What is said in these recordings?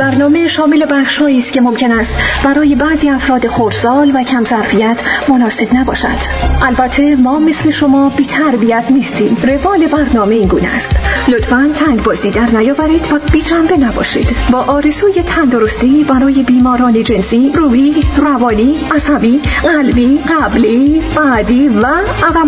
برنامه شامل بخشهایی است که ممکن است برای بعضی افراد خردسال و کم ظرفیت مناسب نباشد. البته ما مثل شما بی تربیت نیستیم. روال برنامه این گونه است. لطفا تنگ بازی در نیاورید و بی جنبه نباشید. با آرزوی تندرستی برای بیماران جنسی روحی روانی عصبی قلبی قبلی بعدی و عقب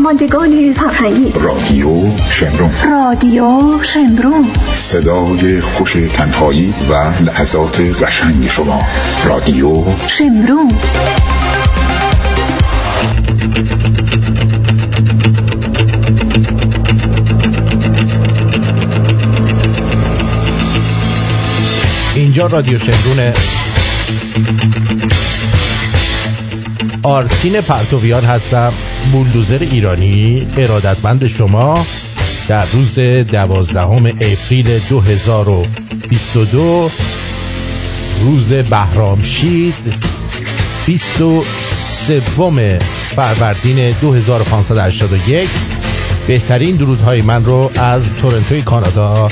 فرهنگی. رادیو شمرون. رادیو شمرون. صدای خوش تنهایی و لحظات قشنگ شما. رادیو شمرون. اینجا رادیو شمرون. آرتین پرتویان هستم. بولدوزر ایرانی ارادتمند شما. در روز دوازدهم اپریل 2022 روز بهرامشید 23 فروردین 2581 بهترین درودهای من رو از تورنتوی کانادا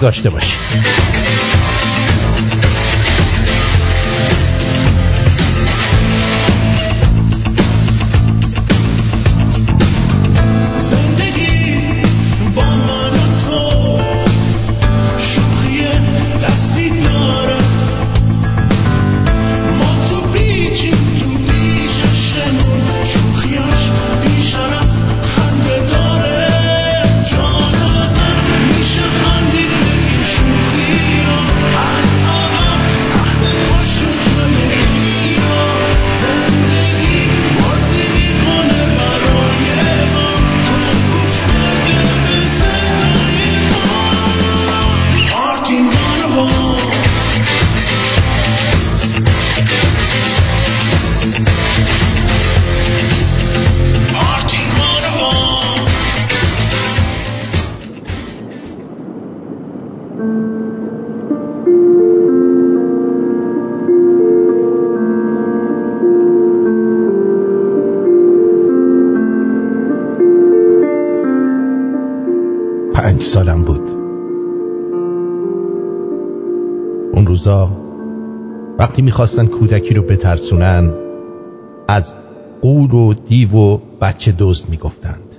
داشته باشید. می‌خواستن کودکی رو بترسونن از قول و دیو و بچه دزد می‌گفتند.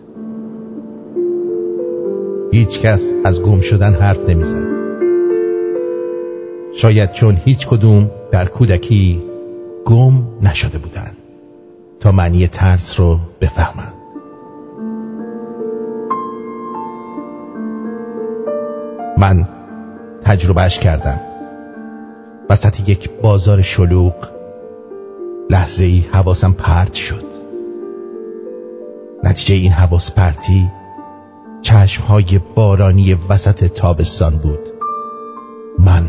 هیچ کس از گم شدن حرف نمی‌زد. شاید چون هیچ کدوم در کودکی گم نشده بودند تا معنی ترس رو بفهمند. من تجربهش کردم. وسط یک بازار شلوغ لحظه ای حواسم پرت شد. نتیجه این حواس پرتی چشمهای بارانی وسط تابستان بود. من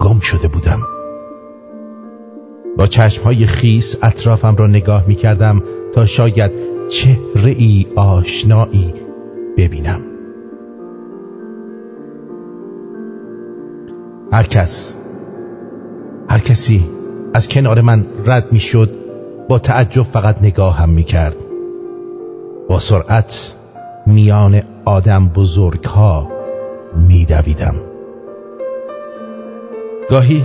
گم شده بودم. با چشمهای خیس اطرافم را نگاه می کردم تا شاید چهره ای آشنایی ببینم. هر کس هر کسی از کنار من رد می شد با تعجب فقط نگاه هم می کرد با سرعت میان آدم بزرگ ها می دویدم گاهی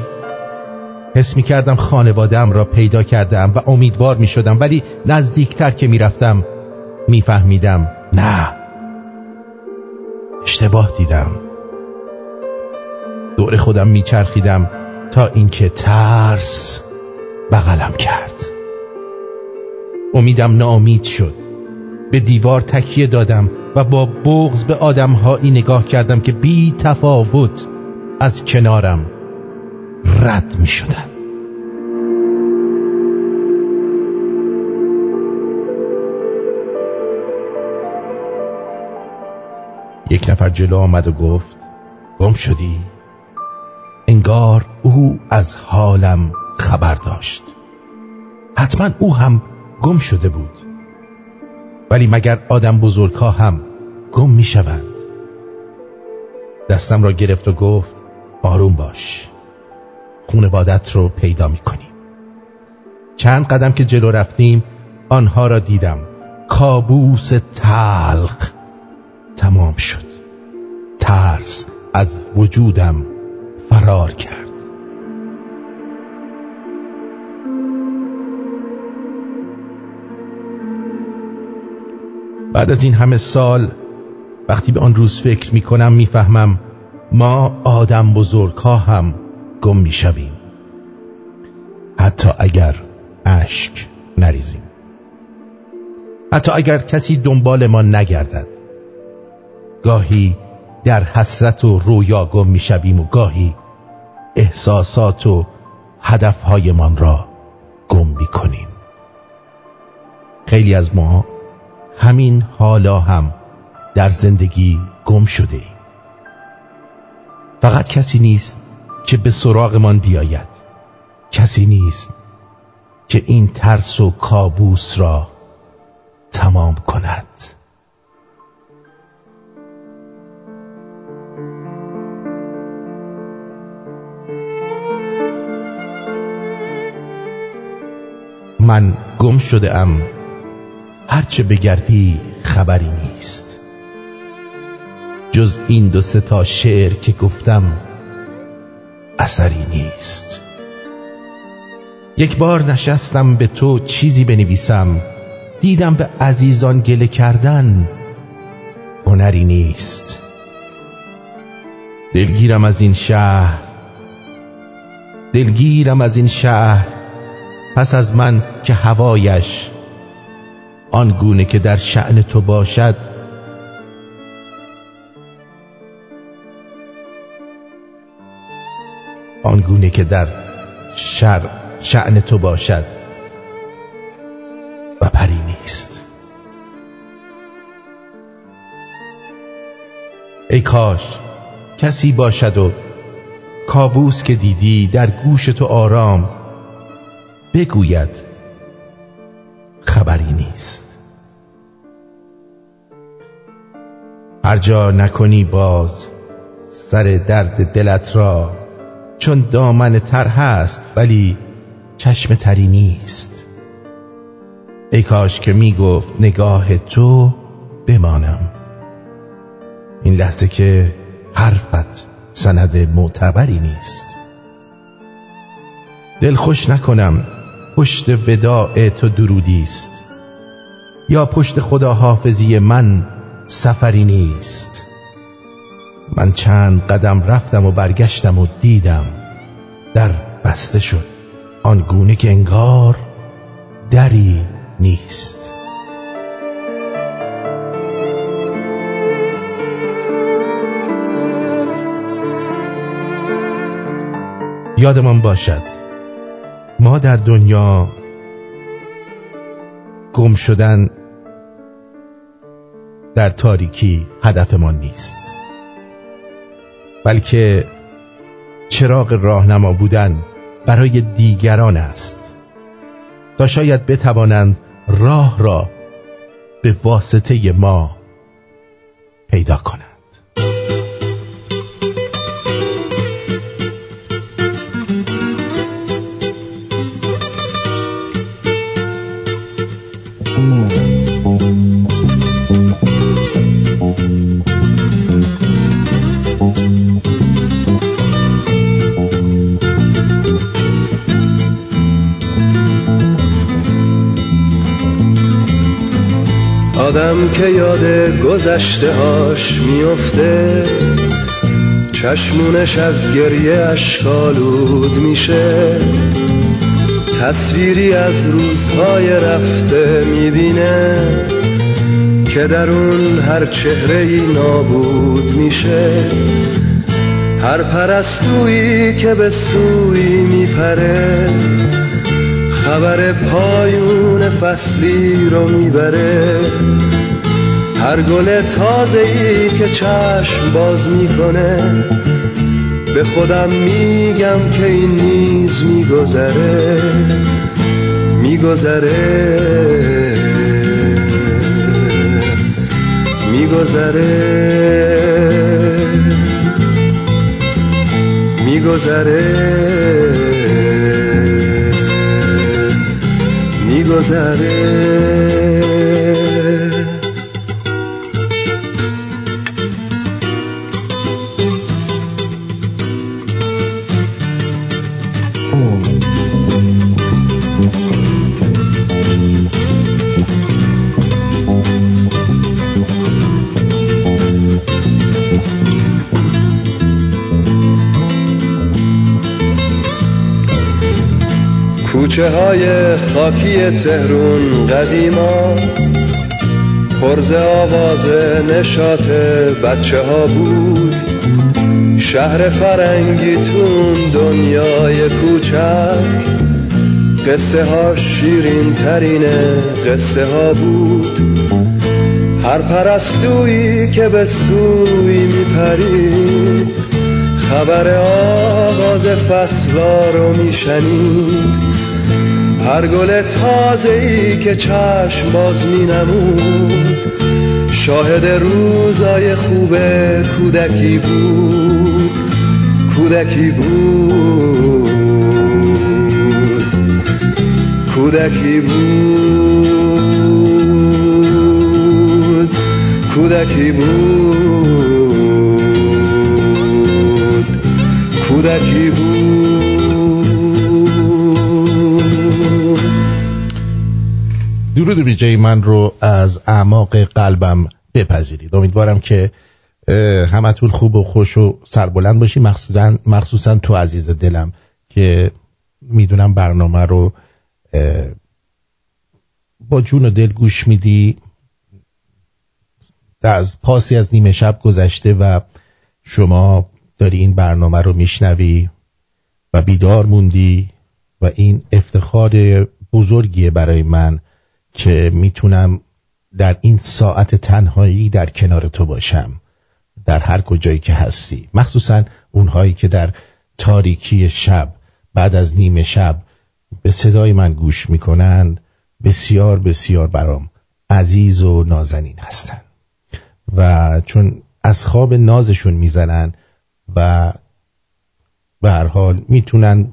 حس می کردم خانوادم را پیدا کردم و امیدوار می شدم ولی نزدیکتر که می رفتم می فهمیدم نه. اشتباه دیدم. دور خودم میچرخیدم. تا اینکه ترس بغلم کرد امیدم ناامید شد به دیوار تکیه دادم و با بغز به آدمهایی نگاه کردم که بی تفاوت از کنارم رد می شدن. یک نفر جلو آمد و گفت گم شدی؟ انگار او از حالم خبر داشت. حتما او هم گم شده بود. ولی مگر آدم بزرگ ها هم گم می شوند دستم را گرفت و گفت آروم باش خونوادت رو پیدا می کنیم چند قدم که جلو رفتیم آنها را دیدم. کابوس تلق تمام شد. ترس از وجودم فرار کرد. بعد از این همه سال وقتی به آن روز فکر می کنم می فهمم ما آدم بزرگ ها هم گم می شویم حتی اگر اشک نریزیم. حتی اگر کسی دنبال ما نگردد. گاهی در حسرت و رویا گم می شویم و گاهی احساسات و هدفهایمان را گم می کنیم. خیلی از ما همین حالا هم در زندگی گم شده ایم. فقط کسی نیست که به سراغمان بیاید. کسی نیست که این ترس و کابوس را تمام کند. من گم شده ام هرچه بگردی خبری نیست. جز این دو سه تا شعر که گفتم اثری نیست. یک بار نشستم به تو چیزی بنویسم. دیدم به عزیزان گله کردن هنری نیست. دلگیرم از این شهر. دلگیرم از این شهر. پس از من که هوایش آن گونه که در شعن تو باشد. آن گونه که در شر شعن تو باشد. و پری نیست. ای کاش کسی باشد و کابوس که دیدی در گوش تو آرام بگوید خبری نیست. هر جا نکنی باز سر درد دلت را چون دامن تر هست ولی چشم تری نیست. ای کاش که می‌گفت نگاه تو بمانم. این لحظه که حرفت سند معتبری نیست. دل خوش نکنم پشت وداع تو درودی است. یا پشت خدا حافظی من سفری نیست. من چند قدم رفتم و برگشتم و دیدم در بسته شد. آن گونه که انگار دری نیست. یادمان باشد ما در دنیا گم شدن در تاریکی هدفمان نیست بلکه چراغ راهنما بودن برای دیگران است تا شاید بتوانند راه را به واسطه ما پیدا کنند. آدم که یاد گذشته هاش میفته چشمونش از گریه اشکالود میشه. تصویری از روزهای رفته می‌بینه که در اون هر چهره ای نابود میشه. هر پرستویی که به سوی میپره خبر پایون فصلی رو می‌بره. هر گل تازه ای که چشم باز می‌کنه به خودم میگم که این نیز میگذره میگذره میگذره میگذره میگذره. کوچه های خاکی تهرون قدیما پرز آواز نشات بچه ها بود. شهر فرنگیتون دنیای کوچک قصه ها شیرین ترین قصه ها بود. هر پرستویی که به سوی میپرید خبر آغاز فصلا رو میشنید. هر گل تازه ای که چشم باز می نمود شاهد روزای خوب کودکی بود کودکی بود کودکی بود کودکی بود کودکی بود. درود ویژه من رو از اعماق قلبم بپذیرید. امیدوارم که همتون خوب و خوش و سربلند باشی. مخصوصا, مخصوصا تو عزیز دلم که می‌دونم برنامه رو با جون و دل گوش میدی. از پاسی از نیمه شب گذشته و شما داری این برنامه رو میشنوی و بیدار موندی و این افتخار بزرگیه برای من. که می‌تونم در این ساعت تنهایی در کنار تو باشم در هر کجایی که هستی. مخصوصا اونهایی که در تاریکی شب بعد از نیمه شب به صدای من گوش می‌کنن بسیار بسیار برام عزیز و نازنین هستن. و چون از خواب نازشون می‌زنن و به هر حال می‌تونن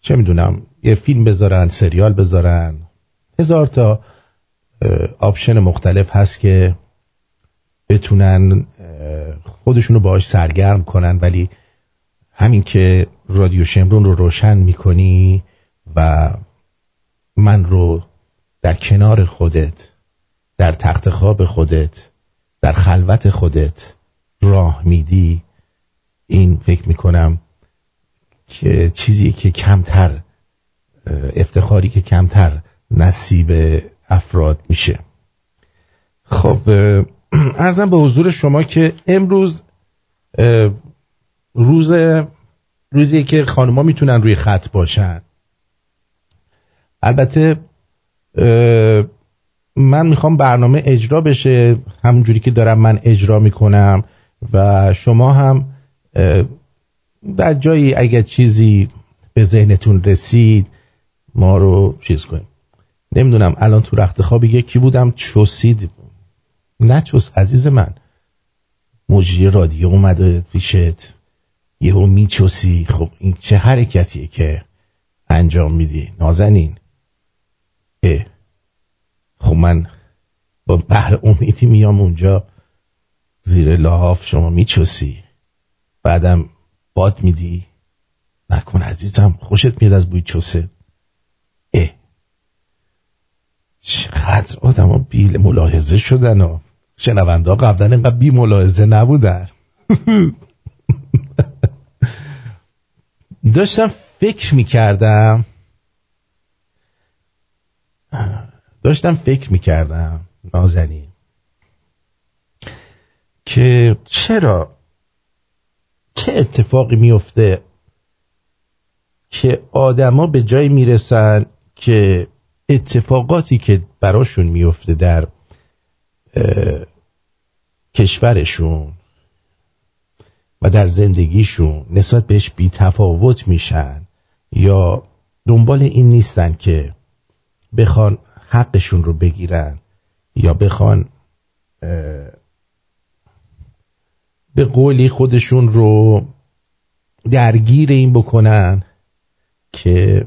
چه می‌دونم یه فیلم بذارن سریال بذارن هزار تا آپشن مختلف هست که بتونن خودشونو باهاش سرگرم کنن ولی همین که رادیو شمرون رو روشن می‌کنی و من رو در کنار خودت در تخت خواب خودت در خلوت خودت راه میدی این فکر می‌کنم که چیزی که کمتر افتخاری که کمتر نصیب افراد میشه. خب ارزم به حضور شما که امروز روز روزی که خانوما می‌تونن روی خط باشن. البته من می‌خوام برنامه اجرا بشه. همونجوری که دارم من اجرا می‌کنم و شما هم در جایی اگر چیزی به ذهنتون رسید ما رو چیز کنیم نمی‌دونم الان تو رخت خواب یکی بودم چوسید. نه چوس عزیز من. مجری رادیو اومده پیشت. یهو میچوسی. خب این چه حرکتیه که انجام میدی؟ نازنین. اه. خب من با بحر امیدی میام اونجا. زیر لاحاف شما میچوسی. بعدم باد میدی. نکن عزیزم خوشت میاد از بوی چوسه اه چقدر آدم ها بیل ملاحظه شدن و شنونده قبلا اینقدر بی ملاحظه نبودن. داشتم فکر می‌کردم. داشتم فکر می‌کردم. نازنین. که چرا؟ چه اتفاقی میفته که آدما به جایی می‌رسن که اتفاقاتی که براشون میفته در کشورشون و در زندگیشون نسبت بهش بی تفاوت میشن یا دنبال این نیستن که بخوان حقشون رو بگیرن یا بخوان به قولی خودشون رو درگیر این بکنن که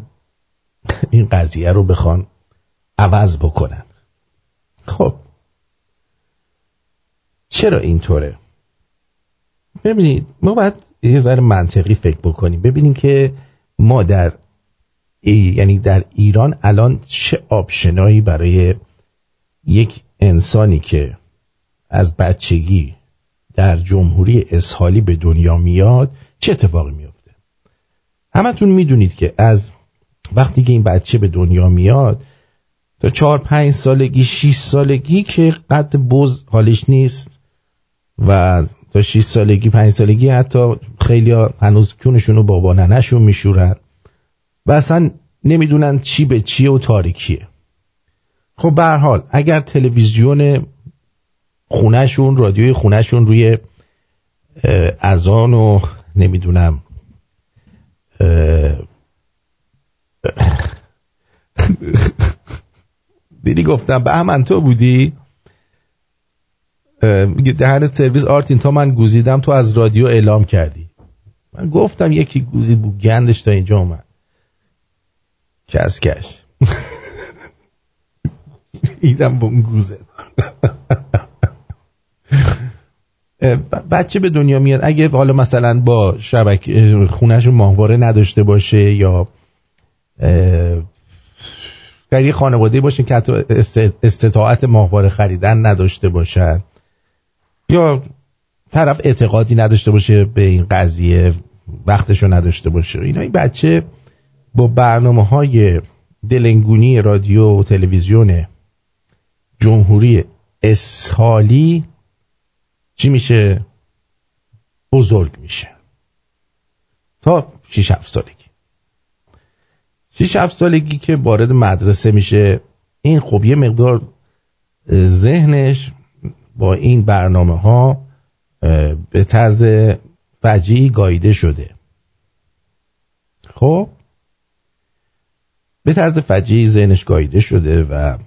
این قضیه رو بخوان عوض بکنن. خب. چرا اینطوره؟ ببینید ما باید یه ذره منطقی فکر بکنیم. ببینیم که ما در ای یعنی در ایران الان چه آپشنایی برای یک انسانی که از بچگی در جمهوری اسحالی به دنیا میاد چه اتفاقی میفته همتون می‌دونید که از وقتی که این بچه به دنیا میاد تا چهار پنج سالگی شیش سالگی که قد بز حالش نیست و تا 6 سالگی پنج سالگی حتی خیلی هنوز کونشون رو بابا ننشون میشورن و اصلا نمی‌دونن چی به چیه و تاریکیه. خب به حال اگر تلویزیون خونهشون رادیوی خونهشون روی اذان و نمی‌دونم دیدی گفتم به من تو بودی؟ دهن سرویس آرتین تا من گوزیدم تو از رادیو اعلام کردی. من گفتم یکی گوزید بود گندش تا اینجا اومد. کسکش ایدم با اون گوزه. بچه به دنیا میاد. اگه حالا مثلا با شبکه خونهش ماهواره نداشته باشه یا یه خانواده باشه که حتی استطاعت ماهواره خریدن نداشته باشن یا طرف اعتقادی نداشته باشه به این قضیه وقتشو نداشته باشه. اینا این بچه با برنامه های دلنگونی رادیو و تلویزیون جمهوری اسحالی چی میشه؟ بزرگ میشه. تا 6 7 سالگی 6 7 سالگی که وارد مدرسه میشه. این خب یه مقدار ذهنش با این برنامه ها به طرز فجیعی گاییده شده. خب؟ به طرز فجیعی ذهنش گاییده شده و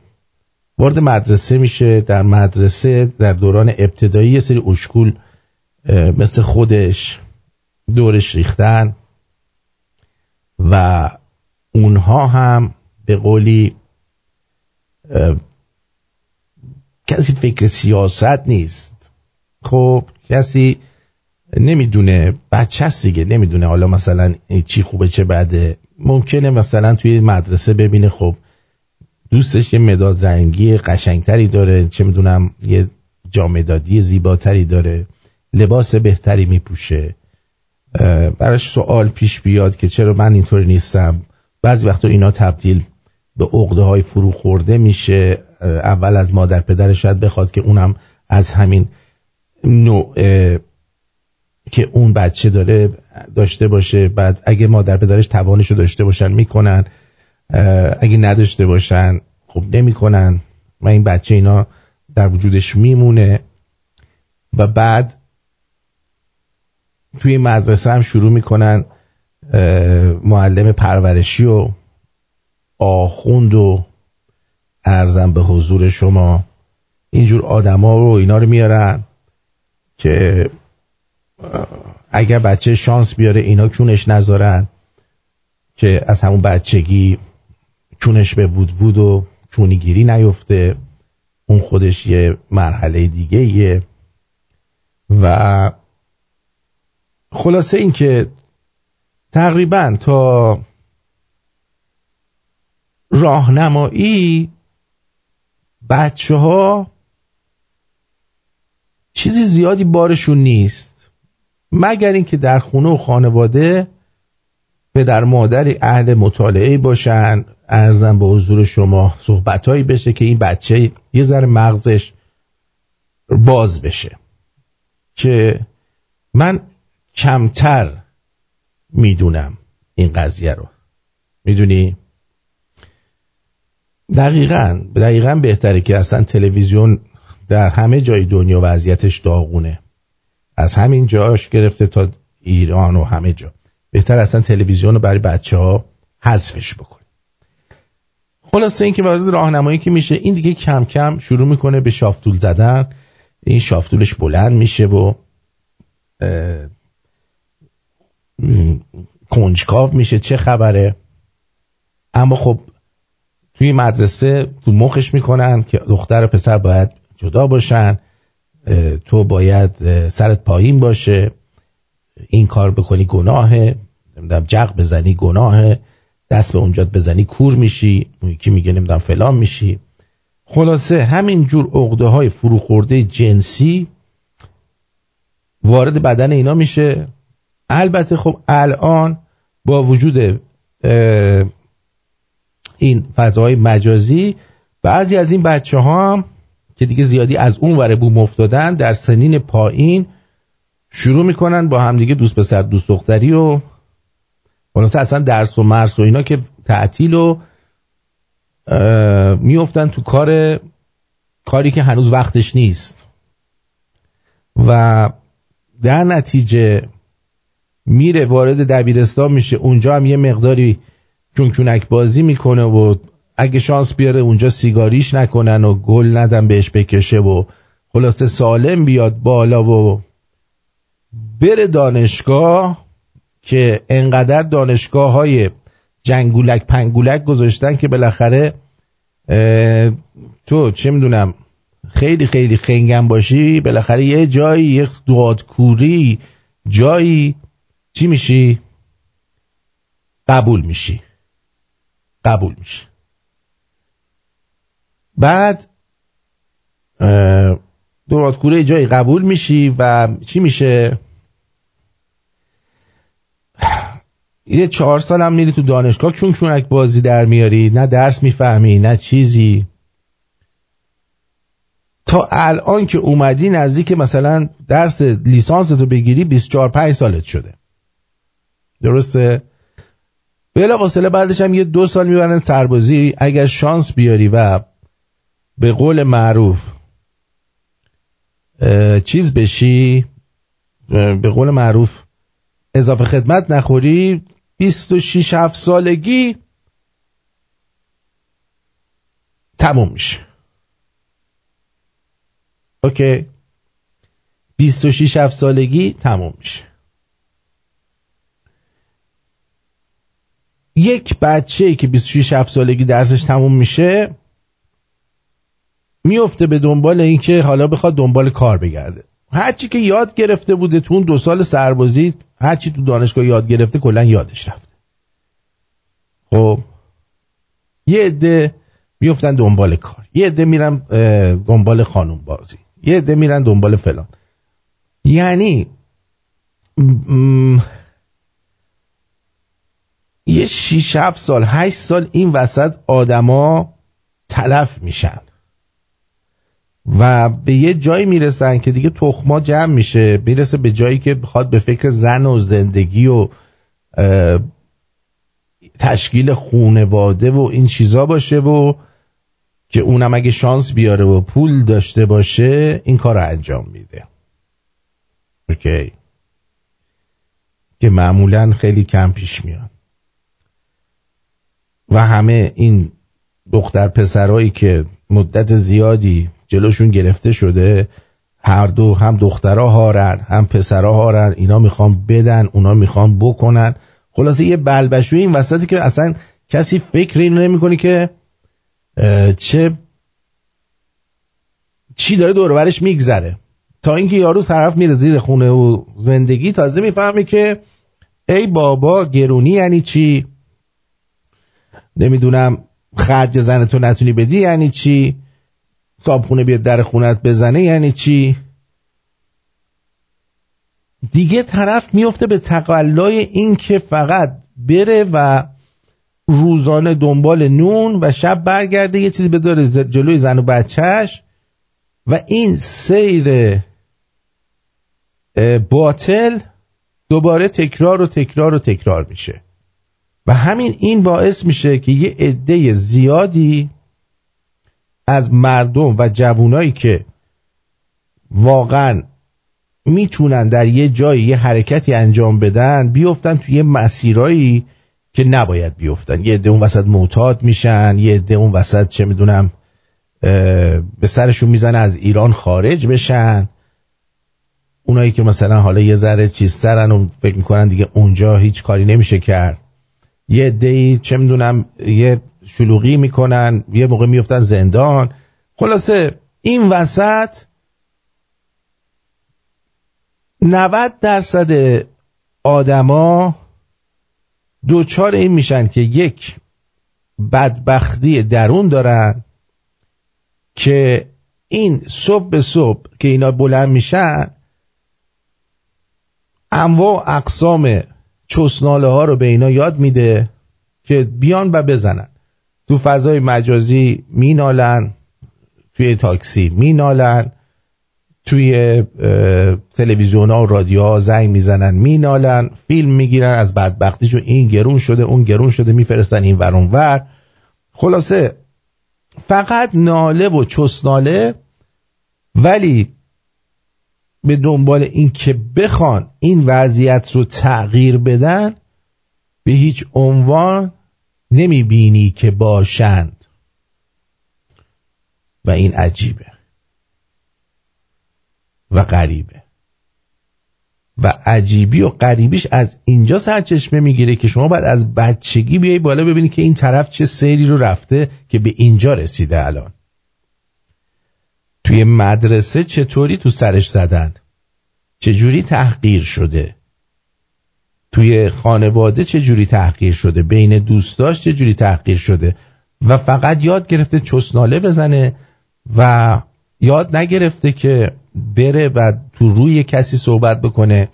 وارد مدرسه میشه. در مدرسه در دوران ابتدایی یه سری اشکول مثل خودش دورش ریختن و اونها هم به قولی کسی فکر سیاست نیست. خب کسی نمی‌دونه بچه هست دیگه نمی‌دونه حالا مثلا چی خوبه چه بده. ممکنه مثلا توی مدرسه ببینه خب دوستش یه مداد رنگی قشنگتری داره چه می‌دونم یه جامدادی زیباتری داره لباس بهتری میپوشه. براش سوال پیش بیاد که چرا من اینطوری نیستم؟ بعضی وقتا اینا تبدیل به عقده های فرو خورده میشه. اول از مادر پدرش شاید بخواد که اونم از همین نوع که اون بچه داره داشته باشه. بعد اگه مادر پدرش توانش رو داشته باشن می‌کنن. اگه نداشته باشن خب نمی‌کنن. و این بچه اینا در وجودش میمونه. و بعد توی مدرسه هم شروع می‌کنن معلم پرورشی و آخوند و ارزم به حضور شما. اینجور آدما رو اینا رو میارن که اگر بچه شانس بیاره اینا کونش نذارن که از همون بچگی چونش به وود وود و چونیگیری نیفته. اون خودش یه مرحله دیگه یه و خلاصه این که تقریبا تا راهنمایی بچه ها چیزی زیادی بارشون نیست. مگر اینکه در خونه و خانواده پدر مادری اهل مطالعه باشن ارزم به حضور شما صحبتهایی بشه که این بچه یه ذره مغزش باز بشه. که من کمتر می‌دونم این قضیه رو. می‌دونی؟ دقیقا دقیقا بهتره که اصلا تلویزیون در همه جای دنیا وضعیتش داغونه. از همین جاش گرفته تا ایران و همه جا. بهتر اصلا تلویزیون رو برای بچه ها حذفش بکن خلاصه این که واسه راهنمایی که میشه این دیگه کم کم شروع می‌کنه به شافتول زدن. این شافتولش بلند میشه و کنجکاو میشه چه خبره؟ اما خب توی مدرسه تو مخش می‌کنن که دختر و پسر باید جدا باشن تو باید سرت پایین باشه این کار بکنی گناهه نمی‌دونم جق بزنی گناهه دست به اونجا بزنی کور میشی اون یکی میگه نمی‌دونم فلان میشی. خلاصه همین جور عقده های فروخورده جنسی وارد بدن اینا میشه. البته خب الان با وجود این فضاهای مجازی بعضی از این بچه ها هم که دیگه زیادی از اون وره بوم افتادن در سنین پایین شروع می‌کنن با همدیگه دوست پسر دوست دختری و خلاصه اصلا درس و مرس و اینا که تعطیل و میفتن تو کار کاری که هنوز وقتش نیست. و در نتیجه میره وارد دبیرستان میشه. اونجا هم یه مقداری چونچونک بازی می‌کنه و اگه شانس بیاره اونجا سیگاریش نکنن و گل ندن بهش بکشه و خلاصه سالم بیاد بالا و بره دانشگاه که انقدر دانشگاه های جنگولک پنگولک گذاشتن که بالاخره تو چه می‌دونم خیلی خیلی خنگم باشی بالاخره یه جایی یک دادکوری جایی چی میشی؟ قبول میشی. قبول میشی. بعد دادکوری جایی قبول میشی و چی میشه؟ یه چهار سال هم میری تو دانشگاه چون چونک بازی در میاری نه درس می‌فهمی نه چیزی. تا الان که اومدی نزدیک مثلا درس لیسانس تو بگیری 24 5 سالت شده. درسته؟ بلا واسله بعدش هم یه دو سال می‌برن سربازی. اگر شانس بیاری و به قول معروف چیز بشی به قول معروف اضافه خدمت نخوری 26 7 سالگی تموم میشه. اوکی؟ 26 7 سالگی تموم میشه. یک بچه که 26 7 سالگی درسش تموم میشه میفته به دنبال اینکه حالا بخواد دنبال کار بگرده. هرچی که یاد گرفته بوده تو اون دو سال سربازی هرچی تو دانشگاه یاد گرفته کلا یادش رفته. خب یه عده میفتن دنبال کار. یه عده میرن دنبال خانوم بازی. یه عده میرن دنبال فلان. یعنی یه شیش هفت سال هشت سال این وسط آدما تلف میشن. و به یه جایی می‌رسن که دیگه تخما جمع میشه می‌رسه به جایی که بخواد به فکر زن و زندگی و تشکیل خونواده و این چیزا باشه و که اونم اگه شانس بیاره و پول داشته باشه این کار رو انجام میده. اوکی. که معمولا خیلی کم پیش میاد. و همه این دختر پسرایی که مدت زیادی جلوشون گرفته شده هر دو هم دخترها هارن هم پسرها هارن اینا می‌خوان بدن اونا می‌خوان بکنن. خلاصه یه بلبشوی این وسطی که اصلا کسی فکر اینو نمی‌کنه که چه چی داره دورورش میگذره. تا اینکه یارو طرف میره زیر خونه و زندگی تازه می‌فهمه که ای بابا گرونی یعنی چی؟ نمی‌دونم خرج زنتو نتونی بدی یعنی چی؟ صابخونه بیاد در خونت بزنه یعنی چی؟ دیگه طرف میفته به تقلای این که فقط بره و روزانه دنبال نون و شب برگرده یه چیزی بداره جلوی زن و بچهش و این سیر باطل دوباره تکرار و تکرار و تکرار میشه. و همین این باعث میشه که یه عده زیادی از مردم و جوونایی که واقعا می‌تونن در یه جایی یه حرکتی انجام بدن بیفتن توی یه مسیرایی که نباید بیفتن. یه عده اون وسط معتاد میشن یه عده اون وسط چه می‌دونم به سرشون می‌زنه از ایران خارج بشن. اونایی که مثلا حالا یه ذره چیزترن و فکر می‌کنن دیگه اونجا هیچ کاری نمیشه کرد. یه دی چه می‌دونم یه شلوغی می‌کنن یه موقع میفتن زندان. خلاصه این وسط 90 درصد آدما دوچار این میشن که یک بدبختی درون دارن که این صبح به صبح که اینا بلند میشن انواع اقسام چسناله ها رو به اینا یاد میده که بیان و بزنن. تو فضای مجازی مینالن توی تاکسی مینالن توی تلویزیون ها و رادیو ها زنگ می‌زنن مینالن فیلم می‌گیرن از بدبختیشون این گرون شده اون گرون شده میفرستن این ورون ور. خلاصه فقط ناله و چسناله ولی به دنبال این که بخوان این وضعیت رو تغییر بدن به هیچ عنوان نمی‌بینی که باشند. و این عجیبه. و غریبه. و عجیبی و غریبیش از اینجا سرچشمه می‌گیره که شما باید از بچگی بیای بالا ببینی که این طرف چه سیری رو رفته که به اینجا رسیده الان. توی مدرسه چطوری تو سرش زدن؟ چجوری تحقیر شده؟ توی خانواده چجوری تحقیر شده؟ بین دوستاش چجوری تحقیر شده؟ و فقط یاد گرفته چسناله بزنه و یاد نگرفته که بره و تو روی کسی صحبت بکنه.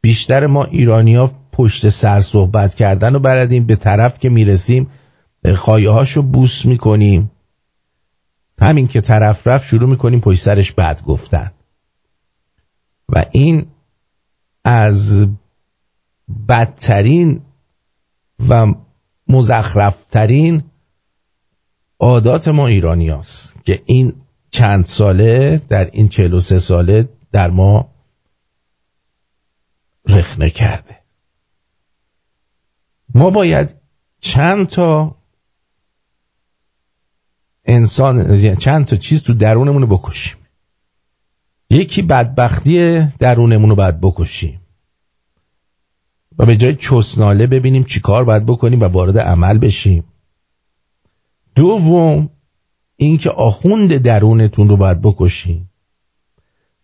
بیشتر ما ایرانیا پشت سر صحبت کردن و بردیم به طرف که می‌رسیم خواهی هاشو بوس می‌کنیم. همین که طرف رفت شروع می‌کنیم پشت سرش بد گفتن. و این از بدترین و مزخرفترین عادات ما ایرانی هست که این چند ساله در این 43 ساله در ما رخنه کرده. ما باید چند تا انسان یعنی چند تا چیز تو درونمون رو بکشیم. یکی بدبختی درونمون رو باید بکشیم. و به جای چسناله ببینیم چی کار باید بکنیم و وارد عمل بشیم. دوم اینکه آخوند درونتون رو باید بکشین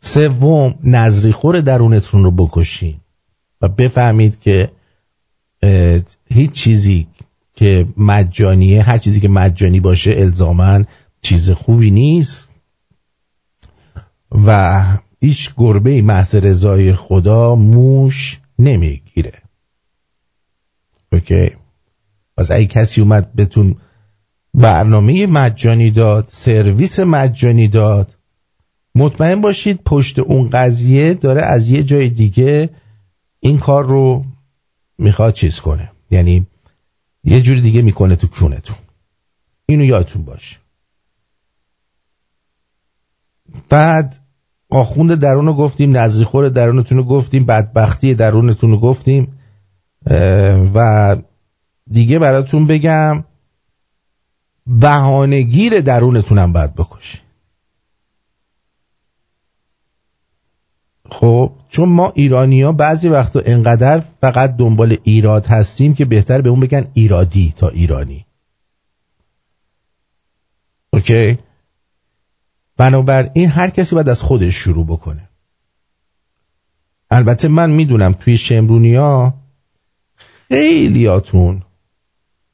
سوم نظریخور درونتون رو بکشین و بفهمید که هیچ چیزی که مجانیه هر چیزی که مجانی باشه الزامن چیز خوبی نیست. و هیچ گربه محض رضای خدا موش نمی‌گیره. اوکی؟ پس اگه کسی اومد بتون برنامه مجانی داد سرویس مجانی داد مطمئن باشید پشت اون قضیه داره از یه جای دیگه این کار رو می‌خواد چیز کنه. یعنی یه جوری دیگه می‌کنه تو کونتون. اینو یادتون باشه بعد آخوند درون رو گفتیم نزدیخور درونتون رو گفتیم بدبختی درونتون رو گفتیم و دیگه براتون بگم بهانهگیر درونتونم باید بکشی. خب؟ چون ما ایرانی ها بعضی وقتا انقدر فقط دنبال ایراد هستیم که بهتر به اون بگن ایرادی تا ایرانی. اوکی؟ بنابراین هر کسی باید از خودش شروع بکنه. البته من می‌دونم توی شمرونی ها خیلیاتون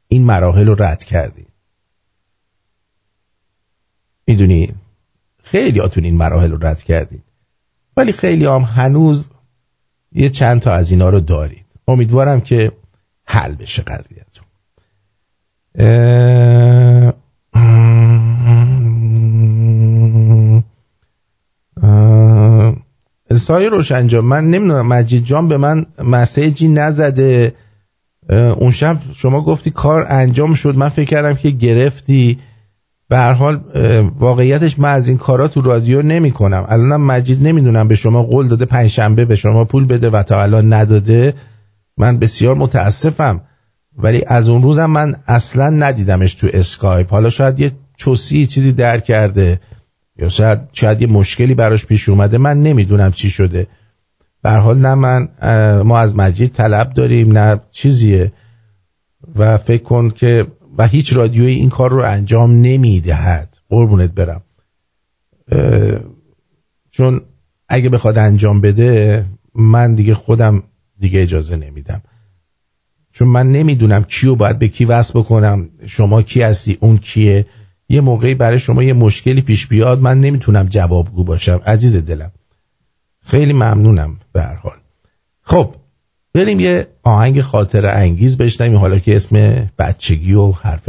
این مراحل رو رد کردی می‌دونی خیلی هاتون این مراحل رو رد کردید ولی خیلی هم هنوز یه چند تا از اینا رو دارید. امیدوارم که حل بشه قضیهتون. سای روشنجا من نمی‌دونم مجید جان به من مسیجی نزده. اون شب شما گفتی کار انجام شد. من فکر کردم که گرفتی. به هر حال واقعیتش من از این کارا تو رادیو نمی کنم الانم مجید نمی‌دونم به شما قول داده پنجشنبه به شما پول بده و تا الان نداده. من بسیار متاسفم. ولی از اون روزم من اصلا ندیدمش تو اسکایپ. حالا شاید یه چوسی چیزی در کرده. یا شاید شاید یه مشکلی براش پیش اومده. من نمی‌دونم چی شده. به حال نه من ما از مجید طلب داریم نه چیزیه. و فکر کن که و هیچ رادیویی این کار رو انجام نمی‌دهد. قربونت برم. چون اگه بخواد انجام بده من دیگه خودم دیگه اجازه نمیدم. چون من نمی‌دونم کیو باید به کی وصل بکنم شما کی هستی اون کیه. یه موقعی برای شما یه مشکلی پیش بیاد من نمی‌تونم جوابگو باشم. عزیز دلم. خیلی ممنونم به هر حال. خب بریم یه آهنگ خاطر انگیز بشنویم حالا که اسم بچگی و حرف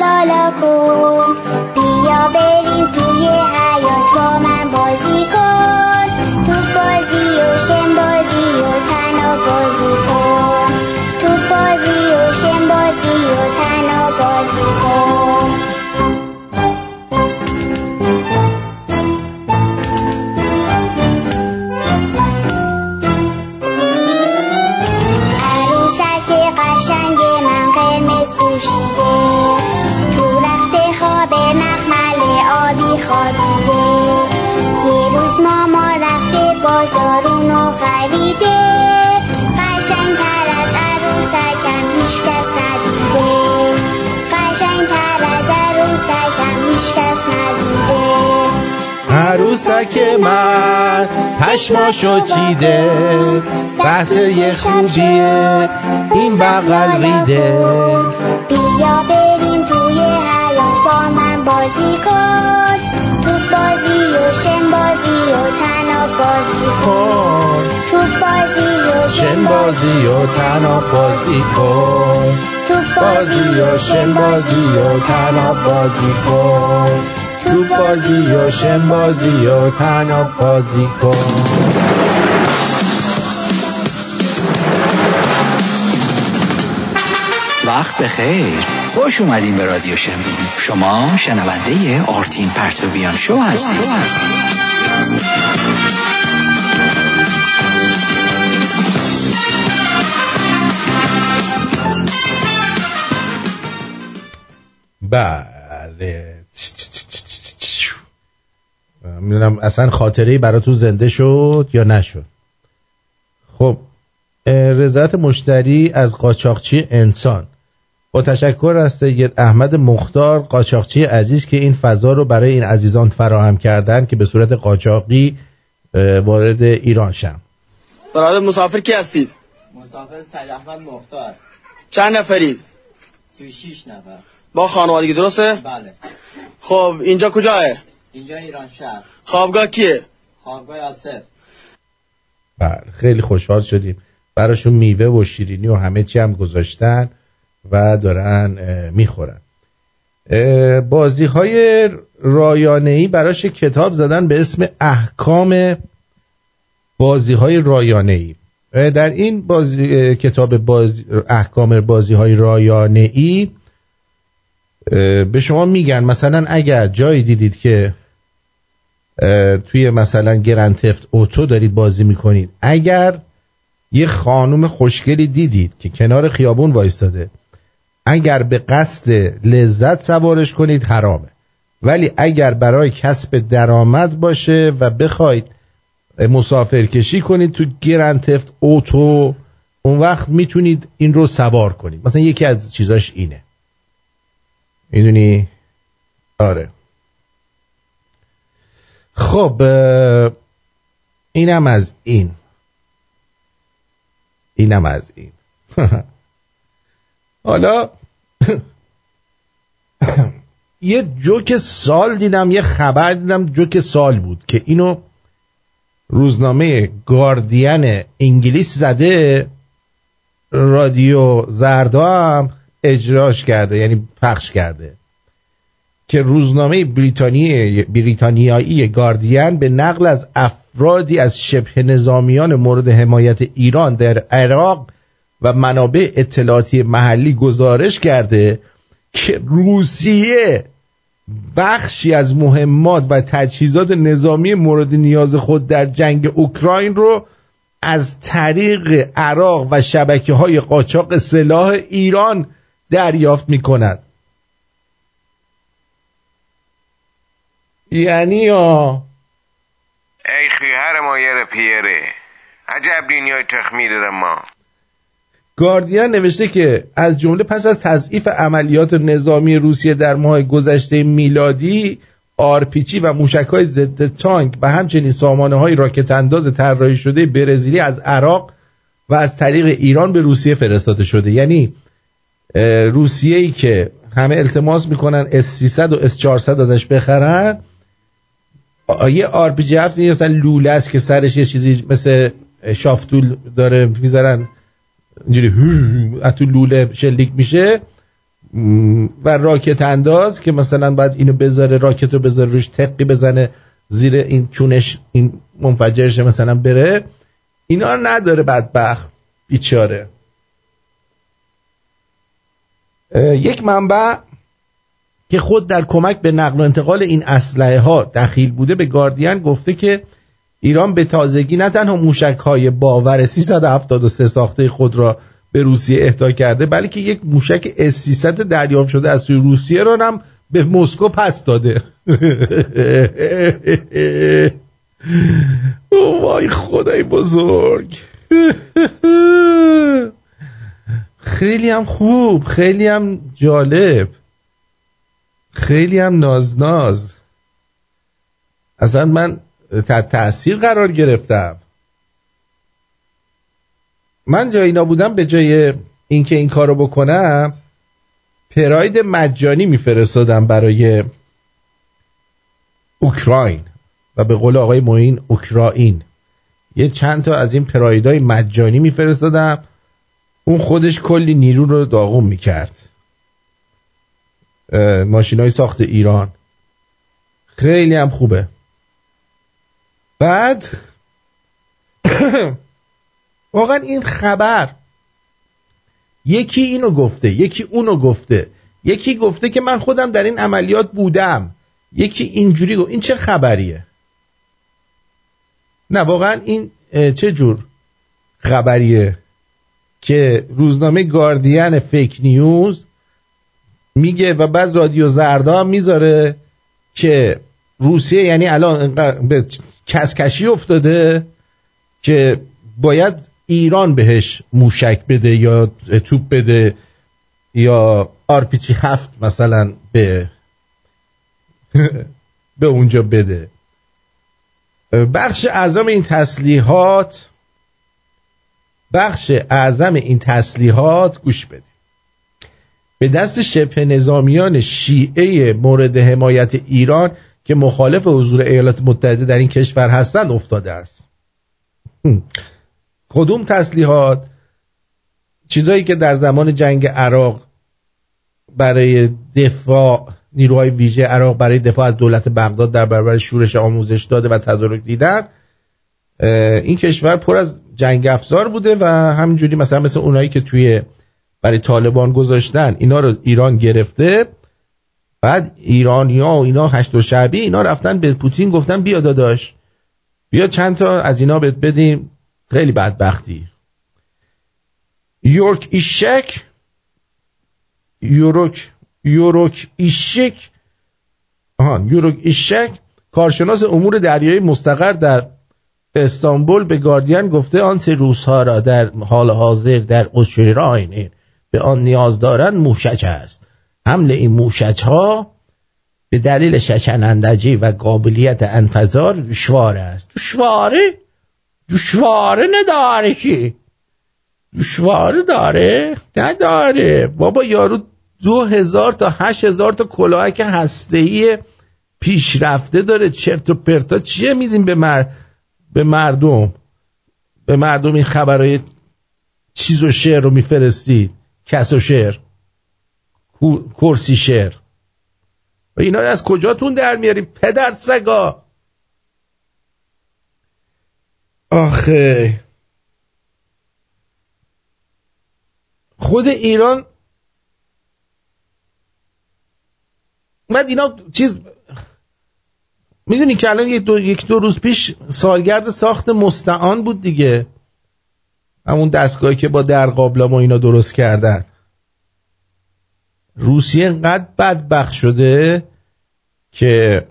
لالا کن بیا بریم توی حیات با من بازی کن. چشماشو چیده قهطه خوبیه این بغل ریده. بیا بریم توی حیات با من بازی کن تو بازی و شن بازی و تناب بازی کن. تو بازی و شن بازی و تناب بازی کن. تو بازی و شن بازی و تناب بازی کن. تو بازی و شن بازی و تناب بازی کن. وقت بخیر. خوش اومدین به رادیو شمرون. شما شنونده آرتین پرتوبیان شو هستید. بله. می‌دونم اصلا خاطره براتون زنده شد یا نشد خب رضایت مشتری از قاچاقچی انسان با تشکر از سید احمد مختار قاچاقچی عزیز که این فضا رو برای این عزیزان فراهم کردن که به صورت قاچاقی وارد ایران شن برادر مسافر کی هستید؟ مسافر سید احمد مختار چند نفرید؟ 36 نفر با خانوادگی درسته؟ بله خب اینجا کجاه؟ اینجا ایران شهر. خوابگاه کیه؟ خوابگاه آصف بله خیلی خوشحال شدیم. براشون میوه و شیرینی و همه چی هم گذاشتن و دارن می‌خورن. بازی های رایانه ای براش کتاب زدن به اسم احکام بازی های رایانه ای در این بازی کتاب بازی احکام بازی های رایانه ای به شما میگن مثلا اگر جایی دیدید که توی مثلا گرنتفت اوتو دارید بازی می‌کنید. اگر یه خانم خوشگلی دیدید که کنار خیابون وایستاده اگر به قصد لذت سوارش کنید حرامه. ولی اگر برای کسب درآمد باشه و بخواید مسافر کشی کنید تو گرنتفت اوتو اون وقت می‌تونید این رو سوار کنید. مثلا یکی از چیزاش اینه. می‌دونی؟ آره. خب اینم از این. اینم از این. حالا یه جوک سال دیدم یه خبر دیدم جوک سال بود که اینو روزنامه گاردین انگلیس زده رادیو زردا هم اجراش کرده یعنی پخش کرده. که روزنامه بریتانیایی بریتانیایی گاردین به نقل از افرادی از شبه نظامیان مورد حمایت ایران در عراق و منابع اطلاعاتی محلی گزارش کرده که روسیه بخشی از مهمات و تجهیزات نظامی مورد نیاز خود در جنگ اوکراین رو از طریق عراق و شبکه های قاچاق سلاح ایران دریافت می کند یعنی یا؟ ای خیهر مایر پیره. عجب دنیای تخمیر ما. گاردین نوشته که از جمله پس از تضعیف عملیات نظامی روسیه در ماه گذشته میلادی آرپیچی و موشک های ضد تانک و همچنین سامانه های راکت انداز طراحی شده برزیلی از عراق و از طریق ایران به روسیه فرستاده شده. یعنی روسیه ای که همه التماس می‌کنن S300 و S400 ازش بخرن یه آر پی جی مثلا لوله است که سرش یه چیزی مثل شافتول داره می‌ذارن اینجوری تو لوله شلیک میشه. و راکت انداز که مثلا باید اینو بذاره راکت رو بذاره روش تقی بزنه زیر این چونش این منفجرش مثلا بره. اینا رو نداره بدبخت بیچاره. یک منبع که خود در کمک به نقل و انتقال این اسلحه ها دخیل بوده به گاردین گفته که ایران به تازگی نه تنها موشک های باور 373 ساخته خود را به روسیه اهدا کرده بلکه یک موشک S300 دریافت شده از سوی روسیه را هم به مسکو پس داده. وای خدای بزرگ. خیلی هم خوب خیلی هم جالب. خیلی هم نازناز اصلا من تحت تاثیر قرار گرفتم. من جای اینا بودم به جای اینکه این کارو بکنم پراید مجانی میفرستادم برای اوکراین و به قول آقای موین اوکراین. یه چند تا از این پرایدهای مجانی میفرستادم. اون خودش کلی نیرو رو داغون می‌کرد. ماشین های ساخت ایران. خیلی هم خوبه. بعد واقعا این خبر یکی اینو گفته یکی اونو گفته. یکی گفته که من خودم در این عملیات بودم. یکی اینجوری گفت. این چه خبریه؟ نه واقعا این چه جور خبریه که روزنامه گاردین فیک نیوز میگه و بعد رادیو زردا می‌ذاره که روسیه یعنی الان به کسکشی افتاده که باید ایران بهش موشک بده یا توپ بده یا آرپیچی هفت مثلا به به اونجا بده. بخش اعظم این تسلیحات بخش اعظم این تسلیحات گوش بدید. به دست شبه نظامیان شیعه مورد حمایت ایران که مخالف حضور ایالات متحده در این کشور هستند افتاده است. کدوم تسلیحات؟ چیزایی که در زمان جنگ عراق برای دفاع نیروهای ویژه عراق برای دفاع از دولت بغداد در برابر شورش آموزش داده و تدارک دیدن این کشور پر از جنگ افزار بوده و همینجوری مثلا مثل اونایی که توی برای طالبان گذاشتن اینا رو ایران گرفته. بعد ایرانیا و اینا هشت و شعبی اینا رفتن به پوتین گفتن بیا داداش. بیا چند تا از اینا بهت بدیم. خیلی بدبختی. یورک ایشک. یورک یورک ایشک. آهان یورک ایشک. کارشناس امور دریایی مستقر در استانبول به گاردین گفته آنچه روزها را در حال حاضر در اوکراین به آن نیاز دارند موشک است. حمل این موشک ها به دلیل شکنندجی و قابلیت انفجار دشوار است. دشواره دشواره نداره کی دشواره داره؟ نداره. بابا یارو دو هزار تا هشت هزار تا کلاهک هستهی پیشرفته داره. چرت و پرتا چیه میدیم به, مر... به مردم؟ به مردم این خبرهای چیز و شعر رو میفرستید. کس و شعر. کرسی شعر. و اینا از کجاتون در میاری پدر سگا. آخه. خود ایران بعد اینا چیز می‌دونی که الان یک دو, یک دو روز پیش سالگرد ساخت مستعان بود دیگه. همون دستگاهی که با در قابلام و اینا درست کردن. روسیه انقدر بدبخ شده که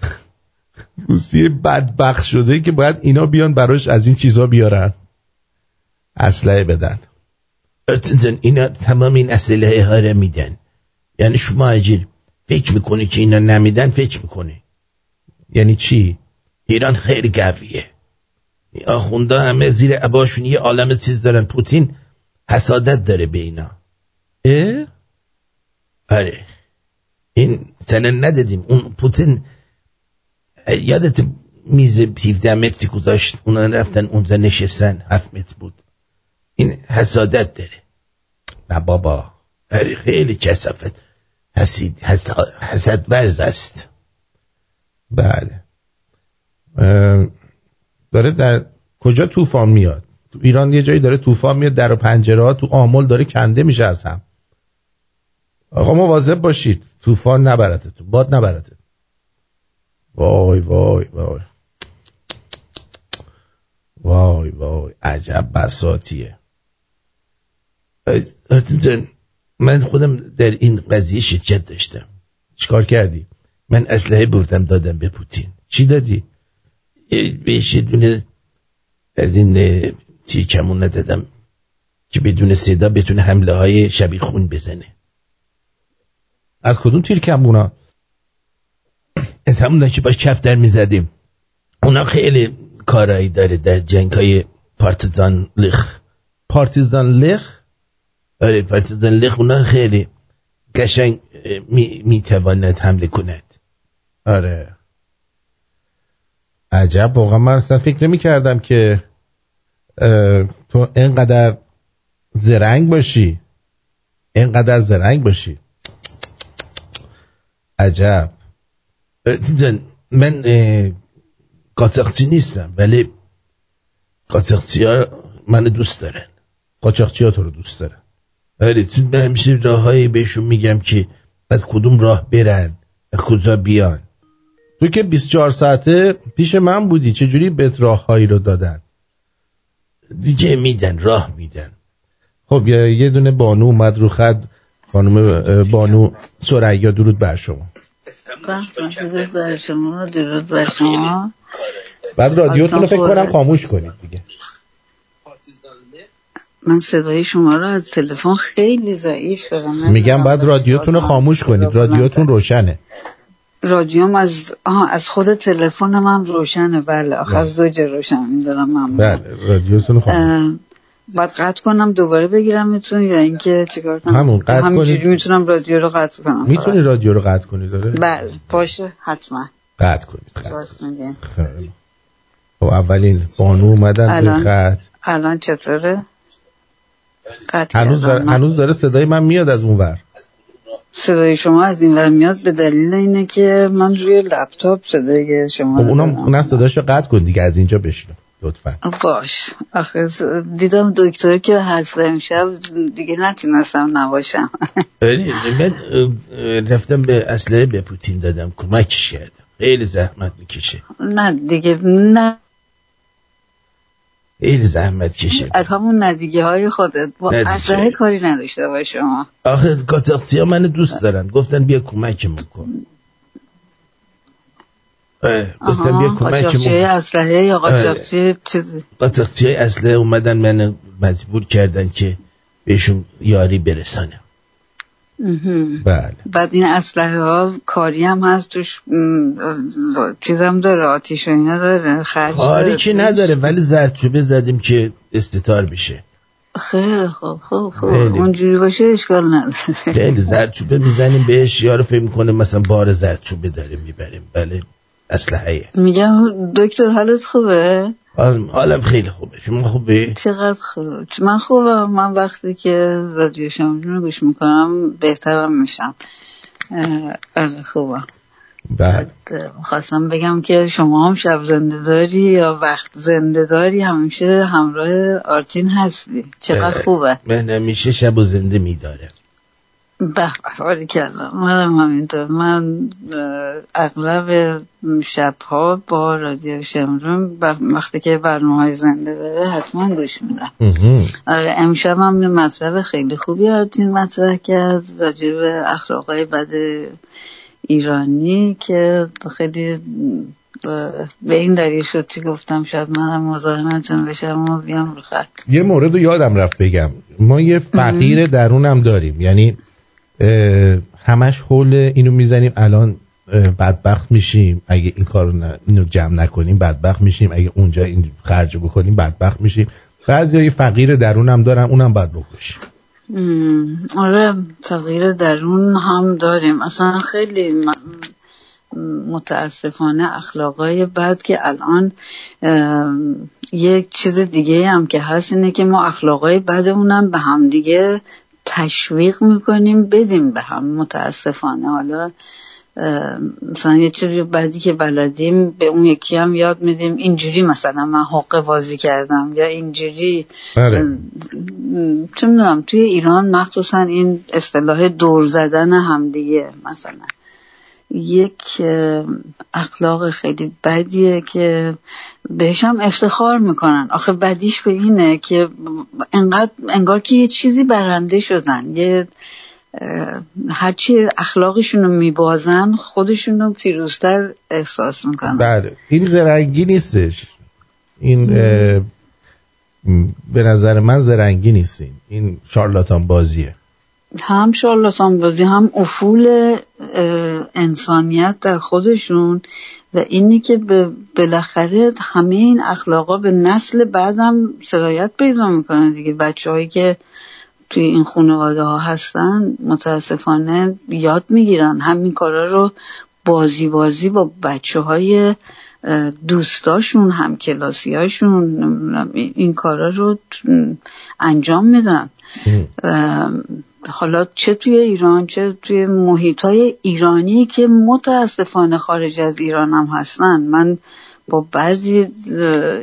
روسیه بدبخ شده که باید اینا بیان براش از این چیزها بیارن. اسلحه بدن. اینا تمام این اسلحه ها رو میدن. یعنی شما اجیر فکر می‌کنی که اینا نمیدن فکر می‌کنی. یعنی چی؟ ایران خیلی قویه. آخونده همه زیر عباشون یه عالم چیز دارن. پوتین حسادت داره به اینا. اه؟ آره. این سنه ندادیم. اون پوتین یادت میز 17 متری گذاشت؟ اونا رفتن اونجا نشستن. 7 متر بود. این حسادت داره. نه بابا. آره خیلی کسافت حسید حسد ورز است. بله. داره در کجا طوفان میاد؟ تو ایران یه جایی داره طوفان میاد در و پنجره ها تو آمل داره کنده میشه از هم. آقا مواظب باشید. طوفان نبرته باد نبرته وای وای وای. وای وای. عجب بساتیه. من خودم در این قضیه شرکت داشتم. چیکار کردی؟ من اسلحه بردم دادم به پوتین. چی دادی؟ بهش دونه از این تیرکمون ندادم که بدون صدا بتونه حمله های شبیه خون بزنه. از کدوم تیر کمونا از همون که باش کف در می‌زدیم. اونا خیلی کارایی داره در جنگ های پارتیزان لخ. پارتیزان لخ؟ آره پارتیزان لخ اونا خیلی قشنگ می‌تواند حمله کند. آره. عجب. واقعا من اصلا فکر نمی کردم که تو اینقدر زرنگ باشی. اینقدر زرنگ باشی. عجب. من قاچاقچی نیستم ولی قاچاقچی ها من دوست دارن. قاچاقچی ها تو رو دوست دارن. ولی تو همیشه راههایی بهشون میگم که از کدوم راه برن از کجا بیان. تو که 24 ساعته پیش من بودی چجوری بهت راههایی رو دادن؟ دیگه میدن راه میدن. خب یه دونه بانو اومد رو خط. خانم بانو سریا درود بر شما درود بر شما. درود بر شما بعد رادیوتون رو فکر کنم خاموش کنید دیگه. من صدای شما رو از تلفن خیلی ضعیف دارم. میگم بعد رادیوتون رو خاموش کنید. رادیوتون روشنه. رادیوم از آها از خود تلفن من روشنه. بله آخر بله. زوج روشن میدارم من بله رادیوتون خاموش بعد قطع کنم دوباره بگیرم میتون یا اینکه چیکار کنم؟ همون قطع کنید. می‌تونم رادیو رو قطع کنم. می‌تونی رادیو رو قطع کنی داره بله باشه حتما. قطع کنید خب اولین بانو اومدن الان خط. الان چطوره؟ قطع هنوز داره, هنوز داره صدای من میاد از اون ور صدای شما از این ور میاد به دلیل اینه که من روی لپتاپ صدای شما خب اونم اون صداشو قطع کن دیگه از اینجا بشنو لطفا. باش. آخه دیدم دکتر که هست امشب دیگه نتونستم نباشم. من رفتم به اسلحه به پوتین دادم کمکش کردم. خیلی زحمت می‌کشه. نه دیگه نه. خیلی زحمت کشه از همون ندیگه های خودت. با اسلحه کاری نداشته باش شما. آخه قاچاقچی ها من دوست دارن. گفتن بیا کمکمون کن. گفتم بیا کمک اسلحه یا قاچاقچی چیزی؟ قاچاقچی اسلحه اومدن من مجبور کردن که بهشون یاری برسانم. بله. بعد این اسلحه ها کاری هم هست توش چیزم داره آتیش و اینا داره کاری که نداره ولی زرچوبه زدیم که استتار بشه. خیلی خوب خوب خوب. اونجوری باشه اشکال نداره. خیلی زرچوبه می‌زنیم بهش یارو فکر می‌کنه مثلا بار زرچوبه داریم می‌بریم. بله اسلحه. میگم دکتر حالت خوبه؟ حالم خیلی خوبه. شما خوبه چقدر خوب. من خوبم. من وقتی که رادیو شما رو گوش می‌کنم بهترم میشم. آره خوبم. بعد خواستم بگم که شما هم شب زنده داری یا وقت زنده داری؟ همیشه همراه آرتین هستی. چقدر خوبه. من همیشه شب و زنده میداره به کلا منم همینطور. من اغلب شبها با رادیو شمرون وقتی که برنامه های زنده داره حتما گوش میدم. آره امشب هم یه مطلب خیلی خوبی آرتین مطرح کرد راجع به اخلاقای بد ایرانی که خیلی به این دلیل شد که گفتم. شاید منم مزاحمتون بشم و بیام رو خط. یه مورد رو یادم رفت بگم. ما یه فقیر درونم داریم. یعنی همش حول اینو می‌زنیم. الان بدبخت میشیم. اگه این کارو نه- اینو جمع نکنیم بدبخت میشیم. اگه اونجا این خرج بکنیم بدبخت میشیم. بعضی یه فقیر درونم دارم اونم باید بکشیم. آره تغییر درون هم داریم. اصلا خیلی متاسفانه اخلاقای بد که الان یک چیز دیگه هم که هست اینه که ما اخلاقای بدمونم به هم دیگه تشویق می‌کنیم بدیم به هم. متاسفانه. حالا مثلا یه چیزی بدی که بلدیم به اون یکی هم یاد میدیم. اینجوری مثلا من حق بازی کردم یا اینجوری بله. چه می‌دونم توی ایران مخصوصا این اصطلاح دور زدن همدیگه مثلا. یک اخلاق خیلی بدیه که بهش هم افتخار می‌کنن. آخه بدیش به اینه که انقدر انگار که یه چیزی برنده شدن. یه هرچی اخلاقشون رو میبازن خودشون رو پیروزتر احساس می‌کنن. بله. این زرنگی نیستش. این به نظر من زرنگی نیستین. این شارلاتان بازیه. هم شارلاتان بازی هم افول انسانیت در خودشون و اینی که به بالاخره همه این اخلاقا به نسل بعدم سرایت پیدا می‌کنه دیگه. بچه هایی که توی این خانواده ها هستن متاسفانه یاد می‌گیرن. همین کارا رو بازی بازی با بچه های دوستاشون هم کلاسی هاشون این کارا رو انجام میدن. حالا چه توی ایران چه توی محیط های ایرانی که متاسفانه خارج از ایران هم هستن. من با بعضی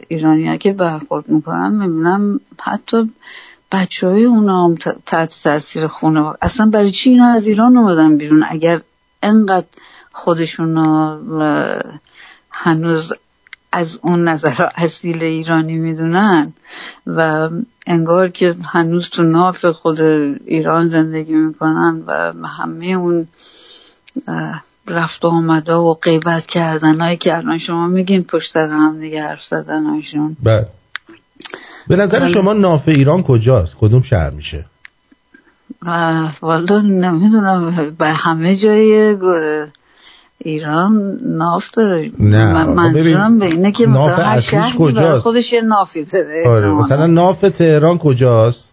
ایرانی ها که برخورد می‌کنم می‌بینم حتی بچه های اونا هم تحت تاثیر خونه اصلا برای چی اینا از ایران اومدن بیرون؟ اگر انقدر خودشون هنوز از اون نظر اصیل ایرانی می‌دونن و انگار که هنوز تو ناف خود ایران زندگی می‌کنن و همه اون رفت و آمده و غیبت کردن هایی که الان شما میگین پشت سر هم دیگه حرف زدن هاشون بله. به نظر. شما ناف ایران کجاست؟ کدوم شهر میشه؟ والا نمی‌دونم. به همه جای ایران ناف داره. نه، منظورم به اینه که ناف مثلا هر شهری برای؟ خودش یه نافی داره. آره مثلا ناف تهران کجاست؟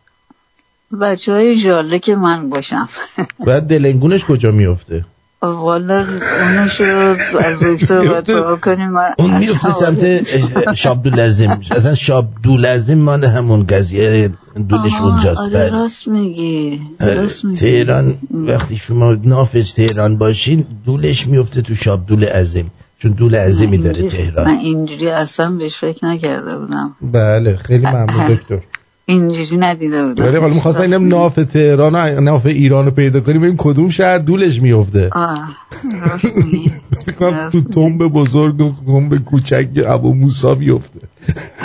بچه های جاله که من باشم. بعد دلنگونش کجا میفته والا اونشو از دکتر باید سوال کنیم. اون میفته سمت شاب دولزم اصلا شاب دولزم مال همون قضیه دولش اونجاست. آره بله. راست میگی راست میگی. تهران وقتی شما نافش تهران باشین دولش میفته تو شاب دول عظیم چون دول عظیمی داره اینجوری- من تهران اینجوری اصلا بهش فکر نکرده بودم. بله خیلی ممنون دکتر. اینجوری ندیده بودم. ولی حالا می‌خواستم اینم ناف تهران و ناف ایران رو پیدا کنیم ببین کدوم شهر دولش میفته آه، راست تو تنب بزرگ و تنب کوچک ابو موسا بیفته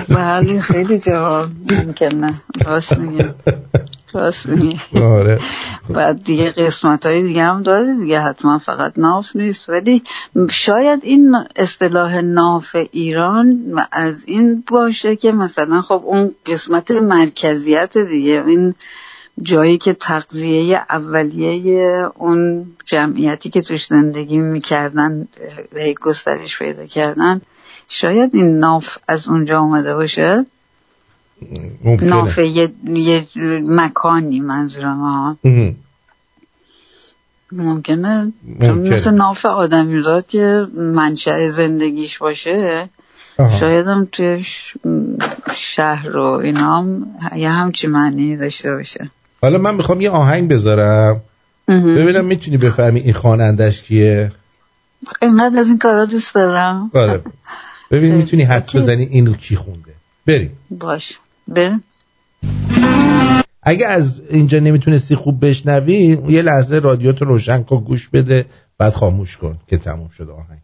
بله خیلی جواب ممکنه راست میگی راست میگی آره. بعد دیگه قسمت های دیگه هم داره دیگه. حتما فقط ناف نیست. ولی شاید این اصطلاح ناف ایران از این باشه که مثلا خب اون قسمت مرکزیت دیگه این جایی که تغذیه اولیه اون جمعیتی که توش زندگی می‌کردن گسترش پیدا کردن شاید این ناف از اونجا آمده باشه؟ ممکنه. ناف یه, یه مکانی منظورم ها. ممکنه؟ چون ممکنه. مثل ناف آدمیزاد که منشأ زندگیش باشه. آها. شاید هم توی شهر و اینا هم یه همچی معنی داشته باشه. حالا من می‌خوام یه آهنگ بذارم. ببینم می‌تونی بفهمی این خوانندش کیه. اینقدر از این کارا دوست دارم. آره ببین. می‌تونی حدس اوکی. بزنی اینو کی خونده بریم باش بریم اگه از اینجا نمی‌تونستی خوب بشنوی یه لحظه رادیوتو روشن کن گوش بده بعد خاموش کن که تموم شده آهنگ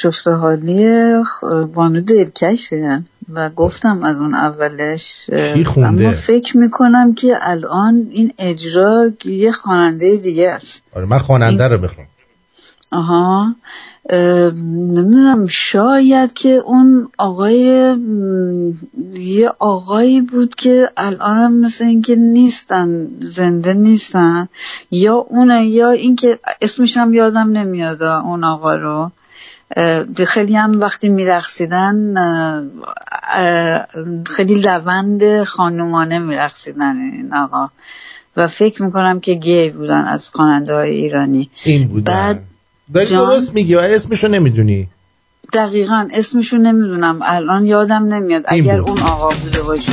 آشفته حالی خ- بانو دلکشه. و گفتم از اون اولش کی خونده؟ اما فکر می‌کنم که الان این اجرا یه خواننده دیگه است. آره من خواننده رو می‌خوام آها. اه، نمی‌دونم شاید که اون آقای یه آقایی بود که الان مثل اینکه نیستن زنده نیستن یا اونه یا اینکه اسمش هم یادم نمیاد اون آقا رو. خیلی هم وقتی میرقصیدن خیلی لوند خانومانه میرقصیدن این آقا. و فکر می‌کنم که گی بودن از خواننده های ایرانی. این بودن. بعد داری جان؟ درست میگی ولی اسمشو نمی‌دونی. دقیقا اسمشو نمی‌دونم. الان یادم نمیاد. اگر بود. اون آقا بوده باشه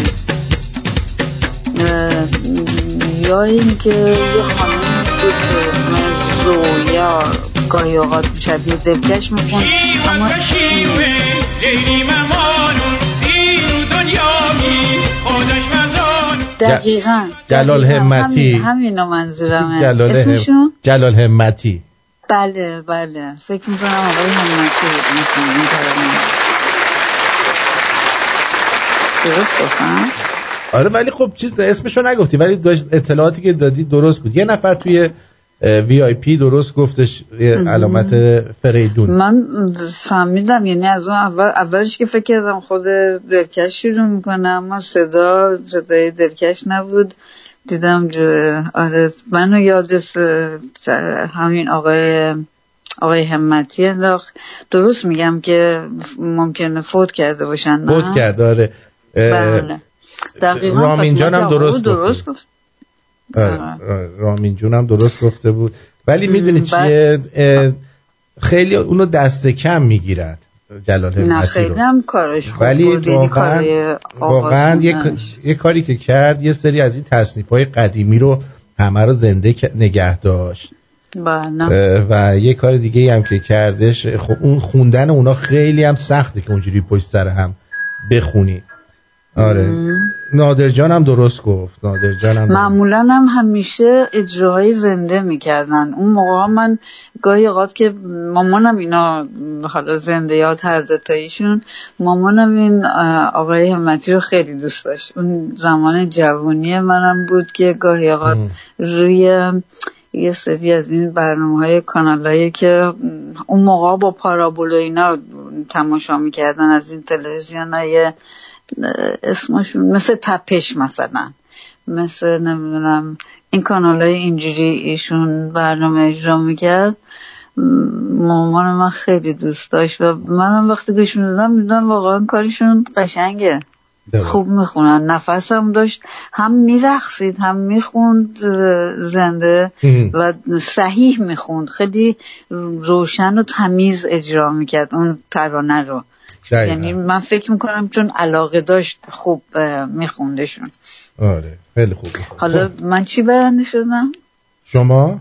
اه، یا اینکه یه خانمی بود اسم زویا گاهی اوقات شبیه دلکش می‌خوند اما دقیقا. جلال. همتی. همین همینو منظورمه. جلال, هم... جلال همتی. بله بله. فکر می‌کنم آقای همتی ترانه درست گفتم؟ آره ولی خب چیز اسمشو نگفتی ولی اطلاعاتی که دادی درست بود. یه نفر توی وی آی پی درست گفتش علامت فریدون. من فهمیدم یعنی از اون اول اولش که فکر کردم خود دلکش شروع می‌کنه اما صدا صدای دلکش نبود. دیدم آره منو یاد همین آقای آقای همتی انداخت. درست میگم که ممکنه فوت کرده باشن نه؟ بود کرد آره. دقیقا رامین جانم درست درست گفت. آره، آره، رامین جونم درست گفته بود. ولی می‌دونی چیه؟ خیلی اونو دست کم می‌گیرن جلال نه همتی خیلی رو. هم کارش ولی یعنی واقعا واقعا یه, یه کاری که کرد یه سری از این تصنیف های قدیمی رو همه رو زنده نگه داشت. بله. و یه کار دیگه هم که کردش خب اون خوندن اونا خیلی هم سخته که اونجوری پشت سر هم بخونی. آره. نادر جان هم درست گفت. نادر جان هم معمولا هم همیشه اجراهای زنده می‌کردن. اون موقع من گاهی اوقات که مامانم اینا حالا زنده یاد هر دوتاییشون مامانم این آقای همتی رو خیلی دوست داشت. اون زمان جوانی منم بود که گاهی اوقات روی یه سری از این برنامه های کانال که اون موقع با پارابول و اینا تماشا می‌کردن از این تلویزیون های اسمشون مثل تپش مثلا. مثل نمی‌دونم این کانال های اینجوری ایشون برنامه اجرا می‌کرد. مامان من خیلی دوست داشت و منم وقتی گوش می‌دادم می‌دونم واقعا کارشون قشنگه. خوب می‌خونن. نفس هم داشت. هم میرقصید هم می‌خوند زنده و صحیح می‌خوند. خیلی روشن و تمیز اجرا می‌کرد. اون ترانه رو. دقیقاً. یعنی من فکر می‌کنم چون علاقه داشت خوب میخوندشون. آره خیلی خوب. حالا من چی برنده شدم؟ شما؟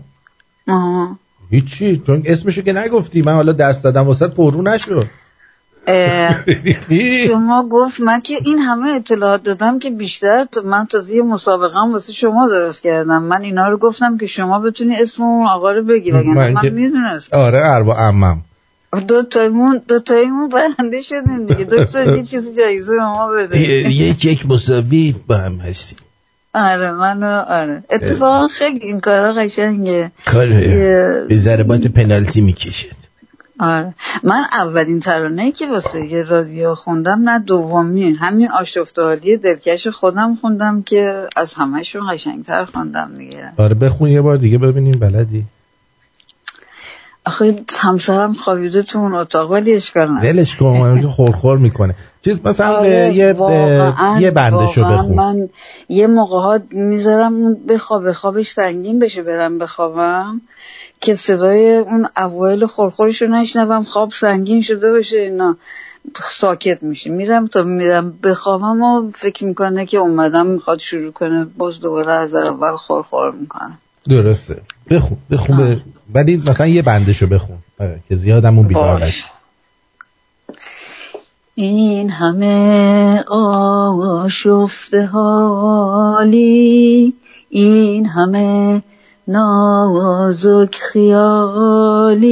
آها. هیچی چون اسمشو که نگفتی. من حالا دست دادم واسه پررو نشد. شما گفت من که این همه اطلاعات دادم که بیشتر من تازه یه مسابقه هم واسه شما درست کردم. من اینا رو گفتم که شما بتونی اسم اون آقا رو بگی وگرنه من من, که- می‌دونستم. آره اروا امم دو تایمون دو تایمون برنده شدیم دیگه دکتر یه چیزی جایزه به ما بده یک یک مساوی با هم هستیم آره منو آره اتفاقا خیلی این کارا قشنگه کار یه- به ضربات پنالتی می‌کشد آره من اولین ترانه که واسه یه رادیو خوندم نه دومی همین آشفتالی دلکش خودم خوندم که از همهشون قشنگتر خوندم دیگه آره بخون یه بار دیگه ببینیم بلدی آخه همسرم خوابیده تو اون اتاق ولی اشکال نداره. دلش کن که خورخور می‌کنه. چیز مثلا آره، یه واقعاً- یه بندشو بخون. من یه موقع ها می‌ذارم اون بخواب خوابش سنگین بشه برم بخوابم که صدای اون اوایل خورخورش رو نشنوم خواب سنگین شده باشه اینا ساکت میشه میرم تا میرم بخوابم و فکر می‌کنه که اومدم می‌خواد شروع کنه باز دوباره از اول خورخور می‌کنه. درسته. بخون بخون به... ولی مثلا یه بندشو بخون. آره که زیادمون بیدار. نشه. این همه آشفته حالی این همه نازک خیالی.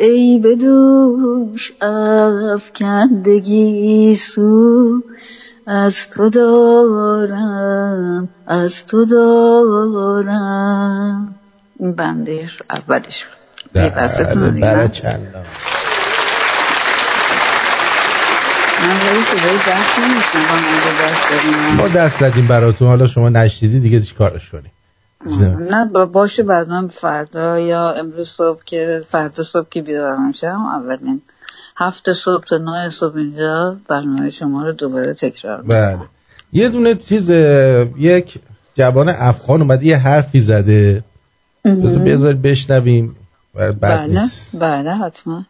ای به دوش افکندگی سو از تو دارم از تو دارم. این بندش اولش بود؟ برای چند من صدای دست ما دست زدیم براتون حالا شما نشدیدی دیگه چی کارش کنی نه با- باشه بعدا فردا یا امروز صبح که فردا صبح که بیدار میشم اولین هفت صبح تا نه صبح اینجا برنامه شما رو دوباره تکرار می‌کنم. بله. یه دونه چیز یک جوان افغان اومده یه حرفی زده. بذار بشنویم. بله. بله حتما.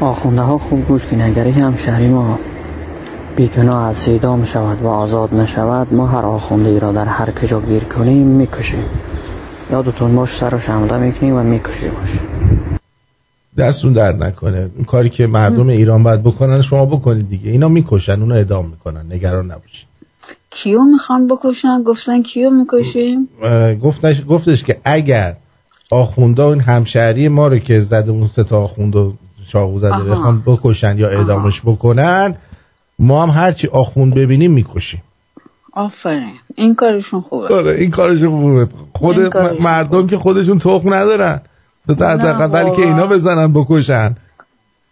آخونده ها خوب گوش اگر یک همشهری ما بیگناه از سیدام شود و آزاد نشود ما هر آخونده ای را در هر کجا گیر کنیم می‌کشیم. یادتون باش سرش حمله می‌کنیم و میکشیمش. دستون درد نکنه. این کاری که مردم ایران باید بکنن شما بکنید دیگه. اینا می‌کشن اونو ادام می‌کنن. نگران نباشید. کیو می‌خوان بکشن؟ گفتن کیو می‌کشیم؟ گفتش گفتش که اگر آخوندا این همشهری ما رو که زده اون سه تا آخوند و چاقو زده. بخوان بکشن یا اعدامش بکنن ما هم هرچی آخوند ببینیم می‌کشیم. آفرین. این کارشون خوبه. آره این کارش خوبه. خود این کارش م- مردم که خودشون تخم ندارن. تا نه، حداقل بلکه واقعا. اینا بزنن بکشن.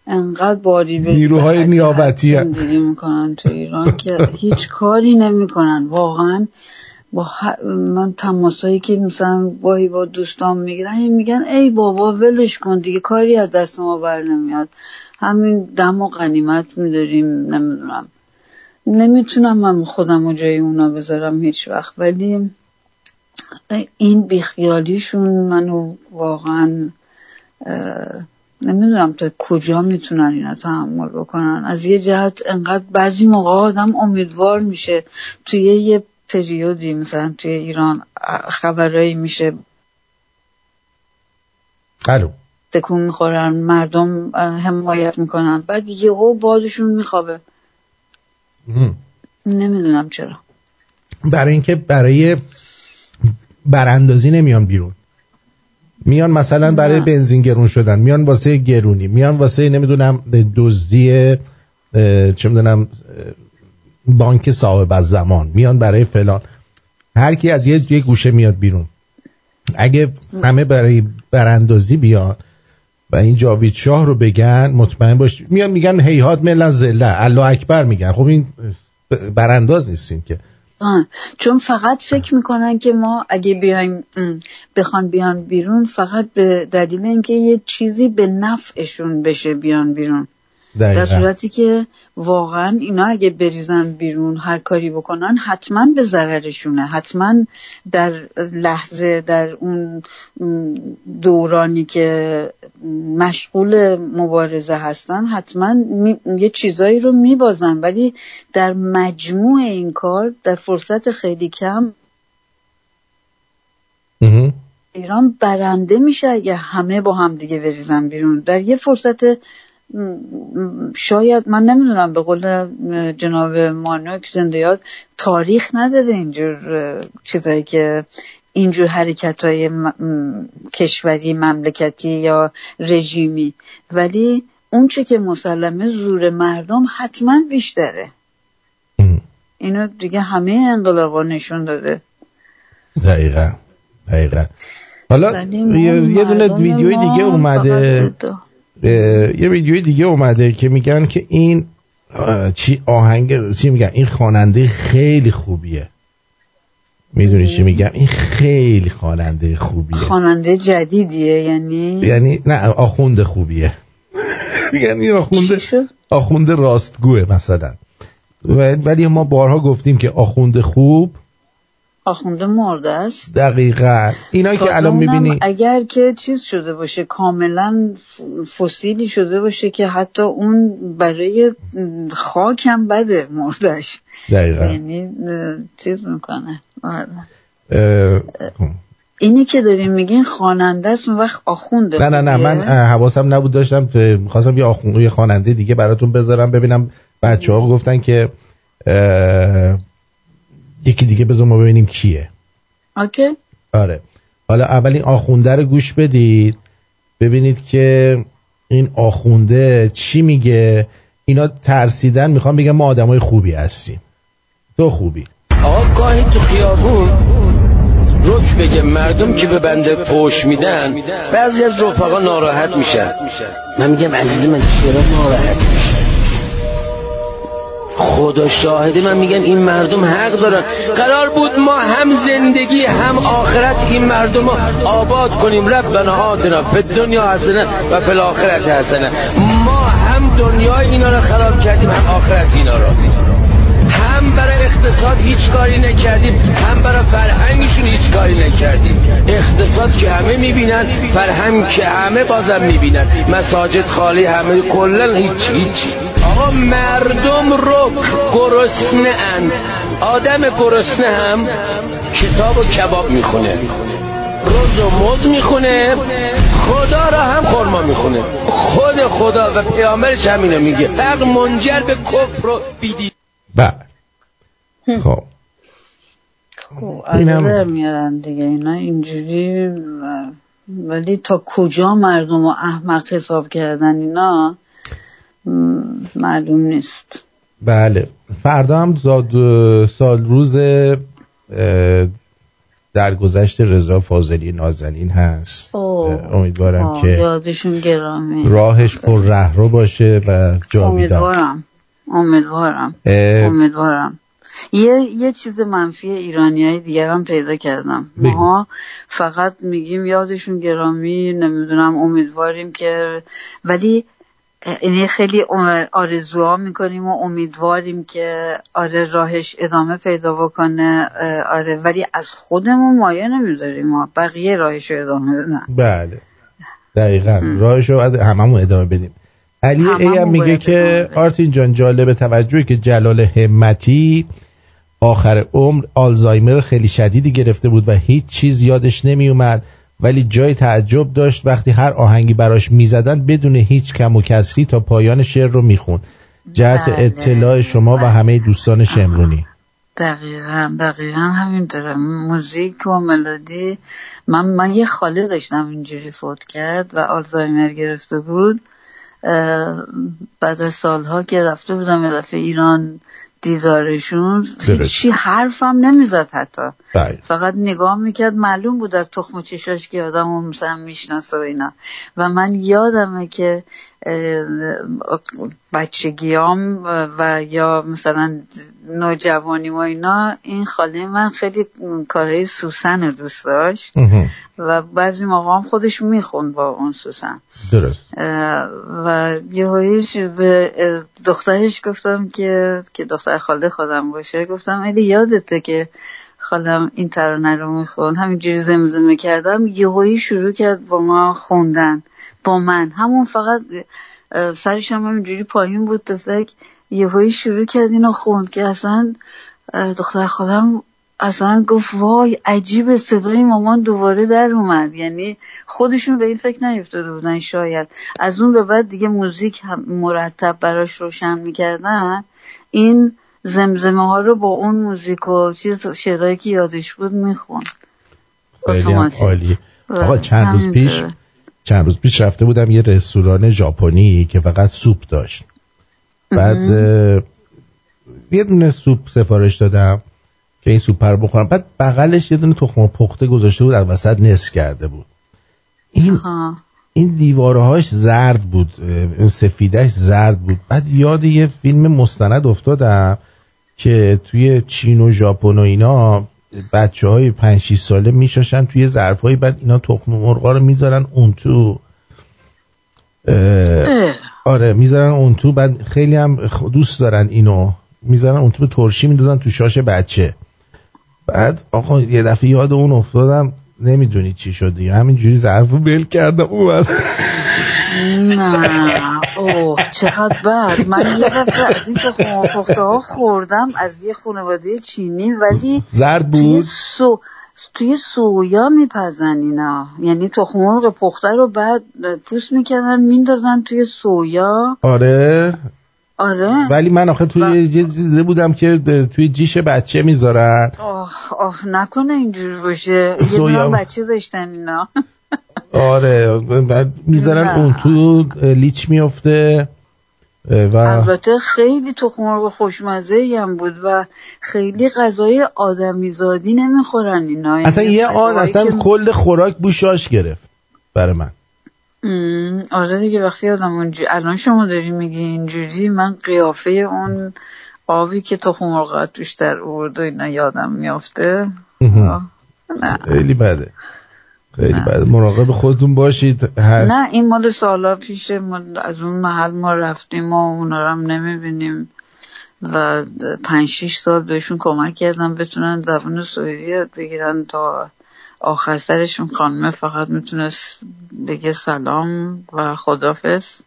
انقدر بادی به نیروهای نیابتی. زندگی می‌کنن تو ایران که هیچ کاری نمی‌کنن. واقعا با ه- من تماسایی که مثلا گاهی با دوستان می‌گیرن میگن ای بابا ولش کن دیگه کاری از دست ما بر نمیاد. همین دم و غنیمت میداریم نمی‌دونم. نمی‌تونم من خودم رو جای اونا بذارم هیچ وقت ولی این بیخیالیشون منو واقعا نمی‌دونم تا کجا می‌تونن اینا تحمل بکنن. از یه جهت انقدر بعضی موقع آدم امیدوار میشه. توی یه پریودی مثلا توی ایران خبرایی میشه. الو. تکون می‌خورن مردم حمایت می‌کنن. بعد یهو بادشون میخوابه. نمی‌دونم چرا. برای اینکه برای براندازی نمیان بیرون. میان مثلا برای. بنزین گرون شدن میان واسه گرونی میان واسه نمی‌دونم دزدی چه می‌دونم بانک صاحب از زمان میان برای فلان. هر کی از یه, یه گوشه میاد بیرون. اگه همه برای براندازی بیان و این جاوید شاه رو بگن مطمئن باش. میان میگن هیهات ملت زله. الله اکبر میگن. خب این برانداز نیستیم که. آه، چون فقط فکر می‌کنن که ما اگه بیایم بخوان بیان بیرون فقط به دلیل اینکه یه چیزی به نفعشون بشه بیان بیرون. در دقیقا صورتی که واقعا اینا اگه بریزن بیرون هر کاری بکنن حتما به ضررشونه. حتما در لحظه در اون دورانی که مشغول مبارزه هستن حتما می- یه چیزایی رو میبازن. ولی در مجموع این کار در فرصت خیلی کم. ایران برنده میشه اگه همه با هم دیگه بریزن بیرون. در یه فرصت شاید من نمی‌دونم به قول م، جناب مانوک زنده یاد تاریخ نداره اینجور چیزایی که اینجور حرکت های کشوری مملکتی یا رژیمی. ولی اون چه که مسلمه زور مردم حتما بیشتره. اینو دیگه همه انقلابا نشون داده. دقیقا دقیقا. حالا یه دونه ویدیوی دیگه اومده. یه ویدیوی دیگه اومده که میگن که این چی آهنگ چی میگن؟ این خواننده خیلی خوبیه. می‌دونی چی میگم؟ این خیلی خواننده خوبیه. خواننده جدیدیه یعنی؟ یعنی نه آخوند خوبیه. میگن این آخونده آخونده راستگوه مثلا. ولی ما بارها گفتیم که آخوند خوب آخونده مرده است؟ دقیقا. اینا که الان می‌بینی اگر که چیز شده باشه کاملا فسیلی شده باشه که حتی اون برای خاک هم بده مردش دقیقا. یعنی چیز می‌کنه. آره. اه، اینی که داریم میگین خواننده است اون وقت آخونده نه نه نه؟ من حواسم نبود داشتم می‌خواستم یه آخوند یه خواننده دیگه براتون بذارم ببینم بچه ها گفتن که یکی دیگه بذار ما ببینیم کیه. اوکی. آره. حالا اول این آخونده رو گوش بدید. ببینید که این آخونده چی میگه. اینا ترسیدن می‌خوام بگم ما آدمای خوبی هستیم. تو خوبی؟ آقا گاهی تو خیابون. رک بگه مردم که به بنده پوش میدن بعضی از رفقا ناراحت میشن. من میگم عزیز من چرا ناراحت میشن خدا شاهده من میگم این مردم حق دارن. قرار بود ما هم زندگی هم آخرت این مردم رو آباد کنیم. ربنا آتنا فی دنیا حسنه و فی الاخرت حسنه. ما هم دنیای اینا رو خراب کردیم هم آخرت اینا رو. هم برای اقتصاد هیچ کاری نکردیم هم برای فرهنگشون هیچ کاری نکردیم. اقتصاد که همه می‌بینن فرهنگ که همه بازم می‌بینن. مساجد خالی همه کلا هیچ هیچ. آقا مردم رو گرسنه اند آدم گرسنه هم کتاب و کباب می‌خونه. رز و موز می‌خونه. خدا را هم خورما می‌خونه. خود خدا و پیامبرش همینو میگه. فقر منجر به کفر و بیدی بله. خب. خب. عدد در میارن دیگه اینا اینجوری و- ولی تا کجا مردم رو احمق حساب کردن اینا؟ معلوم نیست. بله. فردا هم زاد سال روز اه، درگذشت رضا فاضلی نازنین هست. اوه. امیدوارم آه، که یادشون گرامی. راهش پر رهرو باشه و جاویدان امیدوارم. امیدوارم. امیدوارم. یه یه چیز منفی ایرانی های دیگر هم پیدا کردم. بگو. ما فقط میگیم یادشون گرامی نمی‌دونم امیدواریم که ولی یعنی خیلی آرزوها می‌کنیم و امیدواریم که آره راهش ادامه پیدا بکنه آره ولی از خودمون مایه نمی‌ذاریم ما. بقیه راهش رو ادامه بدن. بله. دقیقا. راهشو باید هممون ادامه بدیم. علی ای هم میگه که آرتین جان جالب توجهی که جلال همتی آخر عمر آلزایمر خیلی شدیدی گرفته بود و هیچ چیز یادش نمی اومد ولی جای تعجب داشت وقتی هر آهنگی براش می‌زدن بدون هیچ کم و کسری تا پایان شعر رو می‌خوند. جهت بله. اطلاع شما و همه دوستان شمرونی. دقیقا دقیقا همینطوره موزیک و ملودی. من من یه خاله داشتم اینجوری فوت کرد و آلزایمر گرفته بود. بعد از سالها که رفته بودم یه دفعه ایران دیدارشون هیچی حرفم نمی‌زد حتی. بله. فقط نگاه می‌کرد معلوم بود از تخم و چشاش که آدم رو مثلا می‌شناسه و اینا. و من یادمه که بچگیام و یا مثلا نوجوانی و اینا این خاله من خیلی کارهای سوسن رو دوست داشت و بعضی موقع هم خودش می‌خوند با اون سوسن. درست. و یهویش به دخترش گفتم که که دختر خاله خودم باشه گفتم الی یادته که خالم این ترانه رو می‌خوند؟ همینجوری زمزمه کردم یهویی شروع کرد با ما خوندن. با من. همون فقط سرش هم همینجوری پایین بود دفتک یهویی شروع کرد اینو خوند که اصلا دختر خالم اصلا گفت وای عجیب صدای مامان دوباره در اومد. یعنی خودشون به این فکر نیفتاده بودن شاید. از اون به بعد دیگه موزیک هم مرتب براش روشن می‌کردن. این زمزمه ها رو با اون موزیک و چیز شعرهایی که یادش بود می‌خوند. خیلی. عالی آقا چند روز پیش. چند روز پیش رفته بودم یه رستوران ژاپنی که فقط سوپ داشت. بعد یه دونه سوپ سفارش دادم که این سوپ رو بخورم. بعد بغلش یه دونه تخم پخته گذاشته بود از وسط نصف کرده بود. این آها. این دیوارهاش زرد بود اون سفیدش زرد بود. بعد یاد یه فیلم مستند افتادم که توی چین و ژاپن و اینا بچه های پنج شیش ساله میشاشن توی ظرف بعد اینا تخم مرغا رو می‌ذارن اون تو. آره می‌ذارن اون تو. بعد خیلی هم دوست دارن اینو. می‌ذارن اون تو به ترشی میدازن تو شاش بچه. بعد آقا یه دفعه یاد اون افتادم. نمی‌دونی چی شد دیگه. همینجوری ظرف رو بل کردم اومد. نه اوه چقدر بد. من یه دفعه از این پخته ها خوردم از یه خانواده چینی ولی زرد توی بود؟ سو توی سویا میپزن اینا یعنی تخم مرغ پخته رو بعد پوست می‌کردن میندازن توی سویا. آره. آره. ولی من آخه توی یه دیده بودم که توی جیش بچه می‌ذارن. آه آه نکنه اینجور باشه. یه سویا. دونه بچه داشتن اینا. آره بعد می‌ذارن. اون تو لیچ میفته و البته خیلی تخم مرغ خوشمزه هم بود و خیلی غذای آدمیزادی نمی‌خورن اینا. اصلا یعنی یه آن اصلا که- کل خوراک بوشاش گرفت برای من. آره دیگه وقتی آدم اونجوری الان شما داری میگی اینجوری من قیافه اون آبی که تخم مرغ توش در آورد و اینا یادم میافته. نه. خیلی بده. خیلی بده. مراقب خودتون باشید. هر نه این مال سالا پیشه. ما از اون محل ما رفتیم و اونا رو هم نمی‌بینیم. و پنج شیش سال بهشون کمک کردم بتونن زبان سوئدی یاد بگیرن تا آخر سرشون خانمه فقط می‌تونست بگه سلام و خدافز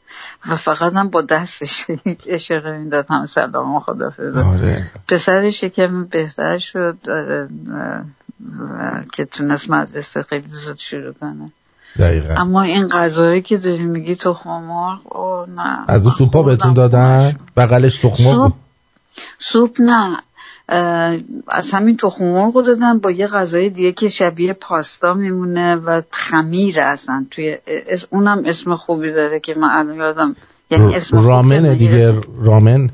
و فقط هم با دستش اشاره می‌داد هم سلام و خدافز آره. پسرش کمی بهتر شد که تونست مدرسه خیلی زود شروع کنه. دقیقا. اما این غذایی که داری میگی تخم مرغ او نه. از اون سوپا بهتون دادن؟ بغلش تخم مرغ سوپ نه. از همین تخم مرغ رو دادن با یه غذای دیگه که شبیه پاستا میمونه و خمیر اصلا توی اس- اونم اسم خوبی داره که من الان یادم یعنی اسم خوبی رامنه داره، دیگه اسم- رامن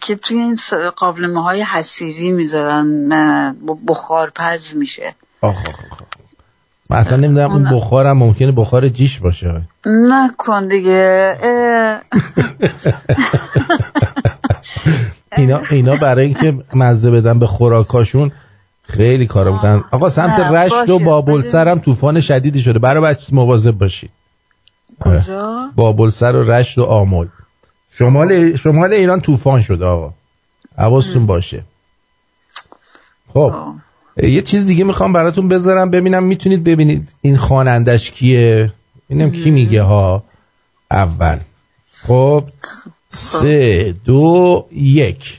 که توی این قابلمه های حسیری می‌ذارن بخار پز میشه آخ. من اصلا نمی‌دونم اون بخارم ممکنه بخار جیش باشه نکن دیگه. اینا اینا برای اینکه مزه بدن به خوراکاشون خیلی کارا می‌کنن. آقا سمت رشت و باشه. بابلسر هم طوفان شدیدی شده. برای بچه مواظب باشید. کجا؟ بابلسر و رشت و آمل. شمال شمال ایران طوفان شده آقا. حواستون باشه. خب. یه چیز دیگه می‌خوام براتون بذارم. ببینم می‌تونید ببینید این خوانندش کیه. ببینم کی میگه ها؟ اول. خب. سه دو یک.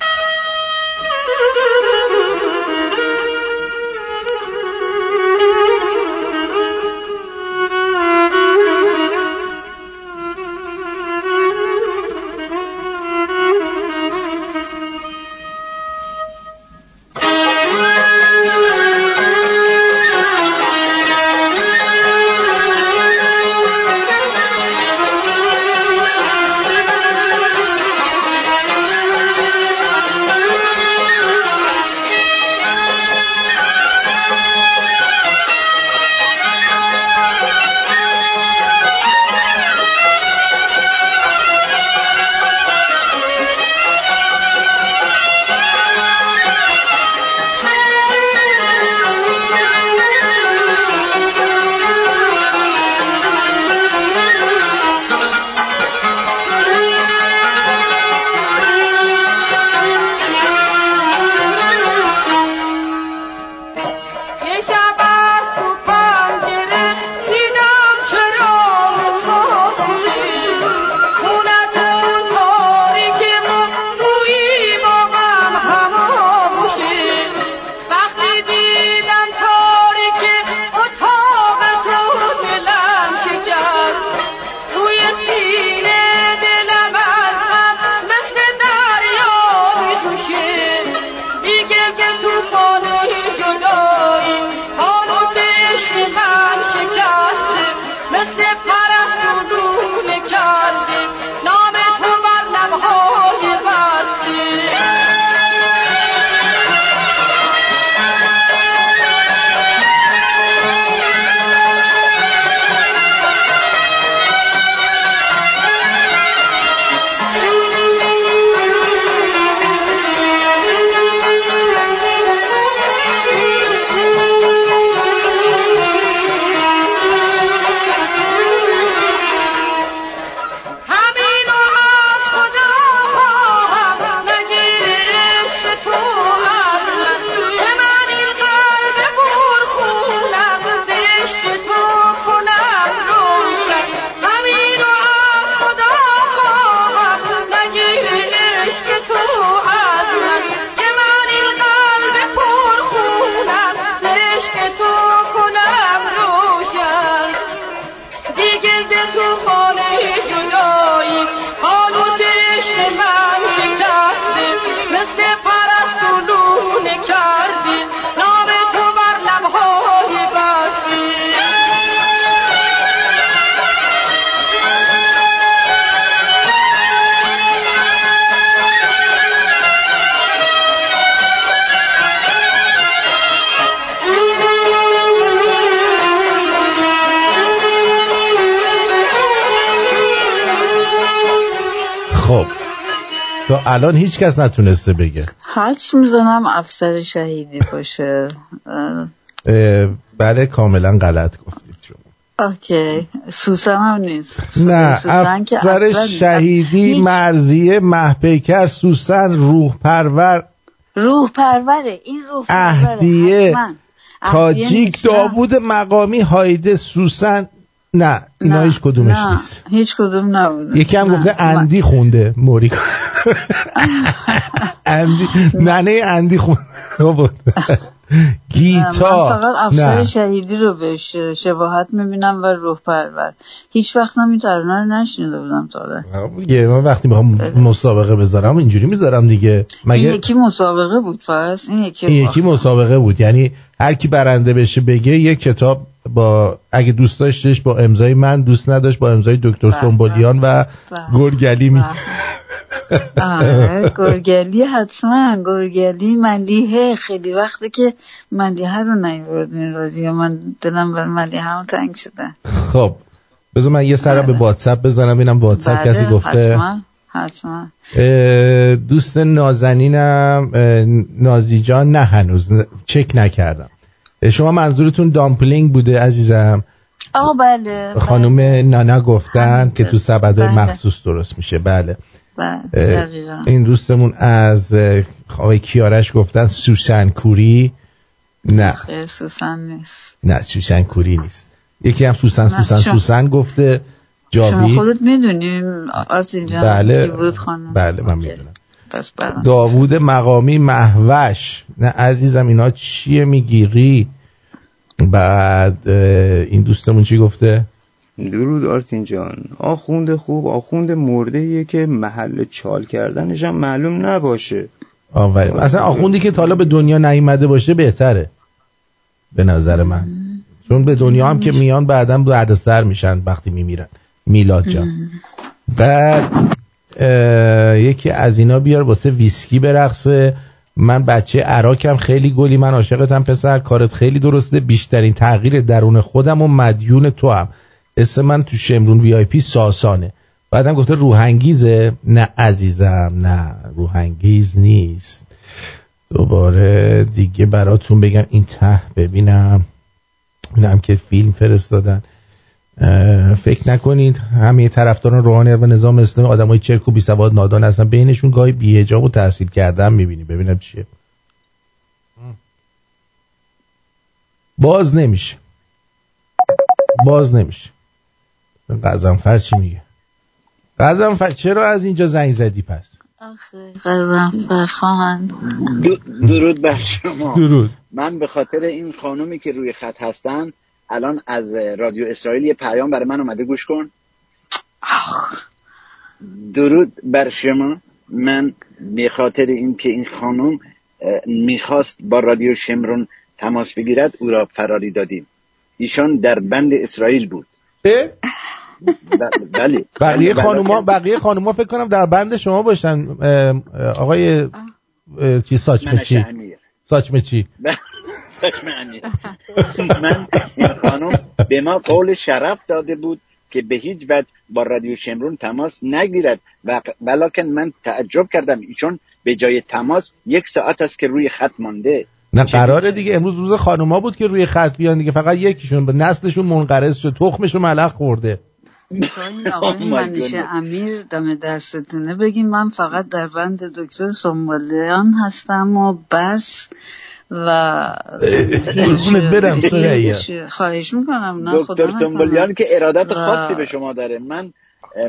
الان هیچ کس نتونسته بگه. حدس می‌زنم افسر شهیدی باشه. بله کاملا غلط گفتید شما. اوکی. سوسن هم نیست. نه سوسن افسر نیست. شهیدی هیچ- مرزیه محپیکر سوسن روح پرور روح پروره این روح پروره اهدیه تاجیک نیست. داوود مقامی هایده سوسن. نه اینا نه، هیچ کدومش نه، نیست. هیچ کدوم نبوده. یکی هم. گفته اندی خونده موری. اندی ننه اندی خونده گیتا. من فقط افسر شهیدی رو بهش شباهت می‌بینم و روح پرور. هیچ وقت هم این ترانه رو نشنیده بودم تا دیگه من وقتی می‌خوام مسابقه بذارم اینجوری می‌ذارم دیگه. این مگه یکی مسابقه بود پس این یکی این یکی مسابقه بود. یعنی هر کی برنده بشه بگه یک کتاب با اگه دوست داشتش با امضای من دوست نداشت با امضای دکتر بله، سنبولیان و گرگلی می آره گرگلی حتما. گرگلی ملیحه خیلی وقته که ملیحه رو نیوردین رادیو من دلم بر ملیحه هم تنگ شده. خب بذار من یه سر به واتساپ بزنم ببینم واتساپ کسی بله، گفته. حتما. دوست نازنینم. نازی جان نه هنوز چک نکردم. شما منظورتون dumpling بوده عزیزم؟ آه بله خانم نانا گفتن که تو سبدهای بله. مخصوص درست میشه. بله. بله این دوستمون از آقای کیارش گفتن سوسن کوری؟ نه. سوسن نیست. نه سوسن کوری نیست. یکی هم سوسن سوسن شما- سوسن گفته. شما جاوید خودت می‌دونی آرتین جان بله. بود خانم؟ بله من می‌دونم. پس برام. داوود مقامی محوش. نه عزیزم اینا چیه می‌گیری بعد این دوستمون چی گفته؟ درود آرتین جان. آخوند خوب آخوند مرده که محل چال کردنش هم معلوم نباشه. آفرین. اصلا آخوندی که تا حالا به دنیا نیومده باشه بهتره. به نظر من. چون به دنیا هم که میان بعدا دردسر میشن وقتی میمیرن. میلاد جان. بعد یکی از اینا بیار واسه ویسکی برقصه. من بچه اراکم خیلی گلی من عاشقتم پسر کارت خیلی درسته. بیشترین تغییر درون خودم و مدیون تو هم اسم من تو شمرون VIP ساسانه. بعدم گفته روحنگیزه نه عزیزم نه روحنگیز نیست. دوباره دیگه براتون بگم این ته ببینم. اینم که فیلم فرستادن. فکر نکنید همه طرفداران روحانی و نظام اسلامی آدمای چرک و بی سواد نادان هستن. بینشون گاهی بی‌حجاب و تحصیل کردن می‌بینی ببینم چیه. باز نمیشه. باز نمیشه. قزنفر چی میگه؟ قزنفر چرا از اینجا زنگ زدی پس؟ قزم بخواهند د- درود بر شما. درود. من به خاطر این خانومی که روی خط هستن الان از رادیو اسرائیل یه پیام برای من اومده گوش کن. درود بر شما. من به خاطر این که این خانم می‌خواست با رادیو شمرون تماس بگیرد او را فراری دادیم. ایشان در بند اسرائیل بود. بله. بقیه بله، خانوما بقیه خانوما فکر کنم در بند شما باشن. آقای چی؟ ساچمه منش ساچمه امیر. من این خانم به ما قول شرف داده بود که به هیچ وجه با رادیو شمرون تماس نگیرد و ولیکن من تعجب کردم ایشون به جای تماس یک ساعت است که روی خط مانده. نه قراره دیگه. امروز روز خانوما بود که روی خط بیان دیگه. فقط یکیشون به نسلشون منقرض شد. تخمشون ملخ خورده. تا این آقای منیشه goodness. امیر دم دستتونه. بگیم من فقط در بند دکتر سنبالیان هستم و بس. و قربونت برم خواهش می‌کنم نه دکتر سنبولیان که ارادت و- خاصی به شما داره. من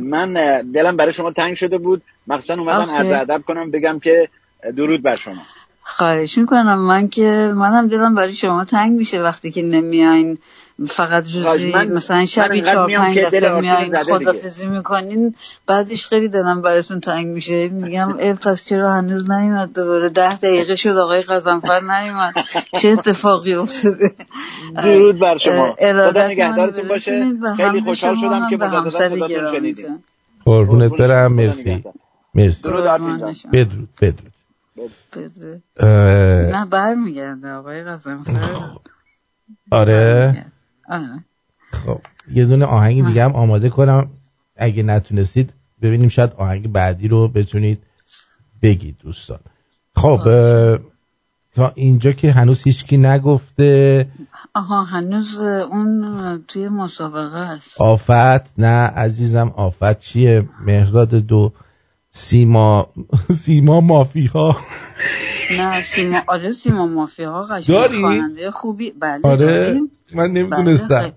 من دلم برای شما تنگ شده بود. مخصوصا اومدم. عرض ادب کنم بگم که درود بر شما. خواهش می‌کنم. من که منم دلم برای شما تنگ میشه وقتی که نمیاین فقط روزی مثلا شبی چهار پنج دفعه دیگه. خدافزی می‌کنین. بعدش خیلی دلم براتون تنگ میشه. میگم ای پس چرا هنوز نیومد دوباره؟ ده دقیقه شد آقای قزنفر نیومد. چه اتفاقی افتاده؟ درود بر شما. خدا نگهدارتون باشه. خیلی خوشحال شدم که مجددا صداتون. شنیدیم. قربونت برم. مرسی. مرسی. بدرود بدرود. نه برمیگرده آقای قزنفر. آره. خب یه دونه آهنگ دیگه هم آماده کنم. اگه نتونستید ببینیم شاید آهنگ بعدی رو بتونید بگید دوستان. خب تا اینجا که هنوز هیچکی نگفته. آها هنوز اون توی مسابقه است. آفت؟ نه عزیزم آفت چیه؟ مهرداد دو سیما سیما مافیا نه سیما آره سیما مافیا قشنگ؟ خواننده خوبی بله آره داریم. من بله، نمی‌دونستم خی-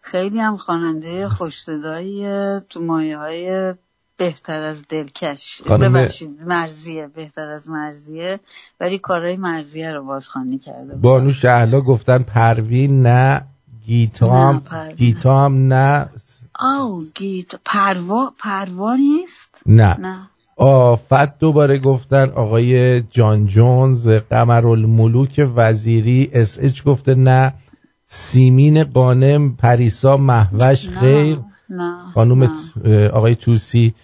خیلی هم خواننده خوش صدایی تو مایه های بهتر از دلکش خانم- ببخشید مرزیه بهتر از مرزیه ولی کارهای مرزیه رو بازخوانی کرده بود. بانو شهلا گفتن پروین نه گیتا نه، هم پروین. گیتا هم نه آو گیت پروا پروا نیست نه نه آفت دوباره گفتن آقای جان جونز قمرالملوک وزیری اس اچ گفته نه. سیمین قانم پریسا محوش خیر. نه خانم نه. آقای توسی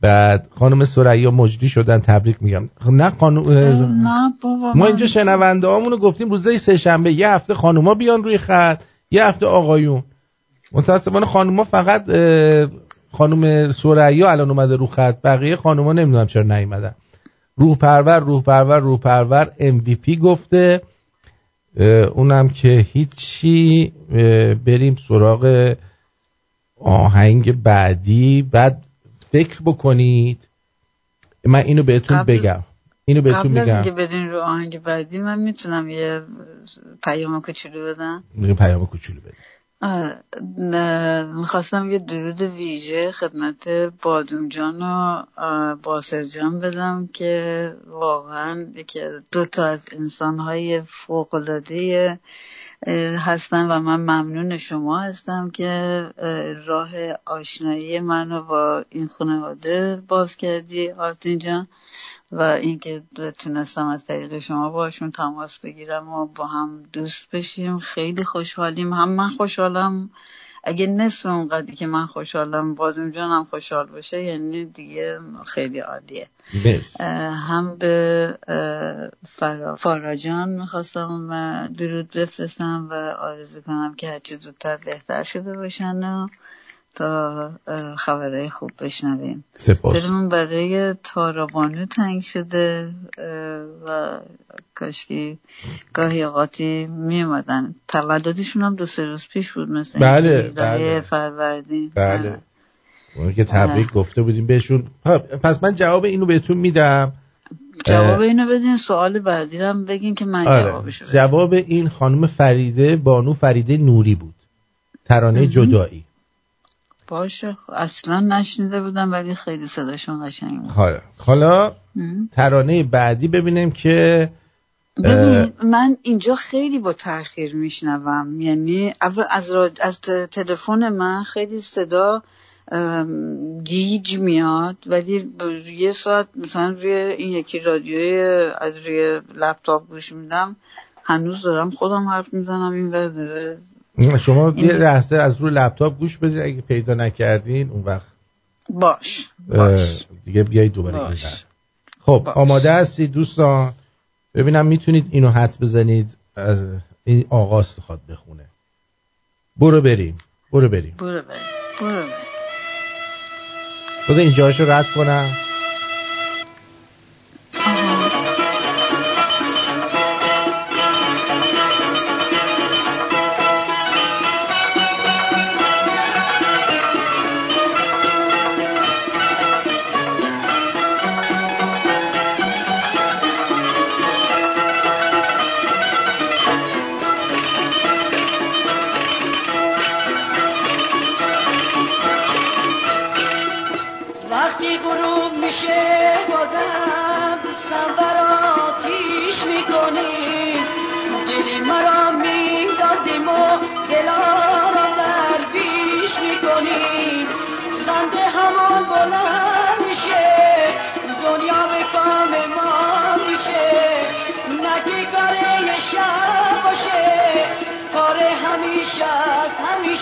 بعد خانم سریا مجری شدن تبریک میگم. نه خانم نه بابا ما اینجا شنونده هامونو گفتیم روزای سه شنبه. یه هفته خانوما بیان روی خط یه هفته آقایون. متاسفانه خانوما فقط خانم سریا الان اومده رو خط. بقیه خانوما نمی‌دونم چرا نیومدن. روح پرور روح پرور روح پرور. MVP گفته. اه، اونم که هیچی بریم سراغ آهنگ بعدی. بعد فکر بکنید. من اینو بهتون قبل- بگم. اینو بهتون قبل از میگم اینکه بدین رو آهنگ بعدی من می‌تونم یه پیام کوچولو بدم؟ پیام کوچولو. نه، می‌خواستم یه درود ویژه خدمت بادوم جان و باسر جان بدم که واقعا یکی دو تا از انسانهای فوقلاده هستن و من ممنون شما هستم که اه، راه آشنایی منو با این خانواده باز کردی آرتین جان. و اینکه تونستم از طریق شما باشون تماس بگیرم و با هم دوست بشیم. خیلی خوشحالیم. هم من خوشحالم. اگه نصف اونقدری که من خوشحالم بازم جانم خوشحال باشه یعنی دیگه خیلی عالیه. هم به فرا, جان می‌خواستم درود بفرستم و آرزو کنم که هرچی زودتر بهتر شده باشن و تا خبرهای خوب بشنویم. سپاس. دلمون برای تارابانو تنگ شده و کاشکی گاهی اوقاتی میومدن تولدشون هم دو سه روز پیش بود مثل بله، بله. فروردین. بله. اون که تبریک گفته بودیم بهشون. پس من جواب اینو بهتون میدم. جواب اینو بدین سوال بعدی رو هم بگین که من آره. جوابشو بدم. جواب این خانم فریده بانو فریده نوری بود. ترانه. جدایی. باشه. اصلا نشنیده بودم ولی خیلی صداشون قشنگ بود. حالا حالا. ترانه بعدی ببینیم که ببین من اینجا خیلی با تاخیر میشنوم. یعنی اول از, را... از تلفن من خیلی صدا گیج میاد. ولی یه ساعت مثلا روی این یکی رادیوی از روی لپتاپ گوش میدم هنوز دارم خودم حرف می‌زنم این داره. شما یه لحظه از روی لپتاپ گوش بدید اگه پیدا نکردین اون وقت. باش اه، دیگه بیایید دوباره باش. خب آماده هستید دوستان؟ ببینم می‌تونید اینو حد بزنید از این آغاز خواد بخونه. برو بریم برو بریم. برو بریم برو بریم. بذار اینجاشو رد کنم.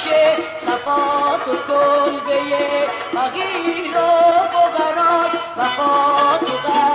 از همیشه صفات و کلبه فقیر و فقرات تو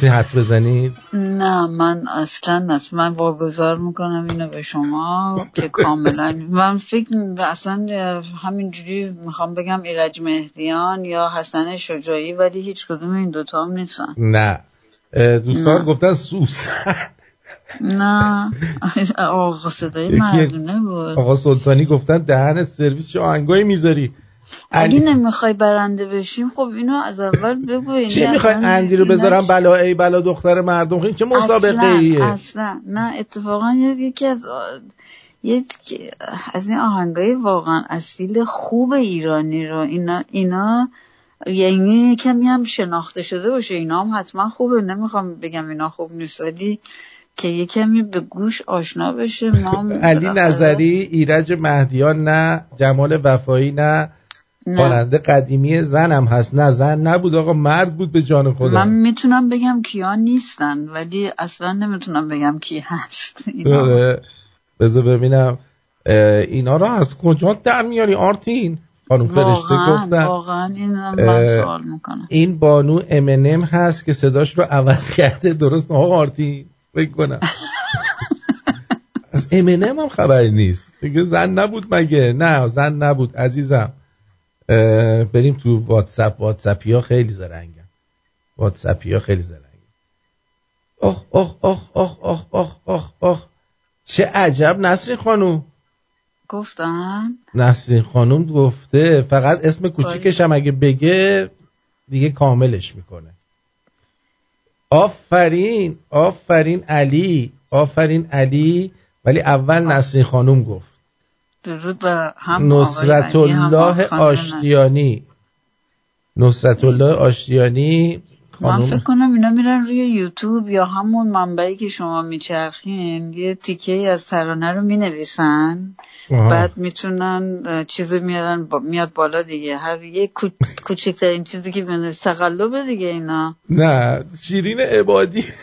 تونستی حدس بزنید نه من اصلا نه من واگذار می‌کنم اینو به شما که کاملا. من فکر اصلا همینجوری می‌خوام بگم ایرج مهدیان یا حسن شجاعی ولی هیچ کدوم این دوتا هم نیستن. نه. دوستان. گفتن سوسن. نه. آقا صدای مردونه بود. آقا سلطانی گفتن دهن سرویس چه آهنگایی می‌ذاری؟ اگه نمی‌خوای برنده بشیم خب اینو از اول بگو این چی می‌خوای اندی رو بذارم بلا ای بلا دختر مردم؟ این چه مسابقه اصلا ایه اصلا. نه اتفاقا یکی از یک از این آهنگای واقعا اصیل خوب ایرانی رو اینا اینا یعنی کمی هم شناخته شده باشه. اینا هم حتما خوبه. نمی‌خوام بگم اینا خوب نیست ولی که یه کمی به گوش آشنا بشه ما علی نظری ایرج مهدیان نه جمال وفایی نه. خواننده قدیمی زنم هست. نه زن نبود. آقا مرد بود به جان خدا. من می‌تونم بگم کیا نیستن ولی اصلا نمی‌تونم بگم کی هست. اینا. آره. بذار ببینم. اینا رو از کجا در میاری آرتین؟ خانم فرشته گفتن. واقعا این من سوال می‌کنم. این بانو امنم هست که صداش رو عوض کرده. درست؟ آقا آرتین فکر کنم. از امنم هم خبری نیست. دیگه زن نبود مگه؟ نه زن نبود. عزیزم. بریم تو واتساپ. واتساپی ها خیلی زرنگن. واتساپی ها خیلی زرنگن. آخ آخ آخ آخ آخ آخ آخ آخ. چه عجب نسرین خانوم. گفتم؟ نسرین خانوم گفته فقط اسم کوچیکش هم اگه بگه دیگه کاملش می‌کنه. آفرین آفرین علی آفرین علی. ولی اول نسرین خانوم گفت. درود هم نصرت الله آشتیانی. نصرت الله آشتیانی من فکر کنم اینا میرن روی یوتیوب یا همون منبعی که شما میچرخین یه تیکه از ترانه رو می‌نویسن. بعد می‌تونن چیزو میارن با... میاد بالا دیگه. هر یه کو... کوچکترین چیزی که بنویس تقلبه دیگه اینا. نه شیرین عبادی.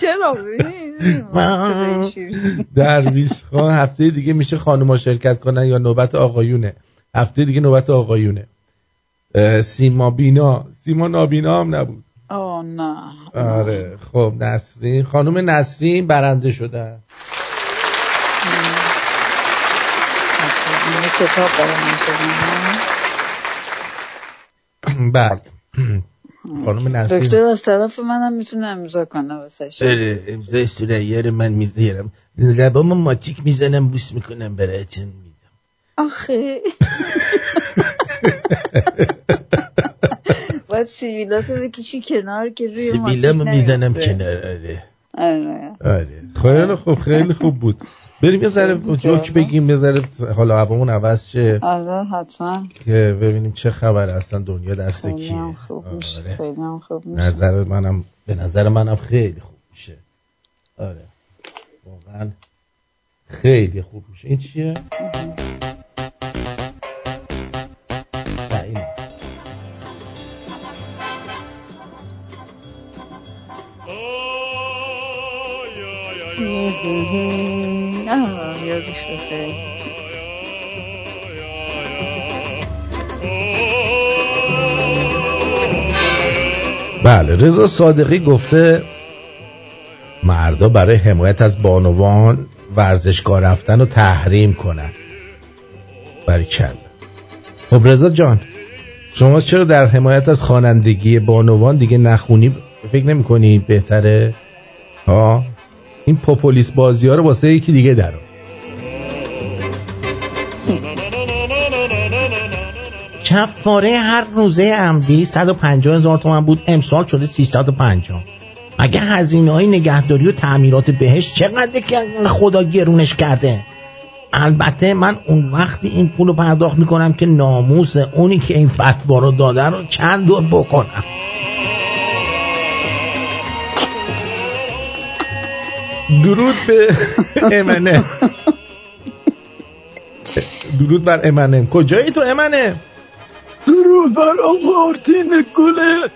چرا. درویش خان هفته دیگه میشه خانوما شرکت کنن یا نوبت آقایونه؟ هفته دیگه نوبت آقایونه. سیما بینا. سیما نابینا هم نبود. آه نه. آره خب نسرین. خانم نسرین برنده شدن کتاب شدن بله. خانم نسرین. دکتر از طرف منم می‌تونه امضا کنه واسه آره امضای رو من می‌ذارم. لبامو ماتیک می‌زنم بوس می‌کنم براتون آخه. باید سیبیلاتو بکشی کنار که روی سیبیلمو ماتیک می‌زنم. کنار آره آره آره خیلی خوب خیلی خوب بود بریم یه ذره جوک بگیم یه ذره حالا هوامون عوض شه آره حتما که ببینیم چه خبر اصلا دنیا دست خیلی هم کیه خوب میشه آره. خیلی هم خوب میشه نظر منم به نظر منم خیلی خوب میشه آره واقعا خیلی خوب میشه این چیه؟ بله رضا صادقی گفته مردا برای حمایت از بانوان ورزشگاه رفتن رو تحریم کنن. بریکل خب رضا جان شما چرا در حمایت از خوانندگی بانوان دیگه نخونی؟ فکر نمی کنی بهتره؟ ها؟ این پوپولیس بازی ها رو واسه یکی دیگه درو. کفاره هر روزه عمدی 150 هزار تومن بود امسال شده 350 مگه هزینه های نگهداری و تعمیرات بهش چقدر که خدا گرونش کرده؟ البته من اون وقتی این پول رو پرداخت می‌کنم که ناموس اونی که این فتوا رو داده رو چند دور بکنم. درود به امنه درود بر امنه کجایی تو امنه درود بر آقا آرتین گل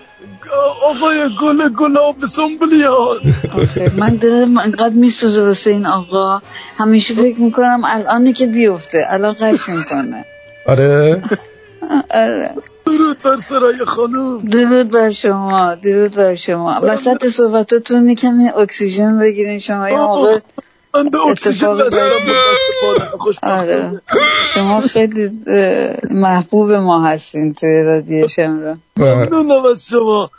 آقای گل گلاب سنبلیان من دلم انقدر میسوزه واسه این آقا. همیشه فکر می‌کنم الانه که بیفته. الان قش می‌کنه. آره. آره. درود بر سرای خانم. درود بر شما درود بر شما. وسط صحبتاتون کمی اکسیژن بگیرین. شما یه موقع من به اکسیژن آره. شما خیلی محبوب ما هستین توی رادیو شمرون. ممنونم از شما.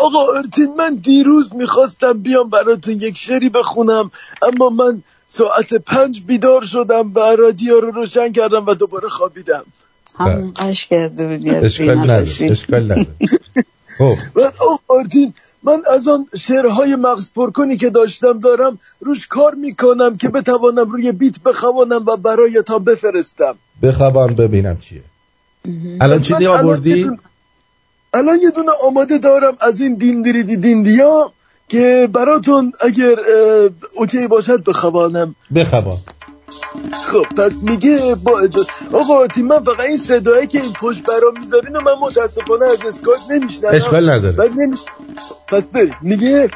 آقا ارتین من دیروز می‌خواستم بیام براتون یک شعری بخونم اما من ساعت پنج بیدار شدم و رادیو رو روشن کردم و دوباره خوابیدم. همون قش کرده بودی اشکال نداره. اشکال نداره. خب. بعد آرتین من از آن شعرهای مغز پرکنی که داشتم دارم روش کار می‌کنم که بتوانم روی beat بخوانم و برایتان بفرستم. بخوابان ببینم چیه. الان چیزی من آوردی؟ الان یه دونه آماده دارم از این دین دیریدی دیندیا که براتون اگر OK باشد بخوانم بخوابان خب پس میگه با اجازه آقا آرتین من فقط این صدایی که این پشت برام می‌ذارین و من متاسفانه از اسکایپ نمیشنم اشکال نداره. بعد نمی... پس بریم میگه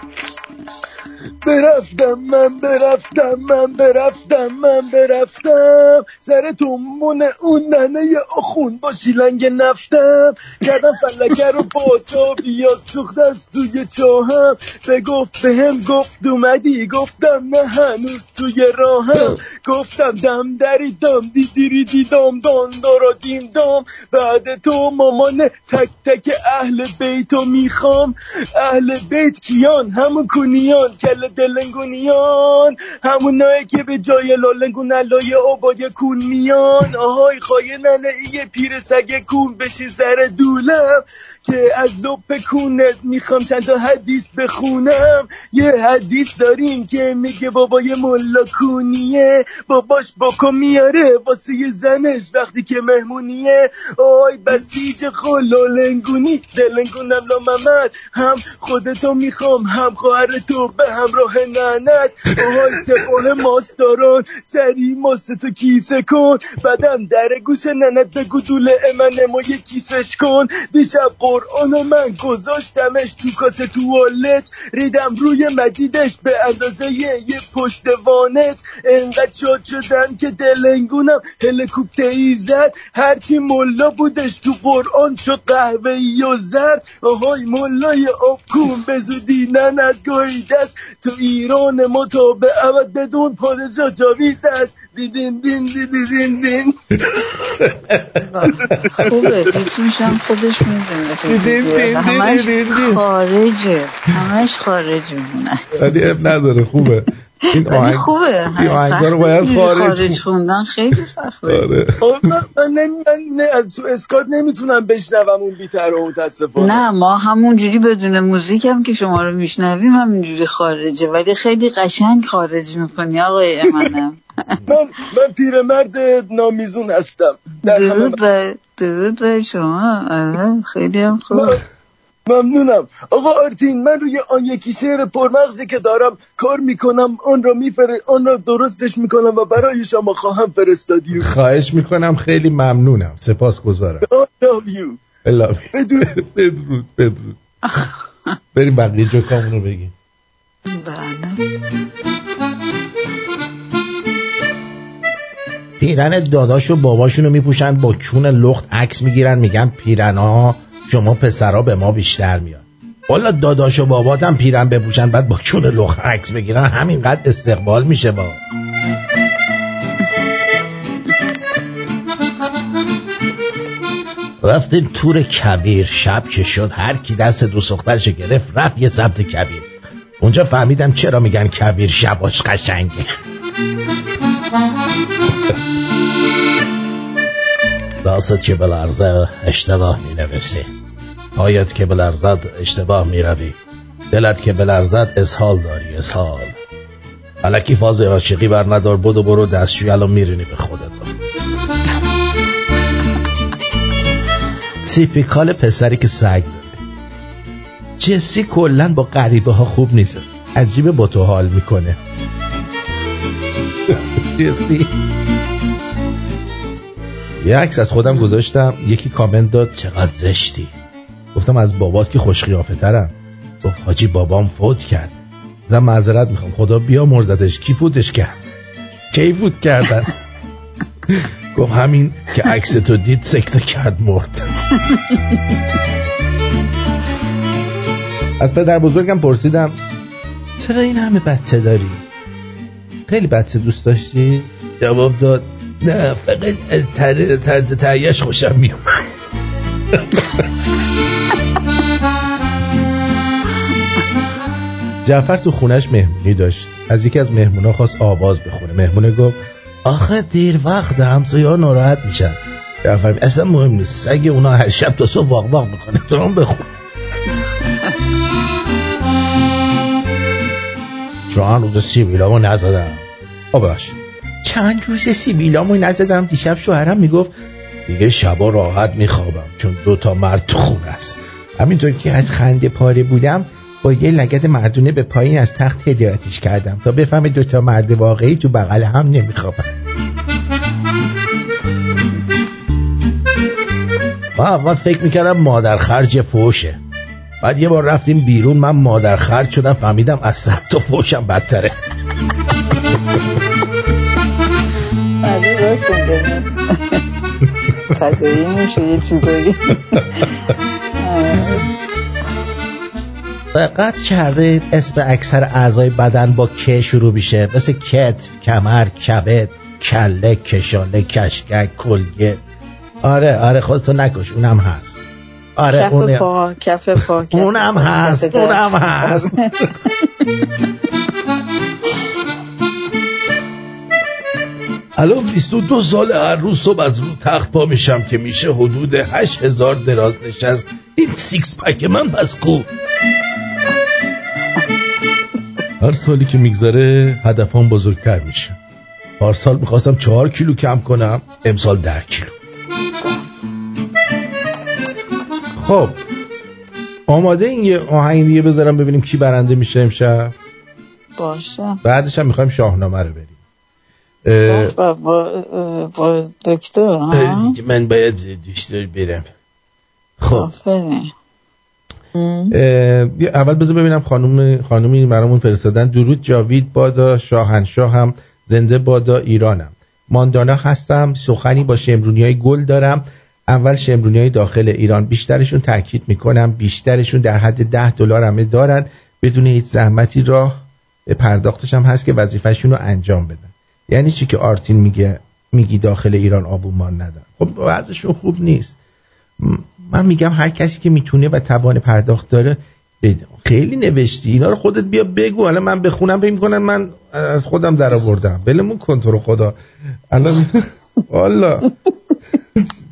برفتم من برفتم من برفتم من برفتم. سر تومون اون ننه آخون با شیلنگ نفتم. کردم فلکه رو باسا بیاد سوخت از توی چاهم. به گفت به هم گفت اومدی؟ گفتم نه هنوز توی راهم. گفتم دم دری دام دیدیری دیدام دان دارا دین دام بعد تو مامان تک تک اهل بیتو می‌خوام. اهل بیت کیان؟ همون کنیان کل دلنگونیان. همونایی که به جای لالنگون علای آبای کون میان. آهای خواهی ننه ایه پیر سگ کون بشی سر دولم. که از لپ کونت می‌خوام چند تا حدیث بخونم. یه حدیث داریم که میگه بابای ملا کونیه. باباش باکو میاره واسه یه زنش وقتی که مهمونیه. آی بسیج خلالنگونی دلنگونم لا محمد هم خودتو می‌خوام هم خواهر تو به همراه ننت آهای سپاه ماستاران سری ماست تو کیسه کن. بعدم در گوش ننت بگو دوله امنمو یه کیسش کن. دیشب قرآن من گذاشتمش تو کاسه توالت. ریدم روی مجیدش به اندازه یه, پشت وانت انقدر شاد شدم که دلنگونم هلیکوپتری زد. هرچی ملا بودش تو قرآن شد قهوه و زرد. آهای ملای آبکون به زودی ننت گاهی دست. تو ایران ما تا به ابد بدون پادشاه جاوید است دیدین دین دیدین دین دین خوبه بیتونش هم خودش می‌دونه همش دیدین. خارجه. همش خارج میمونه ولی اب نداره خوبه. این آهنگ خوبه این آهنگا رو باید خارج خوندن خیلی سخته. آره. من من, نه از تو اسکایپ نمی‌تونم بشنوم اون beat رو متاسفانه. نه ما همونجوری بدون موزیک هم که شما رو میشنویم همینجوری خارجه. ولی خیلی قشنگ خارج می‌کنی آقای امنم من من پیرمرد نامیزون هستم. درود و درود بر شما. آره خیلی هم خوب. ممنونم. آقا آرتین من روی آن یکی شعر پرمغزی که دارم کار می‌کنم آن را میفر آن را درستش می‌کنم و برای شما خواهم فرستادیو خواهش می‌کنم خیلی ممنونم. سپاس گذارم. I love you. بدرود بدرود بدرود. بریم بقیه جوکامون رو بگیم. پیرن داداش و باباشونو میپوشن با کون لخت عکس می‌گیرن میگن پیرنا. شما پسرا به ما بیشتر میاد والا داداش و بابات هم پیرن بپوشن بعد با کون لخت عکس بگیرن همینقدر استقبال میشه با. رفتیم تور کبیر شب که شد هر کی دست دو سخترش گرفت رفت یه سمت کبیر. اونجا فهمیدم چرا میگن کبیر شباش قشنگه. راست که بلرزه اشتباه می نویسی پایت که بلرزد اشتباه می روی دلت که بلرزد اسهال داری اسهال علکی فاز عاشقی بر ندار بدو برو دستشوی الان میرینی به خودت تیپیکال پسری که سگ داره جسی کلا با غریبه ها خوب نیست عجیبه با تو حال می‌کنه جسی یه عکس از خودم گذاشتم یکی کامنت داد چقدر زشتی. گفتم از بابات که خوش قیافه ترم گفت حاجی بابام فوت کرد. زن معذرت می‌خوام. خدا بیا مرزتش. کی فوتش کرد؟ کی فوت کردن؟ گفت همین که عکس تو دید سکته کرد مرد. از پدر بزرگم پرسیدم چرا این همه بچه داری؟ خیلی بچه دوست داشتی؟ جواب داد نه فقط از طر- طرز تهیهش خوشم میومد جعفر تو خونش مهمونی داشت. از یکی از مهمونا خواست آواز بخونه. مهمونه گفت آخه دیر وقت همسایه ها ناراحت میشن. جعفر اصلا مهم نیست. اگه اونا هر شب تا صبح واق واق می‌کنه تو هم بخون. چند روز سیبیلامو نزدم آ ببخشید. چند روز سیبیلامو نزدم دیشب شوهرم می‌گفت دیگه شبا راحت میخوابم چون دو تا مرد تو خونه است. همینطور که از خنده پاره بودم با یه لگد مردونه به پایین از تخت هدایتش کردم تا بفهمه دو تا مرد واقعی تو بغل هم نمیخوابن. ما اول فکر می‌کردم مادر خرج فوشه بعد یه بار رفتیم بیرون من مادر خرج شدم فهمیدم از صد تا فوشم بدتره. بله راست تدایی میشه یه چیزایی. دقت کرده اسم اکثر اعضای بدن با که شروع میشه. مثل کت، کمر، کبد، کله، کشاله، کشگک، کلگه آره آره خودتو نکش اونم هست. آره کف اون پا کف پا کف اونم هست. اونم هست. الان 22 سال هر روز صبح از رو تخت پا میشم که میشه حدود 8000 دراز نشست. این six pack من پس کو؟ هر سالی که میگذره هدفم بزرگتر میشه. پارسال می‌خواستم چهار کیلو کم کنم امسال ده کیلو. خب آماده این یه آهنگ دیگه بذارم ببینیم کی برنده میشه امشب؟ باشه. بعدش هم می‌خوایم شاهنامه رو بریم. با, با, با دکتر ها؟ دیگه من باید دکتر برم. خب. اول بذار ببینم خانم خانمی برامون فرستادن. درود جاوید بادا شاهنشاه هم زنده بادا ایرانم. ماندانا هستم سخنی با شمرونی های گل دارم. اول شمرونی های داخل ایران. بیشترشون تاکید می‌کنم بیشترشون در حد ده دلار همه دارن. بدون هیچ زحمتی راه به پرداختش هم هست که وظیفهشون رو انجام بدن. یعنی چی که آرتین میگه میگی داخل ایران آبومان ندارن. خب وضعشون خوب نیست. من میگم هر کسی که می‌تونه و توان پرداخت داره بده خیلی نوشتی. اینا رو خودت بیا بگو. الان من بخونم فکر می‌کنم من از خودم در آوردم بلمون کن تو رو خدا. الان والا.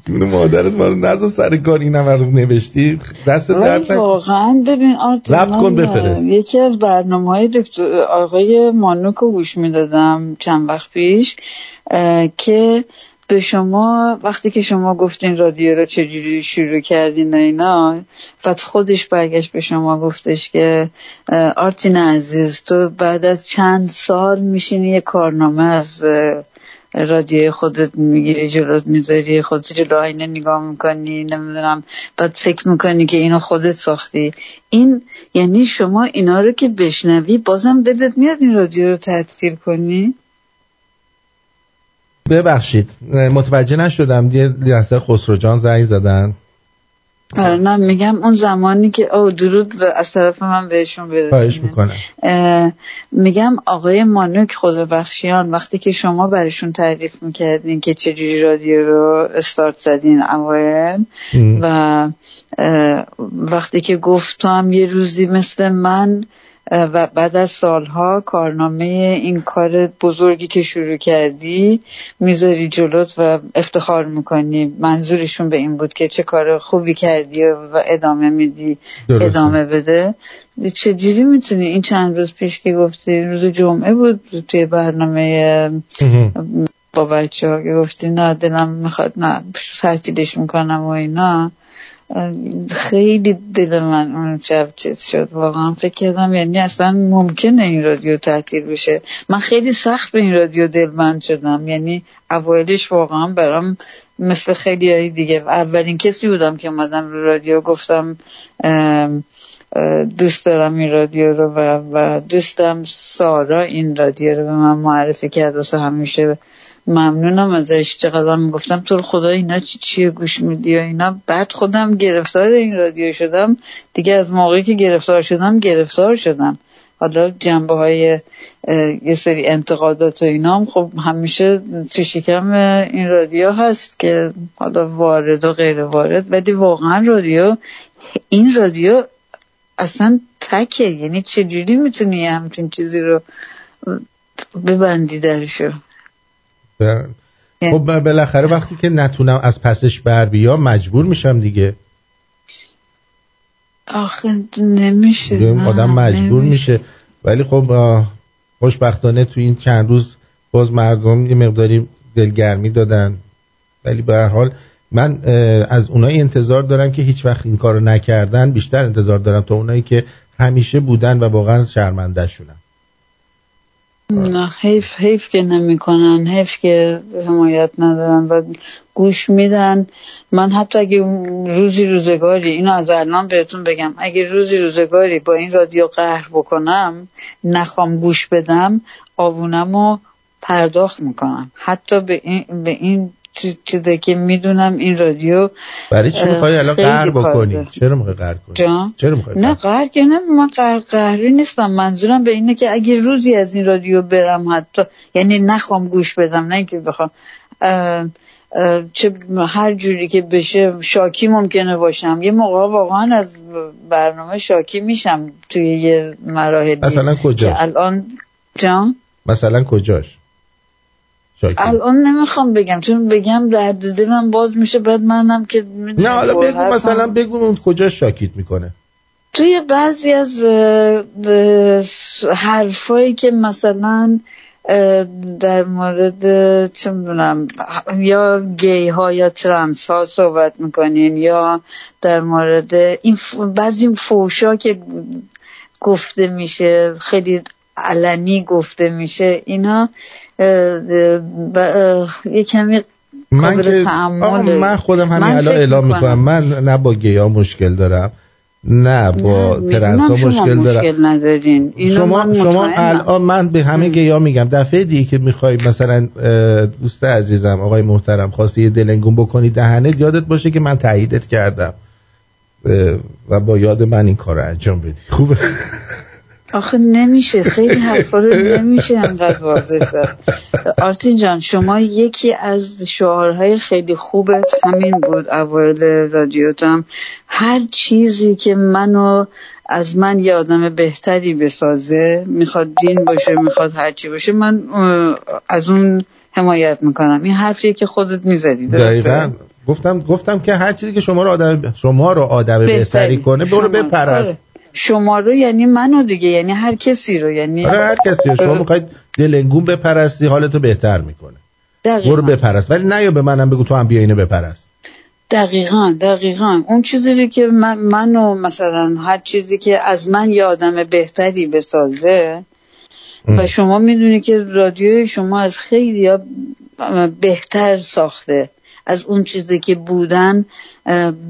مادرت ما رو نزا سر کار این هم رو نوشتی دست درد واقعا ببین آرتین کن بفرست. یکی از برنامه های دکتر آقای مانوک رو گوش می‌دادم چند وقت پیش که به شما وقتی که شما گفتین رادیو رو چجوری شروع کردین و اینا بعد خودش برگشت به شما گفتش که آرتین عزیز تو بعد از چند سال میشینی یه کارنامه از رادیوی خودت می‌گیری جلوت می‌ذاری خودت جلو آینه نگاه می‌کنی نمی‌دونم بعد فکر می‌کنی که اینو خودت ساختی. این یعنی شما اینا رو که بشنوی بازم دلت میاد این رادیو رو تعطیل کنی؟ ببخشید متوجه نشدم یه لحظه خسرو جان زنگ زدن. نه میگم اون زمانی که او درود به- از طرف من بهشون اه، میگم آقای مانوک خدا بخشیان وقتی که شما برشون تعریف می‌کردین که چجوری رادیو رو استارت زدین اوایل و وقتی که گفت تو هم یه روزی مثل من و بعد از سالها کارنامه این کار بزرگی که شروع کردی می‌ذاری جلوت و افتخار می‌کنی. منظورشون به این بود که چه کار خوبی کردی و ادامه میدی درسته. ادامه بده. چجوری می‌تونی این چند روز پیش که گفتی روز جمعه بود توی برنامه با بچه ها که گفتی نه دلم می‌خواد نه تعطیلش می‌کنم و اینا. خیلی دل من اون شب چیز شد. واقعا فکر کردم یعنی اصلا ممکنه این رادیو تعطیل بشه. من خیلی سخت به این رادیو دلبند شدم. یعنی اوایلش واقعا برام مثل خیلی های دیگه. اولین کسی بودم که اومدم رو رادیو گفتم دوست دارم این رادیو رو و دوستم سارا این رادیو رو به من معرفی کرد. واسه همیشه ممنونم ازش. چقدر می‌گفتم تو خدا اینا چی چیه گوش میدی و اینا. بعد خودم گرفتار این رادیو شدم. دیگه از موقعی که گرفتار شدم گرفتار شدم. حالا جنبه های یه سری انتقادات و اینا هم خب همیشه تو شکم این رادیو هست که حالا وارد و غیر وارد. ولی واقعا رادیو این رادیو اصلا تکه. یعنی چجوری می‌تونی همچین چیزی رو ببندی درشو؟ ب- خب بالاخره وقتی که نتونم از پسش بر بیام مجبور میشم دیگه. آخه نمیشه. آدم مجبور نمیشه. میشه. ولی خب خوشبختانه تو این چند روز باز مردم یه مقداری دلگرمی دادن. ولی به هر حال من از اونایی انتظار دارم که هیچ وقت این کارو نکردن بیشتر انتظار دارم تا اونایی که همیشه بودن و واقعا شرمنده شونن نه حیف حیف که نمی‌کنن حیف که حمایت ندارن و گوش میدن. من حتی اگه روزی روزگاری اینو از الان بهتون بگم اگه روزی روزگاری با این رادیو قهر بکنم نخوام گوش بدم آبونمو پرداخت می‌کنم. حتی به این, به این چیزی که می‌دونم این رادیو برای چی می‌خوای الان قهر بکنی. چرا می‌خوای قهر کنی؟ چرا می‌خوای نه قهر که نه من قهر قهری نیستم. منظورم به اینه که اگه روزی از این رادیو برم حتی یعنی نخوام گوش بدم نه اینکه بخوام اه، اه، چه هر جوری که بشه شاکی ممکنه باشم. یه موقع واقعا از برنامه شاکی میشم توی یه مراحلی. مثلا کجاش؟ الان جان؟ مثلا کجاش؟ الان نمی‌خوام بگم چون بگم درد دلم باز میشه بعد منم که نه حالا بگو مثلا بگو اون کجا شاکیت می‌کنه. توی بعضی از حرفایی که مثلا در مورد چه می‌دونم یا گی ها یا ترنس ها صحبت می‌کنین یا در مورد این بعضی فوشا که گفته میشه خیلی علنی گفته میشه اینا یه کمی من که من خودم همین الان اعلام می‌کنم. من نه با گیا مشکل دارم نه با ترنسا مشکل دارم. مشکل ندارین. اینو شما من شما. الان من به همه گیا میگم. دفعه دیگه که می‌خوای مثلا دوست عزیزم آقای محترم خواستی یه دلنگون بکنی دهنت یادت باشه که من تاییدت کردم. و با یاد من این کار رو انجام بدی. خوبه؟ آخه نمیشه. خیلی حرفا رو نمیشه انقدر واضح زد. آرتین جان شما یکی از شعارهای خیلی خوبت همین بود اوایل رادیوتم. هر چیزی که منو از من یه آدم بهتری بسازه می‌خواد دین باشه می‌خواد هرچی باشه من از اون حمایت می‌کنم. این حرفیه که خودت می‌زدی دقیقا. گفتم گفتم که هر چیزی که شما رو آدم شما رو آدم بهتری. بهتری کنه برو بپرست. آره. شما رو یعنی منو دیگه یعنی هر کسی رو یعنی آره هر کسی رو. شما آره. می‌خواید دلنگون بپرستی حالتو بهتر می‌کنه. دقیقاً. برو بپرست. ولی نیا به منم بگو تو هم بیا اینو بپرست. دقیقا دقیقا. اون چیزی رو که من منو مثلا هر چیزی که از من یه آدم بهتری بسازه و شما می‌دونی که رادیوی شما از خیلی بهتر ساخته. از اون چیزی که بودن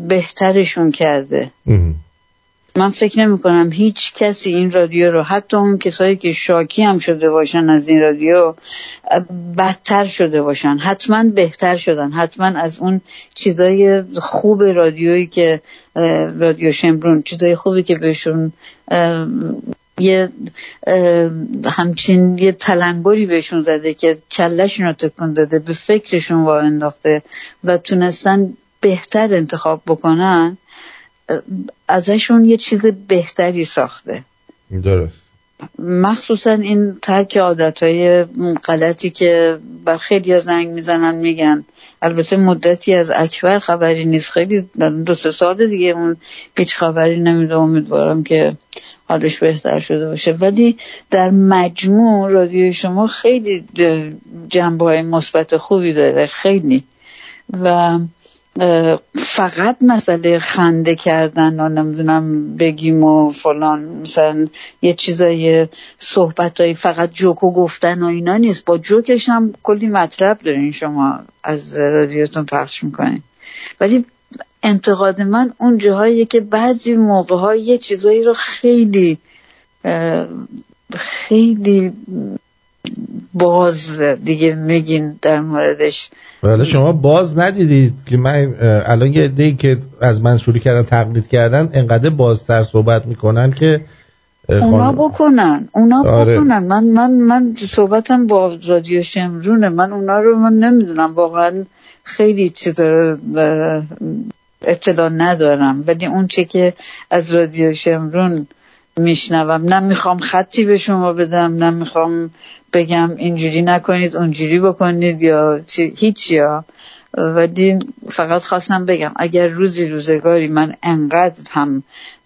بهترشون کرده. من فکر نمی کنم هیچ کسی این رادیو رو حتی اون کسایی که شاکی هم شده باشن از این رادیو بدتر شده باشن. حتما بهتر شدن. حتما از اون چیزای خوب رادیویی که رادیو شمرون چیزای خوبی که بهشون یه همچین یه تلنگری بهشون زده که کلشون رو تکون داده به فکرشون وا انداخته و تونستن بهتر انتخاب بکنن. ازشون یه چیز بهتری ساخته. درست. مخصوصا این ترک عادتهای غلطی که بر خیلی زنگ می‌زنن میگن. البته مدتی از اکبر خبری نیست. خیلی دو سه سال دیگه اون هیچ خبری نمیده امیدوارم که حالش بهتر شده باشه. ولی در مجموع رادیو شما خیلی جنبه های مثبت خوبی داره. خیلی. و فقط مسئله خنده کردن و نمی‌دونم بگیم و فلان مثلا یه چیزای صحبت های فقط جوکو گفتن و اینا نیست. با جوکش هم کلی مطلب دارین شما از رادیوتون پخش می‌کنین. ولی انتقاد من اون جاهاییه که بعضی موقع یه چیزایی رو خیلی خیلی باز دیگه میگین در موردش. حالا شما باز ندیدید که من الان یه عده‌ای که از من شروع کردن تقلید کردن انقدر بازتر صحبت می‌کنن که اه، اونا خانم- بکنن اونا آره. بکنن. من من من صحبتم با رادیو شمرونه. من اونا رو من نمی‌دونم واقعا خیلی چیزا اطلاع ندارم. ولی اون چه که از رادیو شمرون میشنوم. نه می‌خوام خطی به شما بدم نه می‌خوام بگم اینجوری نکنید اونجوری بکنید یا چی- هیچ یا. ولی فقط خواستم بگم اگر روزی روزگاری من انقدر هم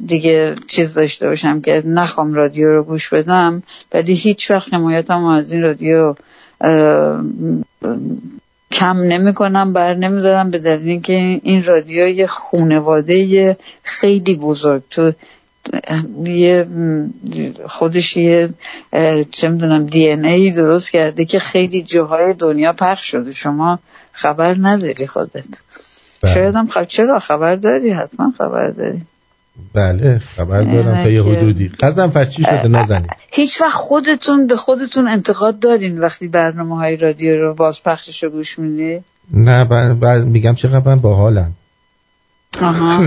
دیگه چیز داشته باشم که نخوام رادیو رو گوش بدم ولی هیچ وقت حمایتم از این رادیو کم نمی کنم بر نمیدارم به دلیل اینکه این رادیو یه خونواده خیلی بزرگ. تو یه خودش یه چه می‌دونم دی ان ای درست کرده که خیلی جاهای دنیا پخش شده. شما خبر نداری خودت. بله. شاید هم خب چرا خبر داری؟ حتما خبر داری. بله خبر دارم تا یه حدودی. قزم چی شده؟ نزنید. هیچ وقت خودتون به خودتون انتقاد دارین وقتی برنامه های رادیو رو بازپخشش رو گوش میدی؟ نه بعد میگم چقدر من باحالم. آها.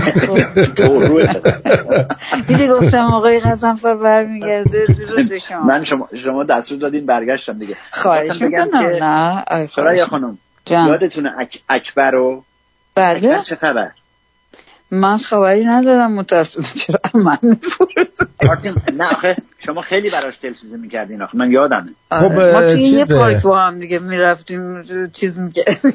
دیدی گفتم آقای غزنفر برمیگرده درود شما. من شما شما دستور دادین برگشتم دیگه. خواهش می‌کنم نه. خواهش خانم. یادتونه اک... اکبر رو بله. چه خبر؟ من خبری ندارم متاسفم چرا من نه آخه شما خیلی براش دلسوزی می‌کردین آخه من یادمه. خب، ما توی یه. پارک با هم دیگه می‌رفتیم چیز می‌کردیم.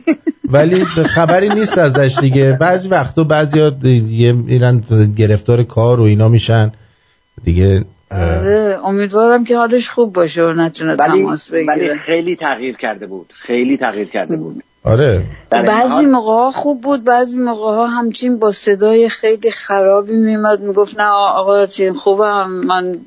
ولی خبری نیست ازش دیگه. بعضی وقتا بعضی ها دیگه میرن گرفتار کار و اینا میشن. دیگه آره، امیدوارم که حالش خوب باشه و نتونه ولی تماس ولی بگیره خیلی تغییر کرده بود. خیلی تغییر کرده بود. آره بعضی موقع ها خوب بود بعضی موقع ها همچین با صدای خیلی خرابی میمد می‌گفت نه آقا چین خوبم من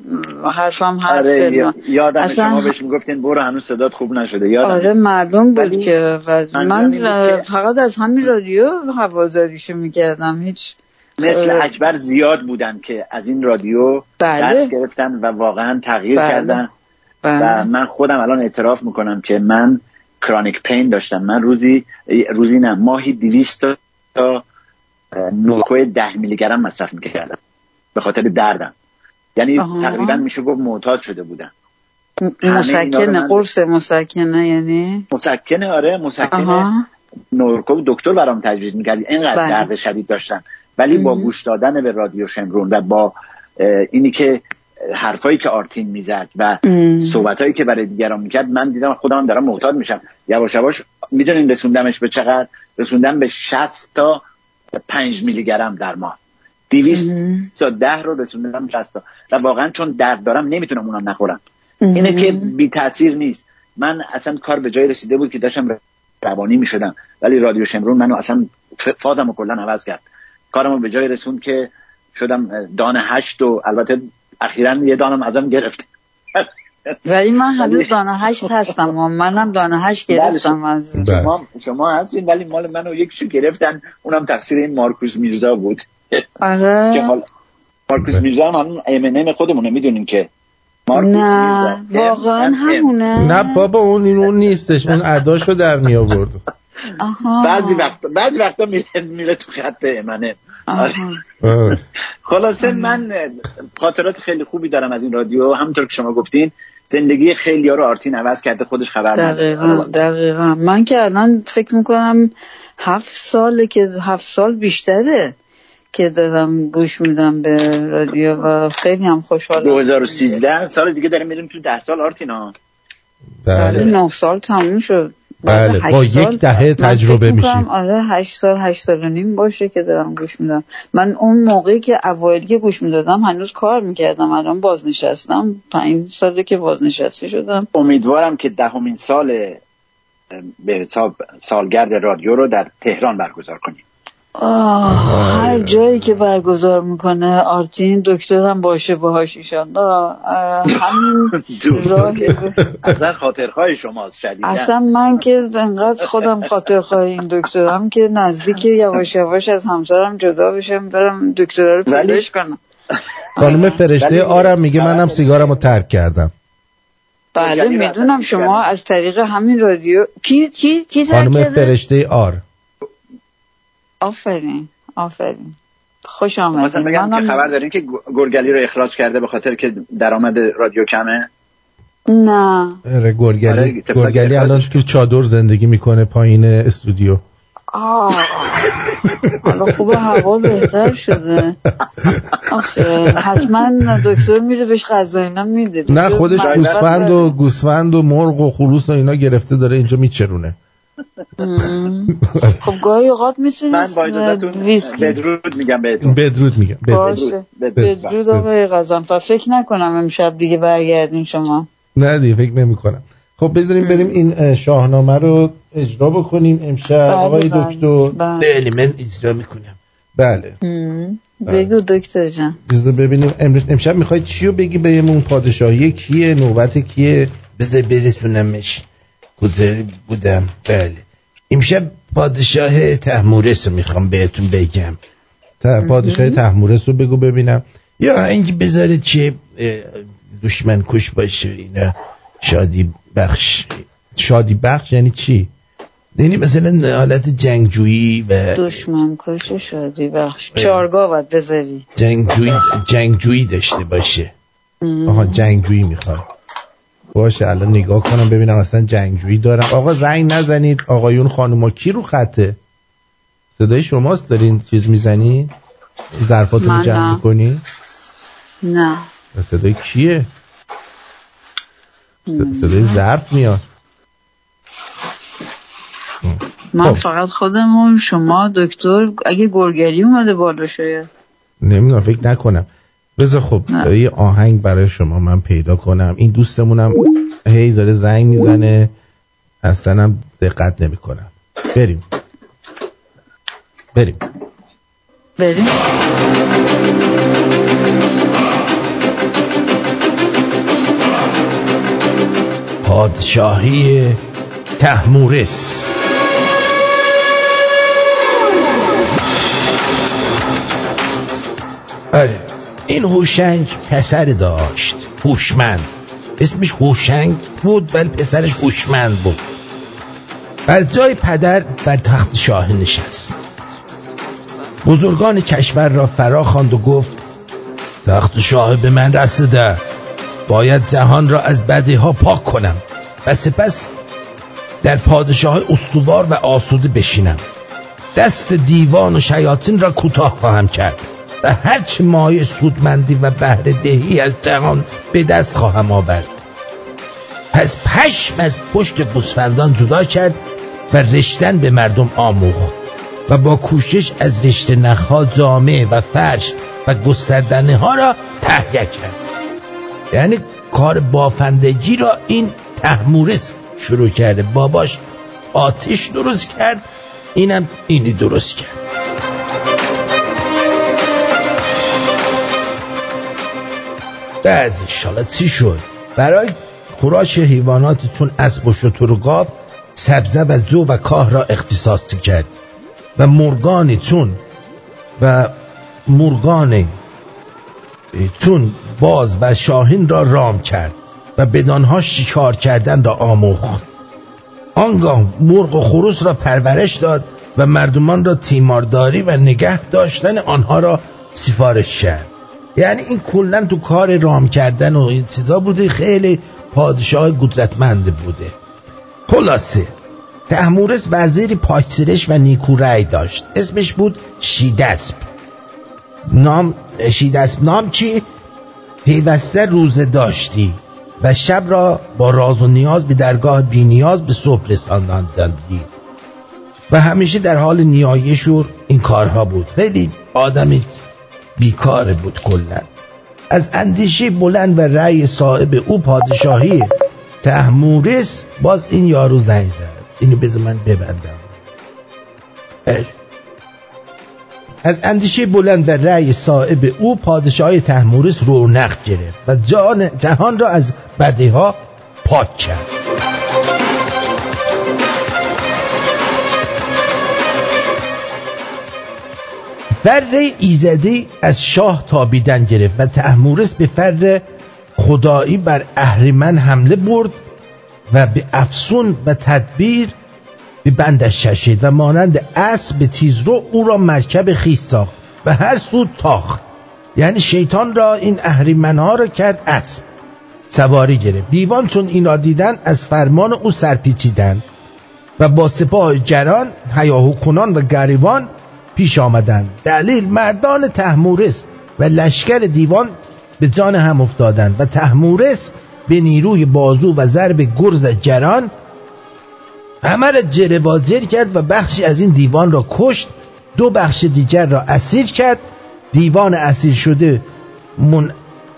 حرفم حرف آره یا- یادم اصلا- شما بهش می‌گفتین برو هنوز صدات خوب نشده یادم آره معلوم بود ولی که و من فقط از همین رادیو هواداریشو می‌کردم هیچ مثل آره. اکبر زیاد بودن که از این رادیو بله. درس گرفتن و واقعا تغییر بله. کردن بله. و من خودم الان اعتراف می‌کنم که من کرانیک پین داشتم من روزی روزی نه ماهی 200 تا نوکوی ده میلی گرم مصرف می‌کردم به خاطر دردم یعنی آها. تقریبا میشه گفت معتاد شده بودم مسکنه قرص مسکنه یعنی مسکنه آره مسکنه. نورکو دکتر برام تجویز می‌کرد اینقدر بله. درد شدید داشتم ولی با. گوش دادن به رادیو شمرون و با اینی که حرفایی که آرتین می‌زد و. صحبتایی که برای دیگران می‌کرد من دیدم خودم دارم معتاد میشم. یواش یواش می‌دونین رسوندمش به چقدر؟ رسوندم به 60 تا 5 میلی گرم در ماه. 200 تا 10 رو رسوندم به 60 تا. و واقعا چون درد دارم نمی‌تونم اونم نخورم. اینه که بی تاثیر نیست. من اصلا کار به جای رسیده بود که داشتم روانی می شدم ولی رادیو شمرون منو اصلا ف- فازم رو کلا عوض کرد. کارمو به جای رسوند که شدم دان هشت و البته اخیرا یه دانم ازم گرفت ولی من هنوز دانه هشت هستم و منم دانه هشت گرفتم از شما شما هستین ولی مال منو یکیشو گرفتن. اونم تقصیر این مارکوس میرزا بود. آره. مارکوس میرزا هم همون ام خودمونه می‌دونین که نه. واقعا M- M. همونه. نه بابا اون این اون نیستش اون اداشو در می آورد آها. بعضی وقت بعضی وقتا میره میره تو خط امنه آه. خلاصه من خاطرات خیلی خوبی دارم از این رادیو. همونطور که شما گفتین زندگی خیلی ها رو آرتین عوض کرده خودش خبر دقیقا دقیقا. من که الان فکر می‌کنم هفت ساله که هفت سال بیشتره که دارم گوش میدم به رادیو و خیلی هم خوشحالم. 2013 سال دیگه داریم میریم تو 10 سال آرتینا. بله. نه سال تموم شد. بله هشت با سال یک دهه تجربه میشیم. می‌کنم آره هشت سال هشت سال و نیم باشه که دارم گوش میدم. من اون موقعی که اوایل که گوش می‌دادم هنوز کار می‌کردم الان بازنشستم. پنج ساله که بازنشسته شدم. امیدوارم که دهمین سال اه، به حساب سالگرد رادیو رو در تهران برگزار کنیم. آه هر جایی که برگزار می‌کنه آرتین دکترم باشه باهاش ایشالله اه، همین راهی اصلا خاطرهای شماست شدیدن اصلا من که انقدر خودم خاطر خواهی این دکترم که نزدیک یواش یواش از همسرم جدا بشم برم دکتر رو پیداش کنم. خانم فرشته ولی- آرم میگه منم سیگارم رو ترک کردم. بله می‌دونم شما. از طریق همین رادیو کی کی کی ترک خانم؟ فرشته آر. آفرین آفرین. خوش خواستم آمدین بگم که خبر دارین که گرگلی رو اخراج کرده به خاطر که درآمد رادیو کمه؟ نه. آره گرگلی آره، گرگلی الان تو چادر زندگی می‌کنه پایین استودیو. آه. حالا خوب هوا بهتر شده. آخه حتما دکتر میره بهش غذا اینا میده. نه خودش گوسفند. و گوسفند و مرغ و خروس و اینا گرفته داره اینجا میچرونه. خب گاهی اوقات من می‌تونست با بدرود میگم بهتون. بدرود میگم بدرود. باشه. بدرود. آقای غزنفر. فکر نکنم امشب دیگه برگردین شما. نه دیگه فکر نمی کنم خب بذاریم بریم این اه، شاهنامه رو اجرا بکنیم امشب. آقای بله، دکتر. بله. بله من اجرا می‌کنم. بله. بگو دکتر جان. بذار ببینیم. امروز امشب می‌خوای چی رو بگی بهمون پادشاهی کیه؟ نوبت کیه؟ بذار برسونمش. کجا بودم. بله. امشب پادشاه تحمورس رو می‌خوام بهتون بگم. تا پادشاه تحمورس رو بگو ببینم. یا اینکه بذاره چه دشمن کش باشه اینا شادی بخش. شادی بخش یعنی چی؟ یعنی مثلا حالت جنگجویی و دشمن کش شادی بخش. چارگاه باید بذاری. جنگجویی جنگجویی داشته باشه. آها جنگجویی می‌خواد. باشه الان نگاه کنم ببینم اصلا جنگجویی دارم. آقا زنگ نزنید. آقایون خانوما کی رو خطه؟ صدای شماست دارین چیز می‌زنی؟ ظرفاتون رو جمع. می‌کنی؟ نه. صدای کیه؟ صدای ظرف میاد. من خب. فقط خودمون شما دکتر اگه گرگلی اومده بالا شاید. نمی‌دونم فکر نکنم. بذار خب یه آهنگ برای شما من پیدا کنم. این دوستمونم هی داره زنگ می‌زنه. اصلا هم دقت نمی‌کنم بریم. بریم. بریم. پادشاهی تحمورس آره این هوشنگ پسر داشت هوشمند. اسمش هوشنگ بود ولی پسرش هوشمند بود. بر جای پدر بر تخت شاه نشست. بزرگان کشور را فرا خواند و گفت تخت شاه به من رسیده. باید جهان را از بدی ها پاک کنم و سپس در پادشاه استوار و آسوده بشینم. دست دیوان و شیاطین را کوتاه خواهم کرد. و هرچه مایه سودمندی و بهره دهی از جهان به دست خواهم آورد. پس پشم از پشت گوسفندان جدا کرد و رشتن به مردم آموخت و با کوشش از رشته نخها جامعه و فرش و گستردنه ها را تهیه کرد. یعنی کار بافندگی را این تحمورس شروع کرده باباش آتش درست کرد اینم اینی درست کرد. بعد انشالله چی شد؟ برای خوراک حیواناتتون اسب و شتر و گاو سبزه و جو و کاه را اختصاص کرد. و مرگانتون و مرگان چون باز و شاهین را رام کرد و بدانها شکار کردن را آموخت. آنگاه مرغ و خروس را پرورش داد و مردمان را تیمارداری و نگه داشتن آنها را سفارش کرد. یعنی این کلا تو کار رام کردن و این چیزا بوده خیلی پادشاه قدرتمند بوده. خلاصه تحمورس وزیر پاکسرش و نیکو رأی داشت. اسمش بود شیدسب نام شیدسب نام چی؟ پیوسته روزه داشتی و شب را با راز و نیاز به درگاه بی نیاز به صبح رساندندی و همیشه در حال نیایش و این کارها بود. خیلی آدمی بیکاره بود کلا. از اندیشه بلند و رأی صاحب او پادشاهی تحمورس باز این یارو زنگ زد. اینو بذار من ببندم. از اندیشه بلند و رأی صاحب او پادشاهی تحمورس رونق گرفت و جان جهان را از بدی ها پاک کرد. فر ایزدی از شاه تابیدن گرفت و تحمورس به فر خدایی بر اهریمن حمله برد و به افسون و تدبیر به بندش چشید و مانند اسب تیزرو او را مرکب خیس ساخت و هر سو تاخت. یعنی شیطان را این اهریمنها را کرد اسب. سواری گرفت. دیوان چون اینا دیدن از فرمان او سرپیچیدند و با سپاه جران هیاهو کنان و گریوان پیش آمدند دلیل مردان تحمورس و لشکر دیوان به جان هم افتادند و تحمورس به نیروی بازو و ضرب گرز جران همه را جره کرد و بخشی از این دیوان را کشت. دو بخش دیگر را اسیر کرد. دیوان اسیر شده من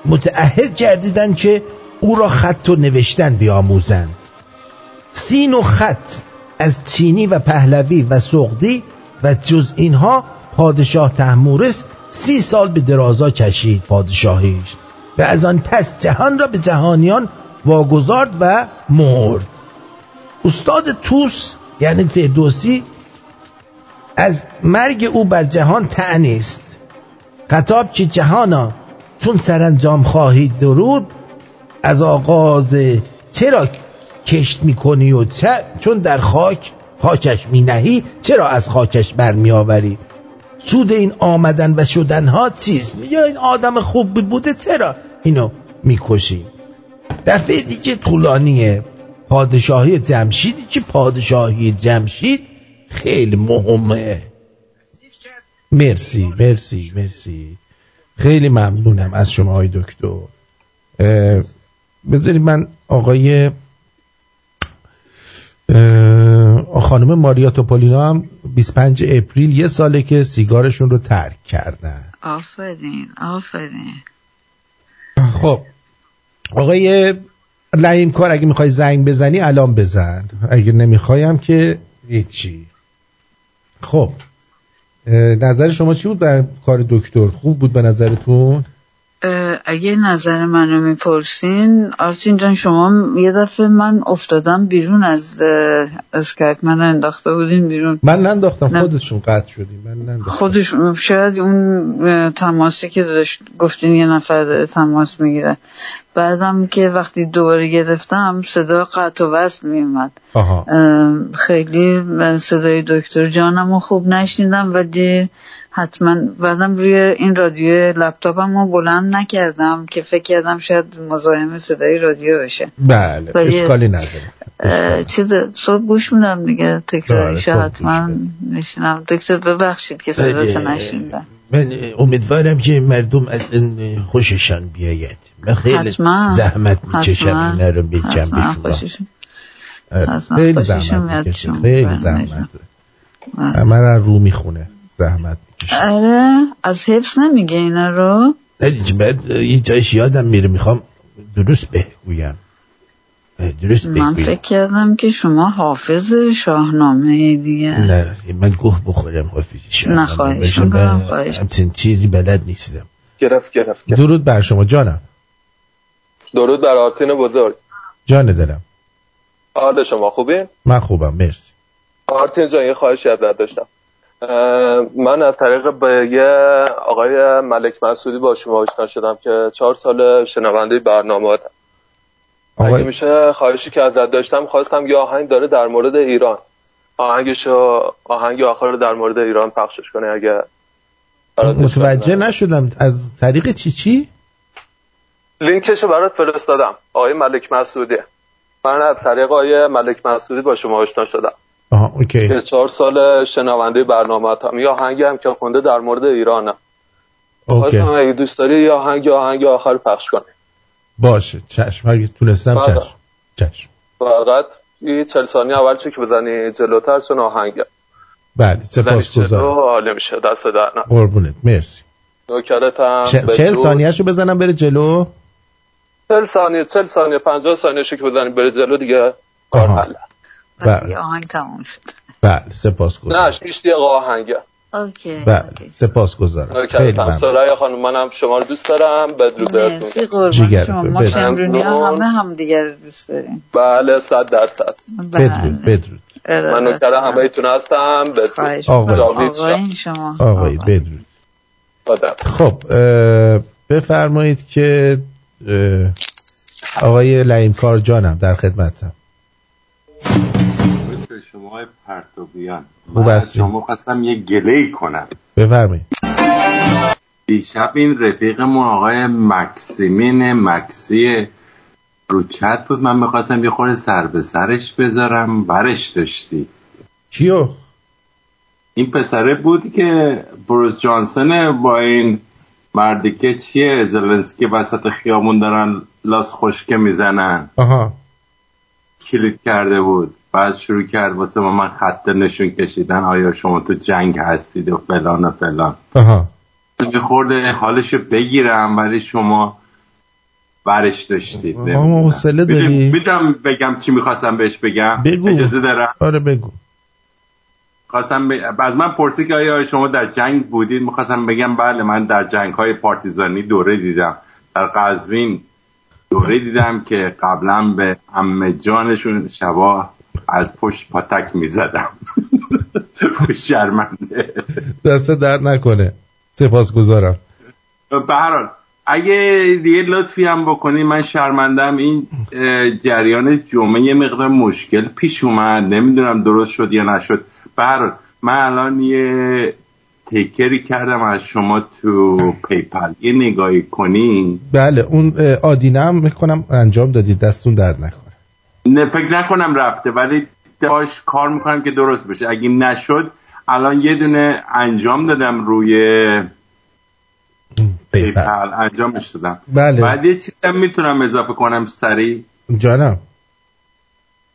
متعهد کردیدند که او را خط و نوشتن بیاموزند. سین و خط از چینی و پهلوی و سقدی و جز اینها پادشاه تحمورس سی سال به درازا کشید پادشاهیش و از آن پس جهان را به جهانیان واگذارد و مرد. استاد توس یعنی فردوسی از مرگ او بر جهان تعنیست خطاب که جهانا چون سرانجام خواهید درود از آغاز چرا کشت می‌کنی و چون در خاک خاکش مینهی چرا از خاکش برمیآوری؟ سود این آمدن و شدن ها چیست؟ یا این آدم خوب بوده چرا اینو می‌کشی؟ دفعه دیگه طولانیه پادشاهی جمشیدی که پادشاهی جمشید؟ خیلی مهمه. مرسی مرسی مرسی. خیلی ممنونم از شما های دکتر. بذارید من آقای خانم ماریا توپولینا هم 25 اپریل یه ساله که سیگارشون رو ترک کردن. آفرین آفرین. خب آقای لعیم کار اگه می‌خوای زنگ بزنی الان بزن. اگه نمی‌خوایم که هیچی. خب نظر شما چی بود؟ بر کار دکتر خوب بود به نظرتون؟ اگه نظر منو می‌پرسین آرتین جان شما یه دفعه من افتادم بیرون از اسکایپ من انداخته بودین بیرون. من ننداختم خودشون قطع شدیم. من ننداختم. خودشون شاید اون تماسی که داشت گفتین یه نفر داره تماس می‌گیره. بعدم که وقتی دوباره گرفتم صدا قطع و وصل میومد خیلی صدای دکتر جانم خوب نشنیدم ولی حتما بعدم روی این رادیو لپتاپم رو بلند نکردم که فکر کردم شاید مزاحم صدای رادیو بشه. بله اشکالی نداره. چیز صبح گوش میدم دیگه تکرارش حتما میشنم. دکتر ببخشید که صداتو نشنیدم. من امیدوارم که مردم از این خوششان بیاید. من خیلی حتما. زحمت می‌کشم اینا رو بگم به شما. خیلی زحمت می‌کشم خیلی زحمت. همه رو می‌خونه. زحمت می‌کشه. آره از حفظ نمیگه اینا رو. نه بعد یه جایش یادم میره می‌خوام درست بگویم. درست من بگویم. فکر کردم که شما حافظ شاهنامه دیگه. نه من گوه بخورم حافظی شاهنامه. نه خواهش بشه. می‌کنم من خواهش همچین چیزی بلد نیستم. گرفت گرفت درود بر شما جانم. درود بر آرتین بزرگ. جان دلم. حال شما خوبی؟ من خوبم مرسی. آرتین جان یه خواهشی ازت داشتم. من از طریق به یه آقای ملک مسعودی با شما آشنا شدم که چهار سال شنونده برنامه اگه آقای میشه خواهشی که ازت داشتم خواستم یه آهنگ داره در مورد ایران. آهنگشو آهنگ آخر رو در مورد ایران پخشش کنه اگه متوجه نشدم. از طریق چی چی؟ لینکشو برات فرستادم. آقای ملک مسعودی. من از طریق آقای ملک مسعودی با شما آشنا شدم. آها OK. که چهار سال شنونده برنامه هم. یا آهنگی هم که خونده در مورد ایرانه OK. خواستم اگه دوست داری یا آهنگ یا آهنگ آخر پخش کنی. باشه. چشم اگه تونستم بله. چشم. چشم. فقط یه چل ثانیه اول چه که بزنی جلوتر چون آهنگه بله سپاس گذارم عالی میشه. دست در نه. قربونت. مرسی. نوکرت هم چه- بدرود. چهل ثانیه شو بزنم بره جلو؟ چل ثانیه چل ثانیه پنجاه ثانیه شو که بزنی بره جلو دیگه. کار. حله بله. آهنگ تموم شد. بله سپاس گذارم نه شیش دقیقه آهنگه. اوکی بله سپاس گذارم خیلی ممنون. سرای خانم منم شما رو دوست دارم. بدرود مرسی قربان شما. ما. شمرونی. همه هم دیگر رو دوست داریم. بله صد درصد. بدرود بدرود. من نوکر همه ایتون هستم. بدرود. آقای. شما. آقای بدرود. خدا. خب بفرمایید که آقای لعیم کار جانم در خدمتم. به شما پرتوبیان خوب هستی؟ شما خواستم یه گله کنم. بفرمایید. دیشب این رفیقمون آقای مکسیمین مکسی رو چت بود. من می‌خواستم یه خورده سر به سرش بذارم. برش داشتی. کیو؟ این پسره بود که بروس جانسون با این مردی که چیه؟ زلنسکی وسط خیامون دارن لاس خشکه می‌زنن. آها. کلیک کرده بود. بعد شروع کرد واسه ما من خط نشون کشیدن آیا شما تو جنگ هستید و فلان و فلان. آها. یه خورده حالشو بگیرم ولی شما برش داشتید. ما حوصله داری می‌تونم بگم چی می‌خواستم بهش بگم. بگو. اجازه دارم؟ آره بگو. خواستم ب... از من پرسی که آیا شما در جنگ بودید؟ می‌خواستم بگم بله من در جنگ های پارتیزانی دوره دیدم. در قزوین دوره دیدم که قبلا به امه جانشون شبا از پشت پاتک می‌زدم. شرمنده. دست درد نکنه. سپاس گذارم به هر اگه یه لطفی هم بکنی من شرمندم این جریان جمعه یه مقدار مشکل پیش اومد. نمی‌دونم درست شد یا نشد. به هر من الان یه تیکری کردم از شما تو پیپل یه نگاهی کنی؟ بله اون آدینه هم می‌کنم. انجام دادی. دستون درد نکنه. نه فکر نکنم رفته ولی داشت کار می‌کنم که درست بشه. اگه نشد الان یه دونه انجام دادم روی پیپل. انجامش دادم. بله. بعد یه چیزم می‌تونم اضافه کنم سریع. جانم.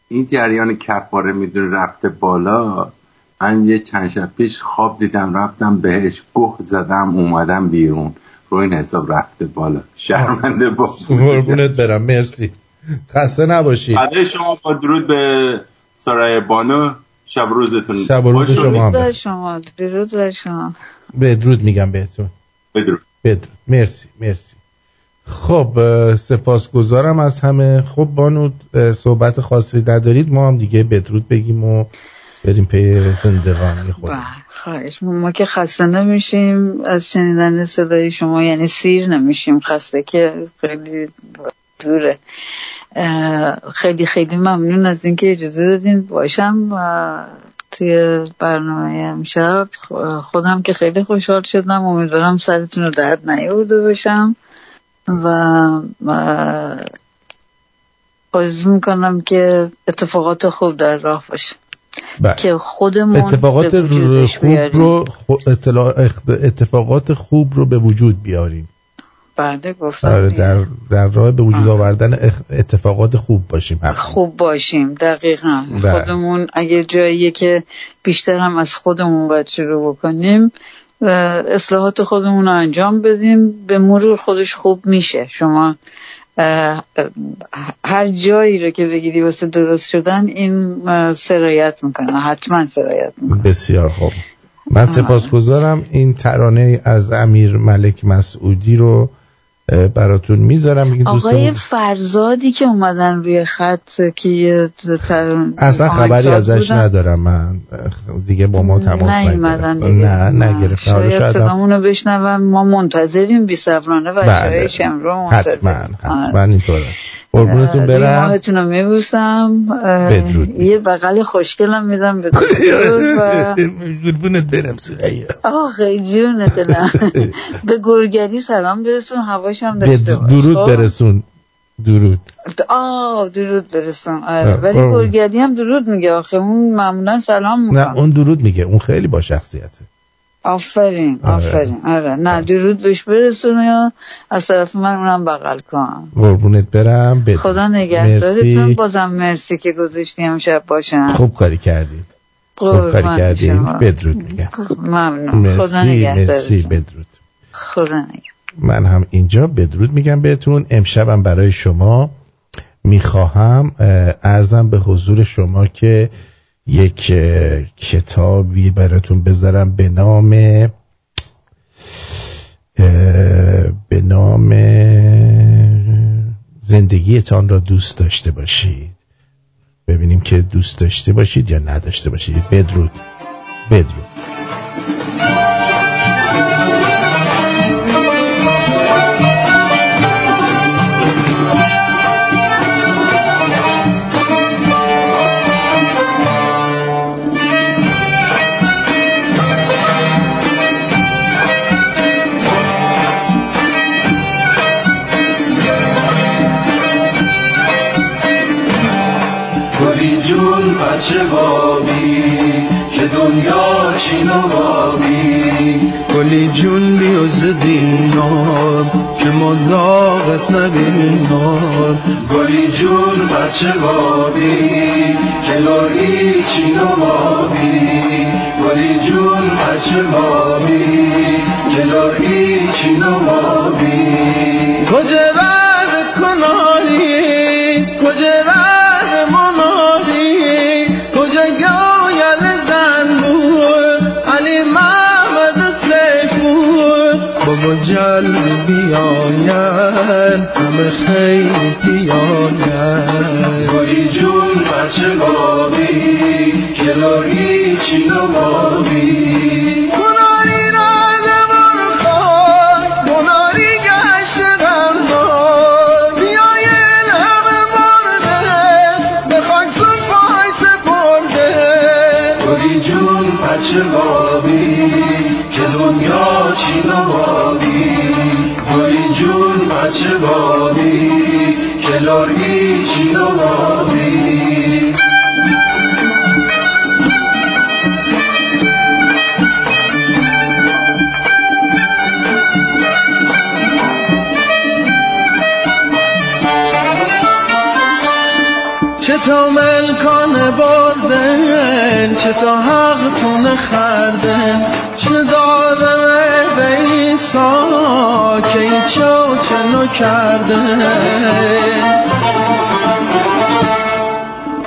این جریان کفاره می‌دونه رفته بالا. من یه چند شب پیش خواب دیدم رفتم بهش گه زدم اومدم بیرون. رو این حساب رفته بالا. شرمنده با قربونت برم مرسی. خسته نباشی. بعد شما با درود به سرای بانو. شب روزتون شب روز شما بخیر. شما. درود بر شما. بدرود میگم بهتون. بدرود. بدرود. مرسی مرسی. خب سپاسگزارم از همه. خب بانو صحبت خاصی ندارید. ما هم دیگه بدرود بگیم و بریم پی زندگانی خود بله، خواهش. ما ما که خسته نمیشیم. از شنیدن صدای شما یعنی سیر نمیشیم. خسته که خیلی دوره. خیلی خیلی ممنون از اینکه اجازه دادین. باشم و توی برنامه امشب. خودم که خیلی خوشحال شدم. امیدوارم سرتون رو درد نیورده باشم. و آرزو می‌کنم که اتفاقات خوب در راه باشه. بله. که خودمون اتفاقات خوب. رو اتفاقات خوب رو به وجود بیاریم. بله گفتم آره. در, در راه به وجود آوردن اتفاقات خوب باشیم حتما. خوب باشیم دقیقا. بله. خودمون اگه جاییه که بیشتر هم از خودمون باید شروع بکنیم و اصلاحات خودمون رو انجام بدیم به مرور خودش خوب میشه. شما هر جایی رو که بگیری واسه درست شدن این سرایت می‌کنه. حتما سرایت می‌کنه. بسیار خوب. من سپاسگزارم این ترانه از امیر ملک مسعودی رو براتون می‌ذارم آقای دوستمون فرزادی که اومدن روی خط که اصلا خبری ازش بودن. ندارم من. دیگه با ما تماس نیومدن نگرفت دیگه. نه. نگرفت. حالا شاید شاید هم- صدامون رو بشنون. ما منتظریم بی صبرانه و بله. شای شمرو حتما منتظریم. حتما. اینطوره. قربونتون روی برم. ماهتون رو میبوسم. یه بغل خوشگلم میدم به قربونت برم سریا آخه جون دلم. به گرگری سلام برسون هواشم به داشته باش درود خب؟ برسون. درود. آه درود برسون. آره ولی. گرگری هم درود میگه آخه اون معمولا سلام می‌کنه. نه اون درود میگه. اون خیلی با شخصیته. آفرین آره. آفرین. آره. نه درود بهش برسون یا از طرف من اونم بغل کن قربونت برم بدرود. خدا نگهدارتون. مرسی. بازم مرسی که گذاشتی امشب باشم. خوب کاری کردید خوب کاری کردید. بدرود میگم. ممنون. خدا مرسی مرسی نگهدارتون بدرود. خدا نگهدار من هم اینجا بدرود میگم بهتون. امشبم برای شما می‌خواهم. ارزم به حضور شما که یک کتابی براتون بذارم به نام به نام زندگیتان را دوست داشته باشید. ببینیم که دوست داشته باشید یا نداشته باشید. بدرود. بدرود. بچه بابی که دنیا چین و بابی گلی جون بیا زدینام که ما داغت نبینام گلی جون بچه بابی که لوری چین و بابی گلی جون بچه بابی که لوری چین و بابی کجا رد کناری؟ کجا رد مناری؟ بابا جلبی بیاین همه خیلی پیاین گلی جون بچه بابی کلاری چین و بابی کناری رد بابی گلی جون بچه لاری چین و بابی چه تا ملکان بردن چه تا حقتون خردن. چه دادم به ایسا که این چو چنو کردن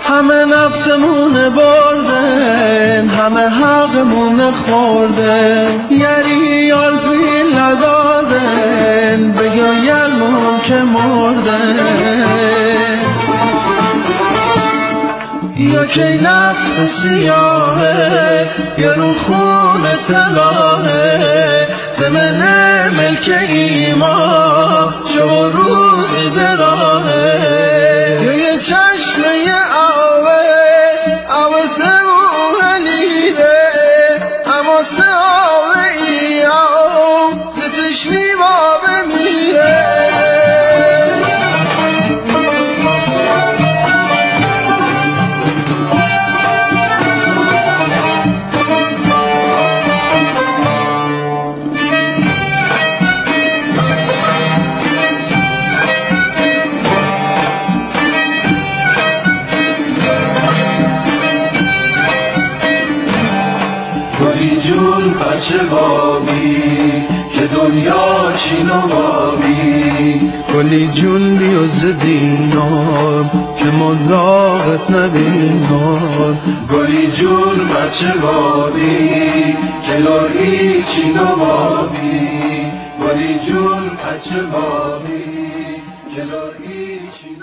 همه نفتمون بردن همه حقمون خوردن یری یال پیل ندادن بگویلمون که مردن یا که نفت سیاهه یا رو خون تلاهه. زمن ملک ایما شو روز دراهه یا یه چشمه آوه سه او هلیره سه آوه ای آو ستشنی و بابی گلی جون بیا زدینام که ما داغت نبینام. گلی جون بچه بابی که لوری چین و گلی جون بچه بابی بابی